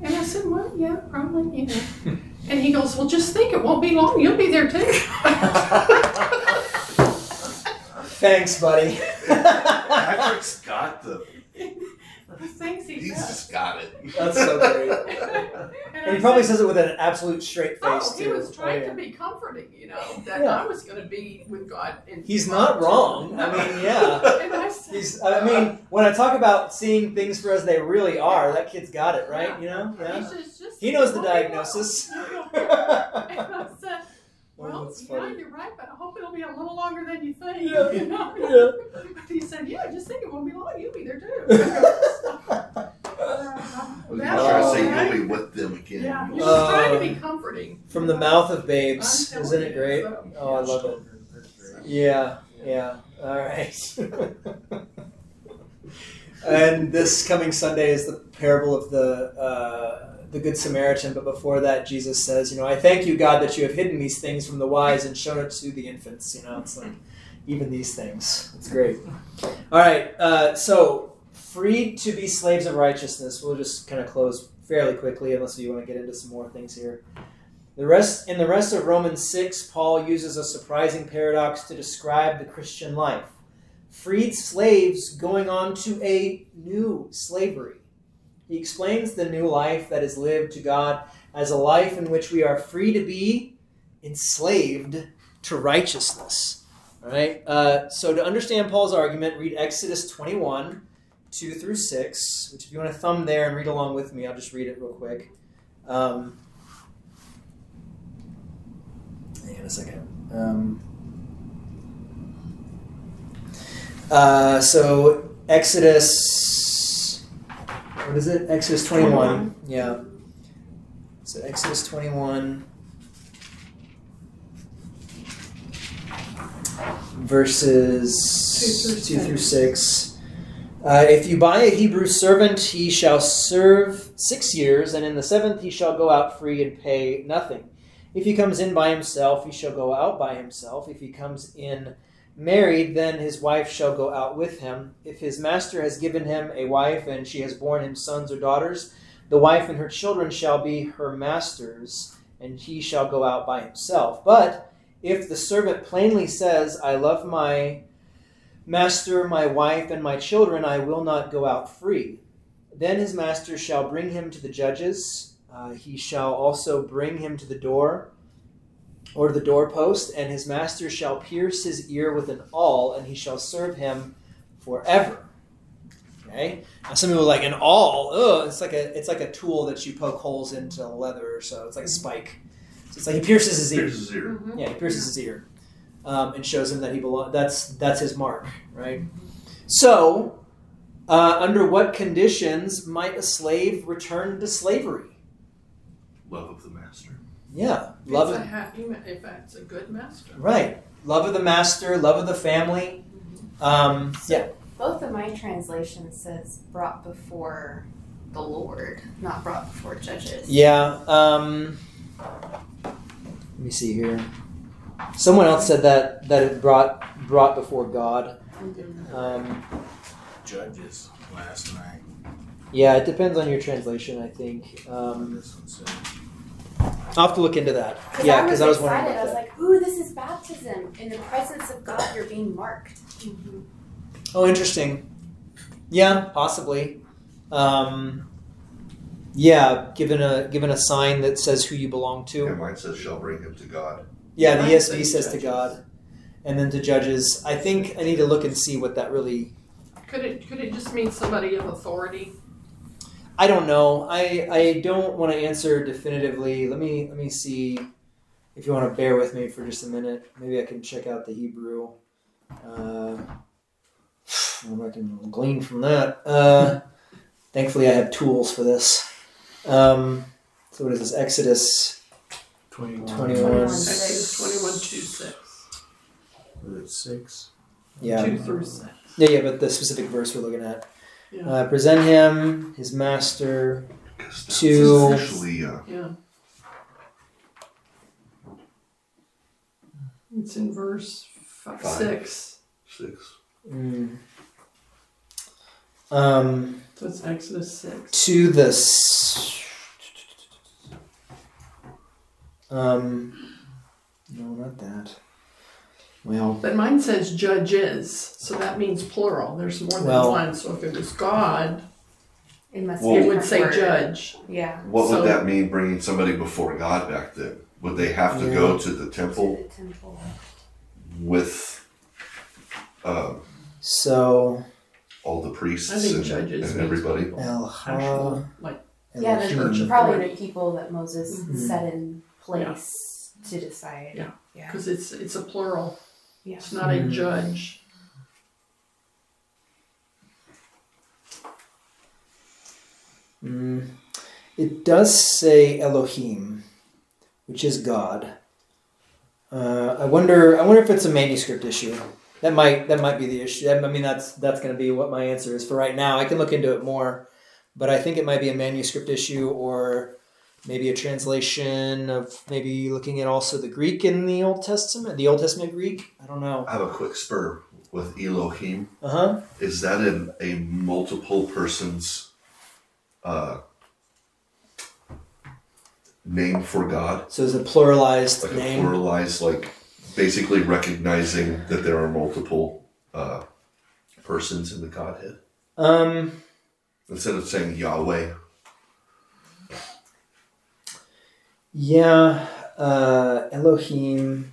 And I said, Well, yeah, probably, you know. (laughs) and he goes, Well, just think, it won't be long. You'll be there too. (laughs) (laughs) Thanks, buddy. Patrick's got the. he thinks he's He's best. just got it. That's so great. (laughs) And And he probably said, says it with an absolute straight oh, face Oh, he too. was trying Oh, yeah. to be comforting, you know, that Yeah. I was going to be with God. In He's not wrong. I mean, yeah. (laughs) And I said, He's. I mean, when I talk about seeing things for as they really are, that kid's got it right. You know. He Yeah. says, just He knows the won't be long. diagnosis. (laughs) And I said, Oh, well, that's yeah, funny. you're right, but I hope it'll be a little longer than you think. Yeah, you know? yeah. (laughs) He said, yeah, just think it won't be long. You'll be there too. (laughs) (laughs) I was That's trying to say you'll be with them again. Yeah, he was Uh, trying to be comforting. From the mouth of babes, isn't it great? so- Oh, I love it. Yeah, yeah. All right. and this coming Sunday is the parable of the uh, the Good Samaritan. But before that, Jesus says, "You know, I thank you, God, that you have hidden these things from the wise and shown it to the infants." You know, it's like even these things. It's great. All right. Uh, so, freed to be slaves of righteousness. We'll just kind of close fairly quickly, unless you want to get into some more things here. The rest in the rest of Romans 6, Paul uses a surprising paradox to describe the Christian life. Freed slaves going on to a new slavery. He explains the new life that is lived to God as a life in which we are free to be enslaved to righteousness. All right. Uh, so to understand Paul's argument, read Exodus 21, 2 through 6. Which, if you want to thumb there and read along with me, I'll just read it real quick. Um, Hang on a second. Um, uh, so Exodus, what is it? Exodus twenty-one. 21. Yeah. So Exodus twenty-one, verses Two through two through six. Uh, if you buy a Hebrew servant, he shall serve six years, and in the seventh he shall go out free and pay nothing. If he comes in by himself, he shall go out by himself. If he comes in married, then his wife shall go out with him. If his master has given him a wife, and she has borne him sons or daughters, the wife and her children shall be her master's, and he shall go out by himself. But if the servant plainly says, I love my master, my wife, and my children, I will not go out free, then his master shall bring him to the judges. Uh, he shall also bring him to the door or the doorpost, and his master shall pierce his ear with an awl, and he shall serve him forever. Okay. Now some people are like an awl. Oh, it's like a it's like a tool that you poke holes into leather, or so it's like a spike. So it's like he pierces his ear. Pierces his ear. Mhm. Yeah, he pierces his ear, um, and shows him that he belongs. That's that's his mark, right? So, uh, under what conditions might a slave return to slavery? Love of the master. Yeah, If love it's it. a happy, ma- if it's a good master. Right. love of the master, love of the family. Um, yeah, Both of my translations says brought before the Lord, not brought before judges. yeah. Um, let me see here. Someone else said that that it brought brought before God. Um, Judges last night. yeah, it depends on your translation, I think. Um, this one said. I'll have to look into that. Because Yeah, I was because I was wondering excited. I was that. like, ooh, this is baptism. In the presence of God, you're being marked. Oh, interesting. Yeah, possibly. Um, yeah, given a given a sign that says who you belong to. And mine says, shall bring him to God. Yeah, the ESV says says to. God, and then to judges. I think I need to look and see what that really. Could it could it just mean somebody of authority? I don't know. I I don't want to answer definitively. Let me let me see. If you want to bear with me for just a minute, maybe I can check out the Hebrew. Uh, what I can glean from that. Uh, thankfully, I have tools for this. Um, so what is this? Exodus 21. 21. Exodus twenty one two six. Was it six? Yeah, Two through six. yeah, yeah. But the specific verse we're looking at. Yeah. Uh, present him, his master, To- officially, uh, Yeah. It's in verse five, Five. six. six. Mm. Um, So it's Exodus six. to the. s- Um, no, not that. Well, But mine says judges, so that means plural. There's more than Well- one. So if it was God, It must Well- be. it would different say word. judge. Yeah. What So- would that mean bringing somebody before God back then? Would they have to go to the temple To temple the temple. with um, so all the priests I think and, judges and means everybody? people. El Actual, like Yeah, the Elohim. Church. probably the people that Moses Mhm. set in place to decide. Yeah. Yeah. because it's it's a plural. Yeah. It's not a Mhm. judge. Mm, it does say Elohim, which is God. Uh, I wonder. I wonder if it's a manuscript issue. That might. That might be the issue. I mean, that's that's going to be what my answer is for right now. I can look into it more, but I think it might be a manuscript issue or maybe a translation of maybe looking at also the Greek in the Old Testament, the Old Testament Greek. I don't know. I have a quick spur with Elohim. Uh huh. Is that in a multiple persons uh, name for God? So it's a pluralized Like a name. pluralized, like basically recognizing that there are multiple uh, persons in the Godhead Um. instead of saying Yahweh. Yeah, uh, Elohim.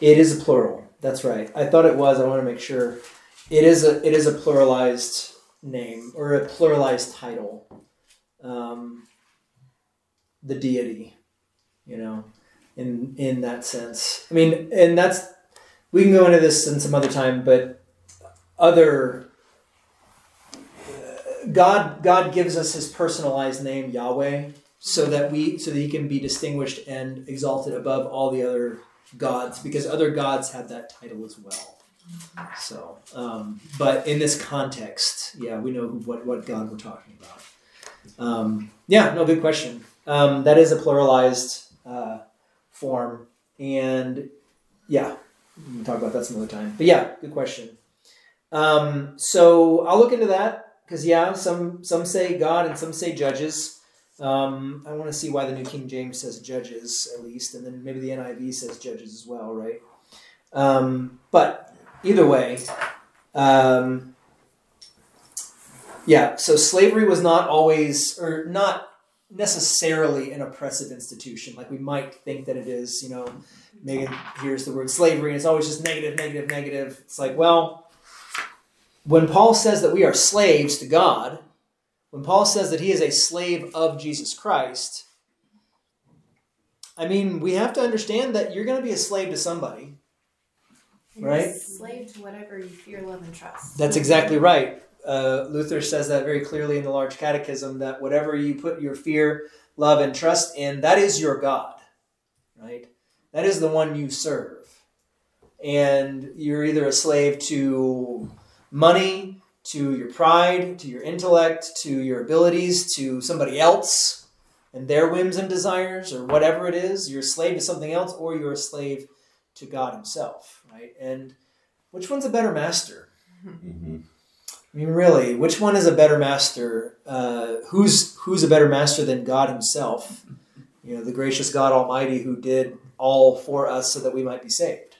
It is a plural. That's right. I thought it was. I want to make sure. It is a. It is a pluralized name or a pluralized title. Um, the deity, you know, in in that sense. I mean, and that's we can go into this in some other time, but other. uh, God, God gives us His personalized name, Yahweh, so that we so that he can be distinguished and exalted above all the other gods because other gods have that title as well. So um, but in this context yeah we know what, what god we're talking about. Um, yeah no good question. Um, that is a pluralized uh, form and yeah we can talk about that some other time. But yeah good question. Um, so i'll look into that because yeah some some say god and some say judges um, I want to see why the New King James says judges at least, and then maybe the NIV says judges as well, right? Um, but either way, um, yeah. So slavery was not always, or not necessarily, an oppressive institution, like we might think that it is. You know, Megan hears the word slavery, and it's always just negative, negative, negative. It's like, well, when Paul says that we are slaves to God when Paul says that he is a slave of Jesus Christ, I mean, we have to understand that you're going to be a slave to somebody. You're Right. slave to whatever you fear, love, and trust. That's exactly right. Uh, Luther says that very clearly in the Large Catechism that whatever you put your fear, love, and trust in, that is your God, right? That is the one you serve. and you're either a slave to money, to your pride, to your intellect, to your abilities, to somebody else and their whims and desires, or whatever it is. You're a slave to something else, or you're a slave to God Himself, right? And which one's a better master? hmm I mean, really, which one is a better master? Uh, who's who's a better master than God Himself? You know, the gracious God Almighty who did all for us so that we might be saved.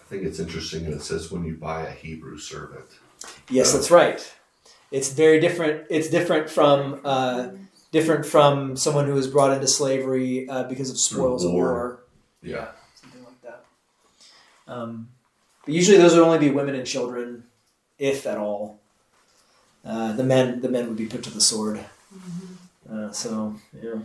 I think it's interesting, and it says when you buy a Hebrew servant. Yes, that's right. It's very different. It's different from uh, different from someone who was brought into slavery uh, because of spoils of war. war. Yeah. something like that. Um, but usually, those would only be women and children, if at all. Uh, the men, the men would be put to the sword. Uh, so yeah,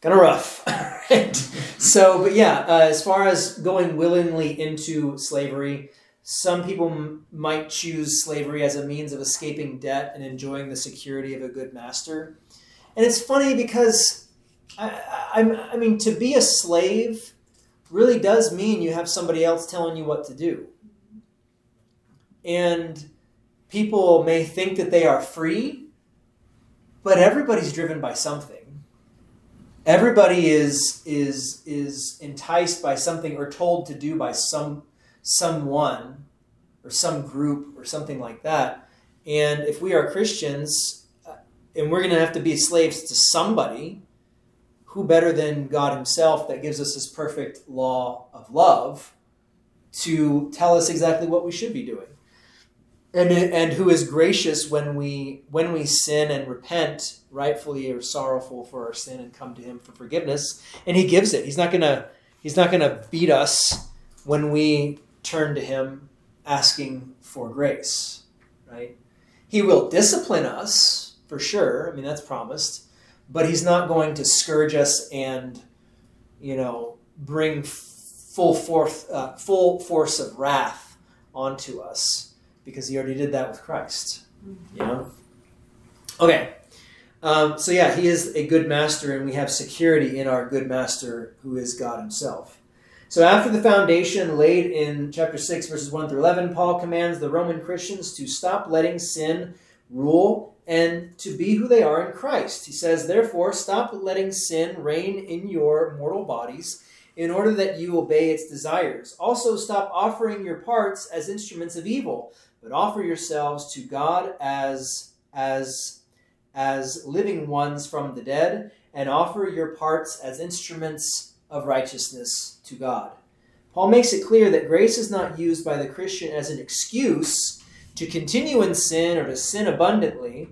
kind of rough. (laughs) right? So, but yeah, uh, as far as going willingly into slavery, some people m- might choose slavery as a means of escaping debt and enjoying the security of a good master. And it's funny because I, I, I mean, to be a slave really does mean you have somebody else telling you what to do. And people may think that they are free, but everybody's driven by something. Everybody is is is enticed by something or told to do by some someone or some group or something like that. And if we are Christians uh, and we're going to have to be slaves to somebody, who better than God Himself that gives us His perfect law of love to tell us exactly what we should be doing? And, and who is gracious when we when we sin and repent rightfully or sorrowful for our sin and come to him for forgiveness and he gives it he's not gonna he's not gonna beat us when we turn to him asking for grace right? He will discipline us for sure. I mean that's promised. But he's not going to scourge us and you know bring full forth uh, full force of wrath onto us because he already did that with christ you know? Okay. Um, so yeah he is a good master and we have security in our good master who is god himself so after the foundation laid in chapter 6 verses 1 through 11 paul commands the roman christians to stop letting sin rule and to be who they are in Christ. He says, Therefore, stop letting sin reign in your mortal bodies in order that you obey its desires. Also, stop offering your parts as instruments of evil, but offer yourselves to God as, as, as living ones from the dead, and offer your parts as instruments of righteousness to God. Paul makes it clear that grace is not used by the Christian as an excuse to continue in sin or to sin abundantly.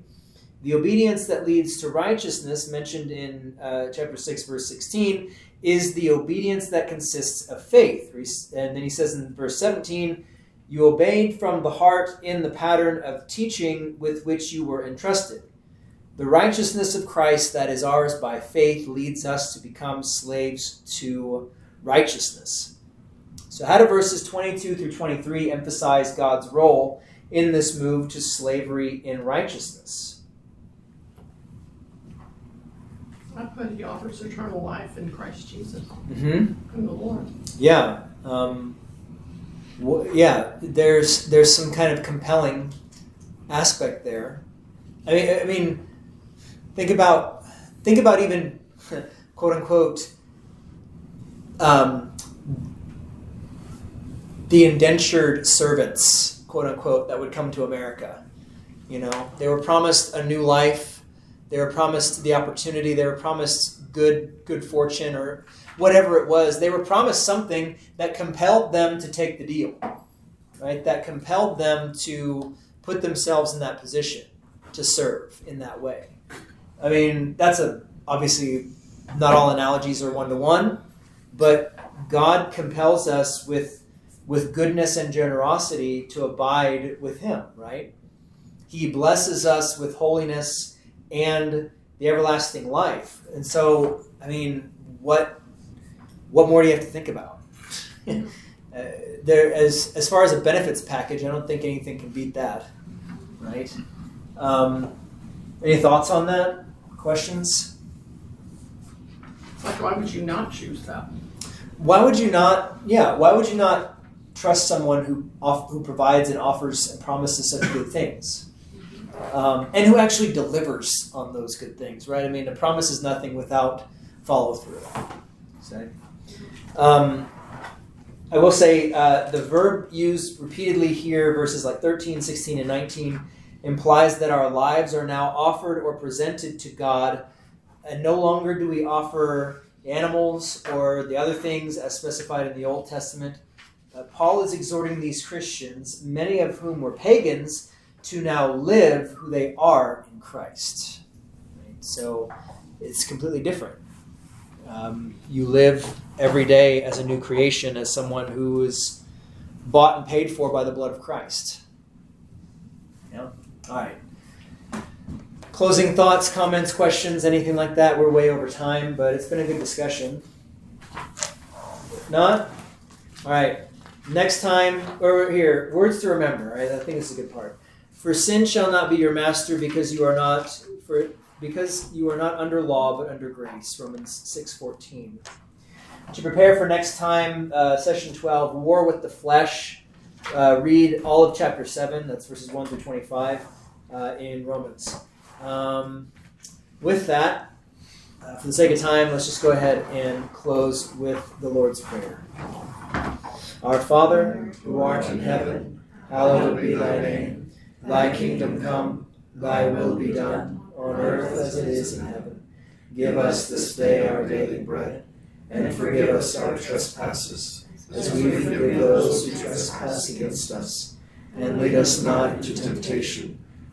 The obedience that leads to righteousness, mentioned in uh, chapter 6, verse 16, is the obedience that consists of faith. And then he says in verse 17, You obeyed from the heart in the pattern of teaching with which you were entrusted. The righteousness of Christ that is ours by faith leads us to become slaves to righteousness. So, how do verses 22 through 23 emphasize God's role in this move to slavery in righteousness? I put he offers eternal life in Christ Jesus, Mm-hmm. in the Lord. Yeah. Um, wh- yeah. There's there's some kind of compelling aspect there. I mean, I mean, think about think about even (laughs) quote unquote um, the indentured servants quote unquote that would come to America. You know, they were promised a new life. They were promised the opportunity. They were promised good good fortune or whatever it was. They were promised something that compelled them to take the deal, right? That compelled them to put themselves in that position to serve in that way. I mean, that's a obviously not all analogies are one to one, but God compels us with with goodness and generosity to abide with Him, right? He blesses us with holiness and the everlasting life. And so, I mean, what what more do you have to think about? (laughs) uh, there, as as far as a benefits package, I don't think anything can beat that, right? Um, any thoughts on that? Questions? Like, why would you not choose that? Why would you not? Yeah, why would you not trust someone who off, who provides and offers and promises such good things, um, and who actually delivers on those good things. Right? I mean, a promise is nothing without follow through. So, um, I will say uh, the verb used repeatedly here, verses like 13, 16, and 19, implies that our lives are now offered or presented to God, and no longer do we offer animals or the other things as specified in the Old Testament. Uh, Paul is exhorting these Christians, many of whom were pagans, to now live who they are in Christ. Right? So it's completely different. Um, you live every day as a new creation, as someone who is bought and paid for by the blood of Christ. Yeah? All right. Closing thoughts, comments, questions, anything like that. We're way over time, but it's been a good discussion. Not, all right. Next time, or here, words to remember. Right? I think is a good part. For sin shall not be your master, because you are not for because you are not under law but under grace. Romans six fourteen. To prepare for next time, uh, session twelve, war with the flesh. Uh, read all of chapter seven. That's verses one through twenty-five uh, in Romans. Um, with that, uh, for the sake of time, let's just go ahead and close with the Lord's Prayer. Our Father, who art in heaven, hallowed be thy name. Thy kingdom come, thy will be done, on earth as it is in heaven. Give us this day our daily bread, and forgive us our trespasses, as we forgive those who trespass against us. And lead us not into temptation,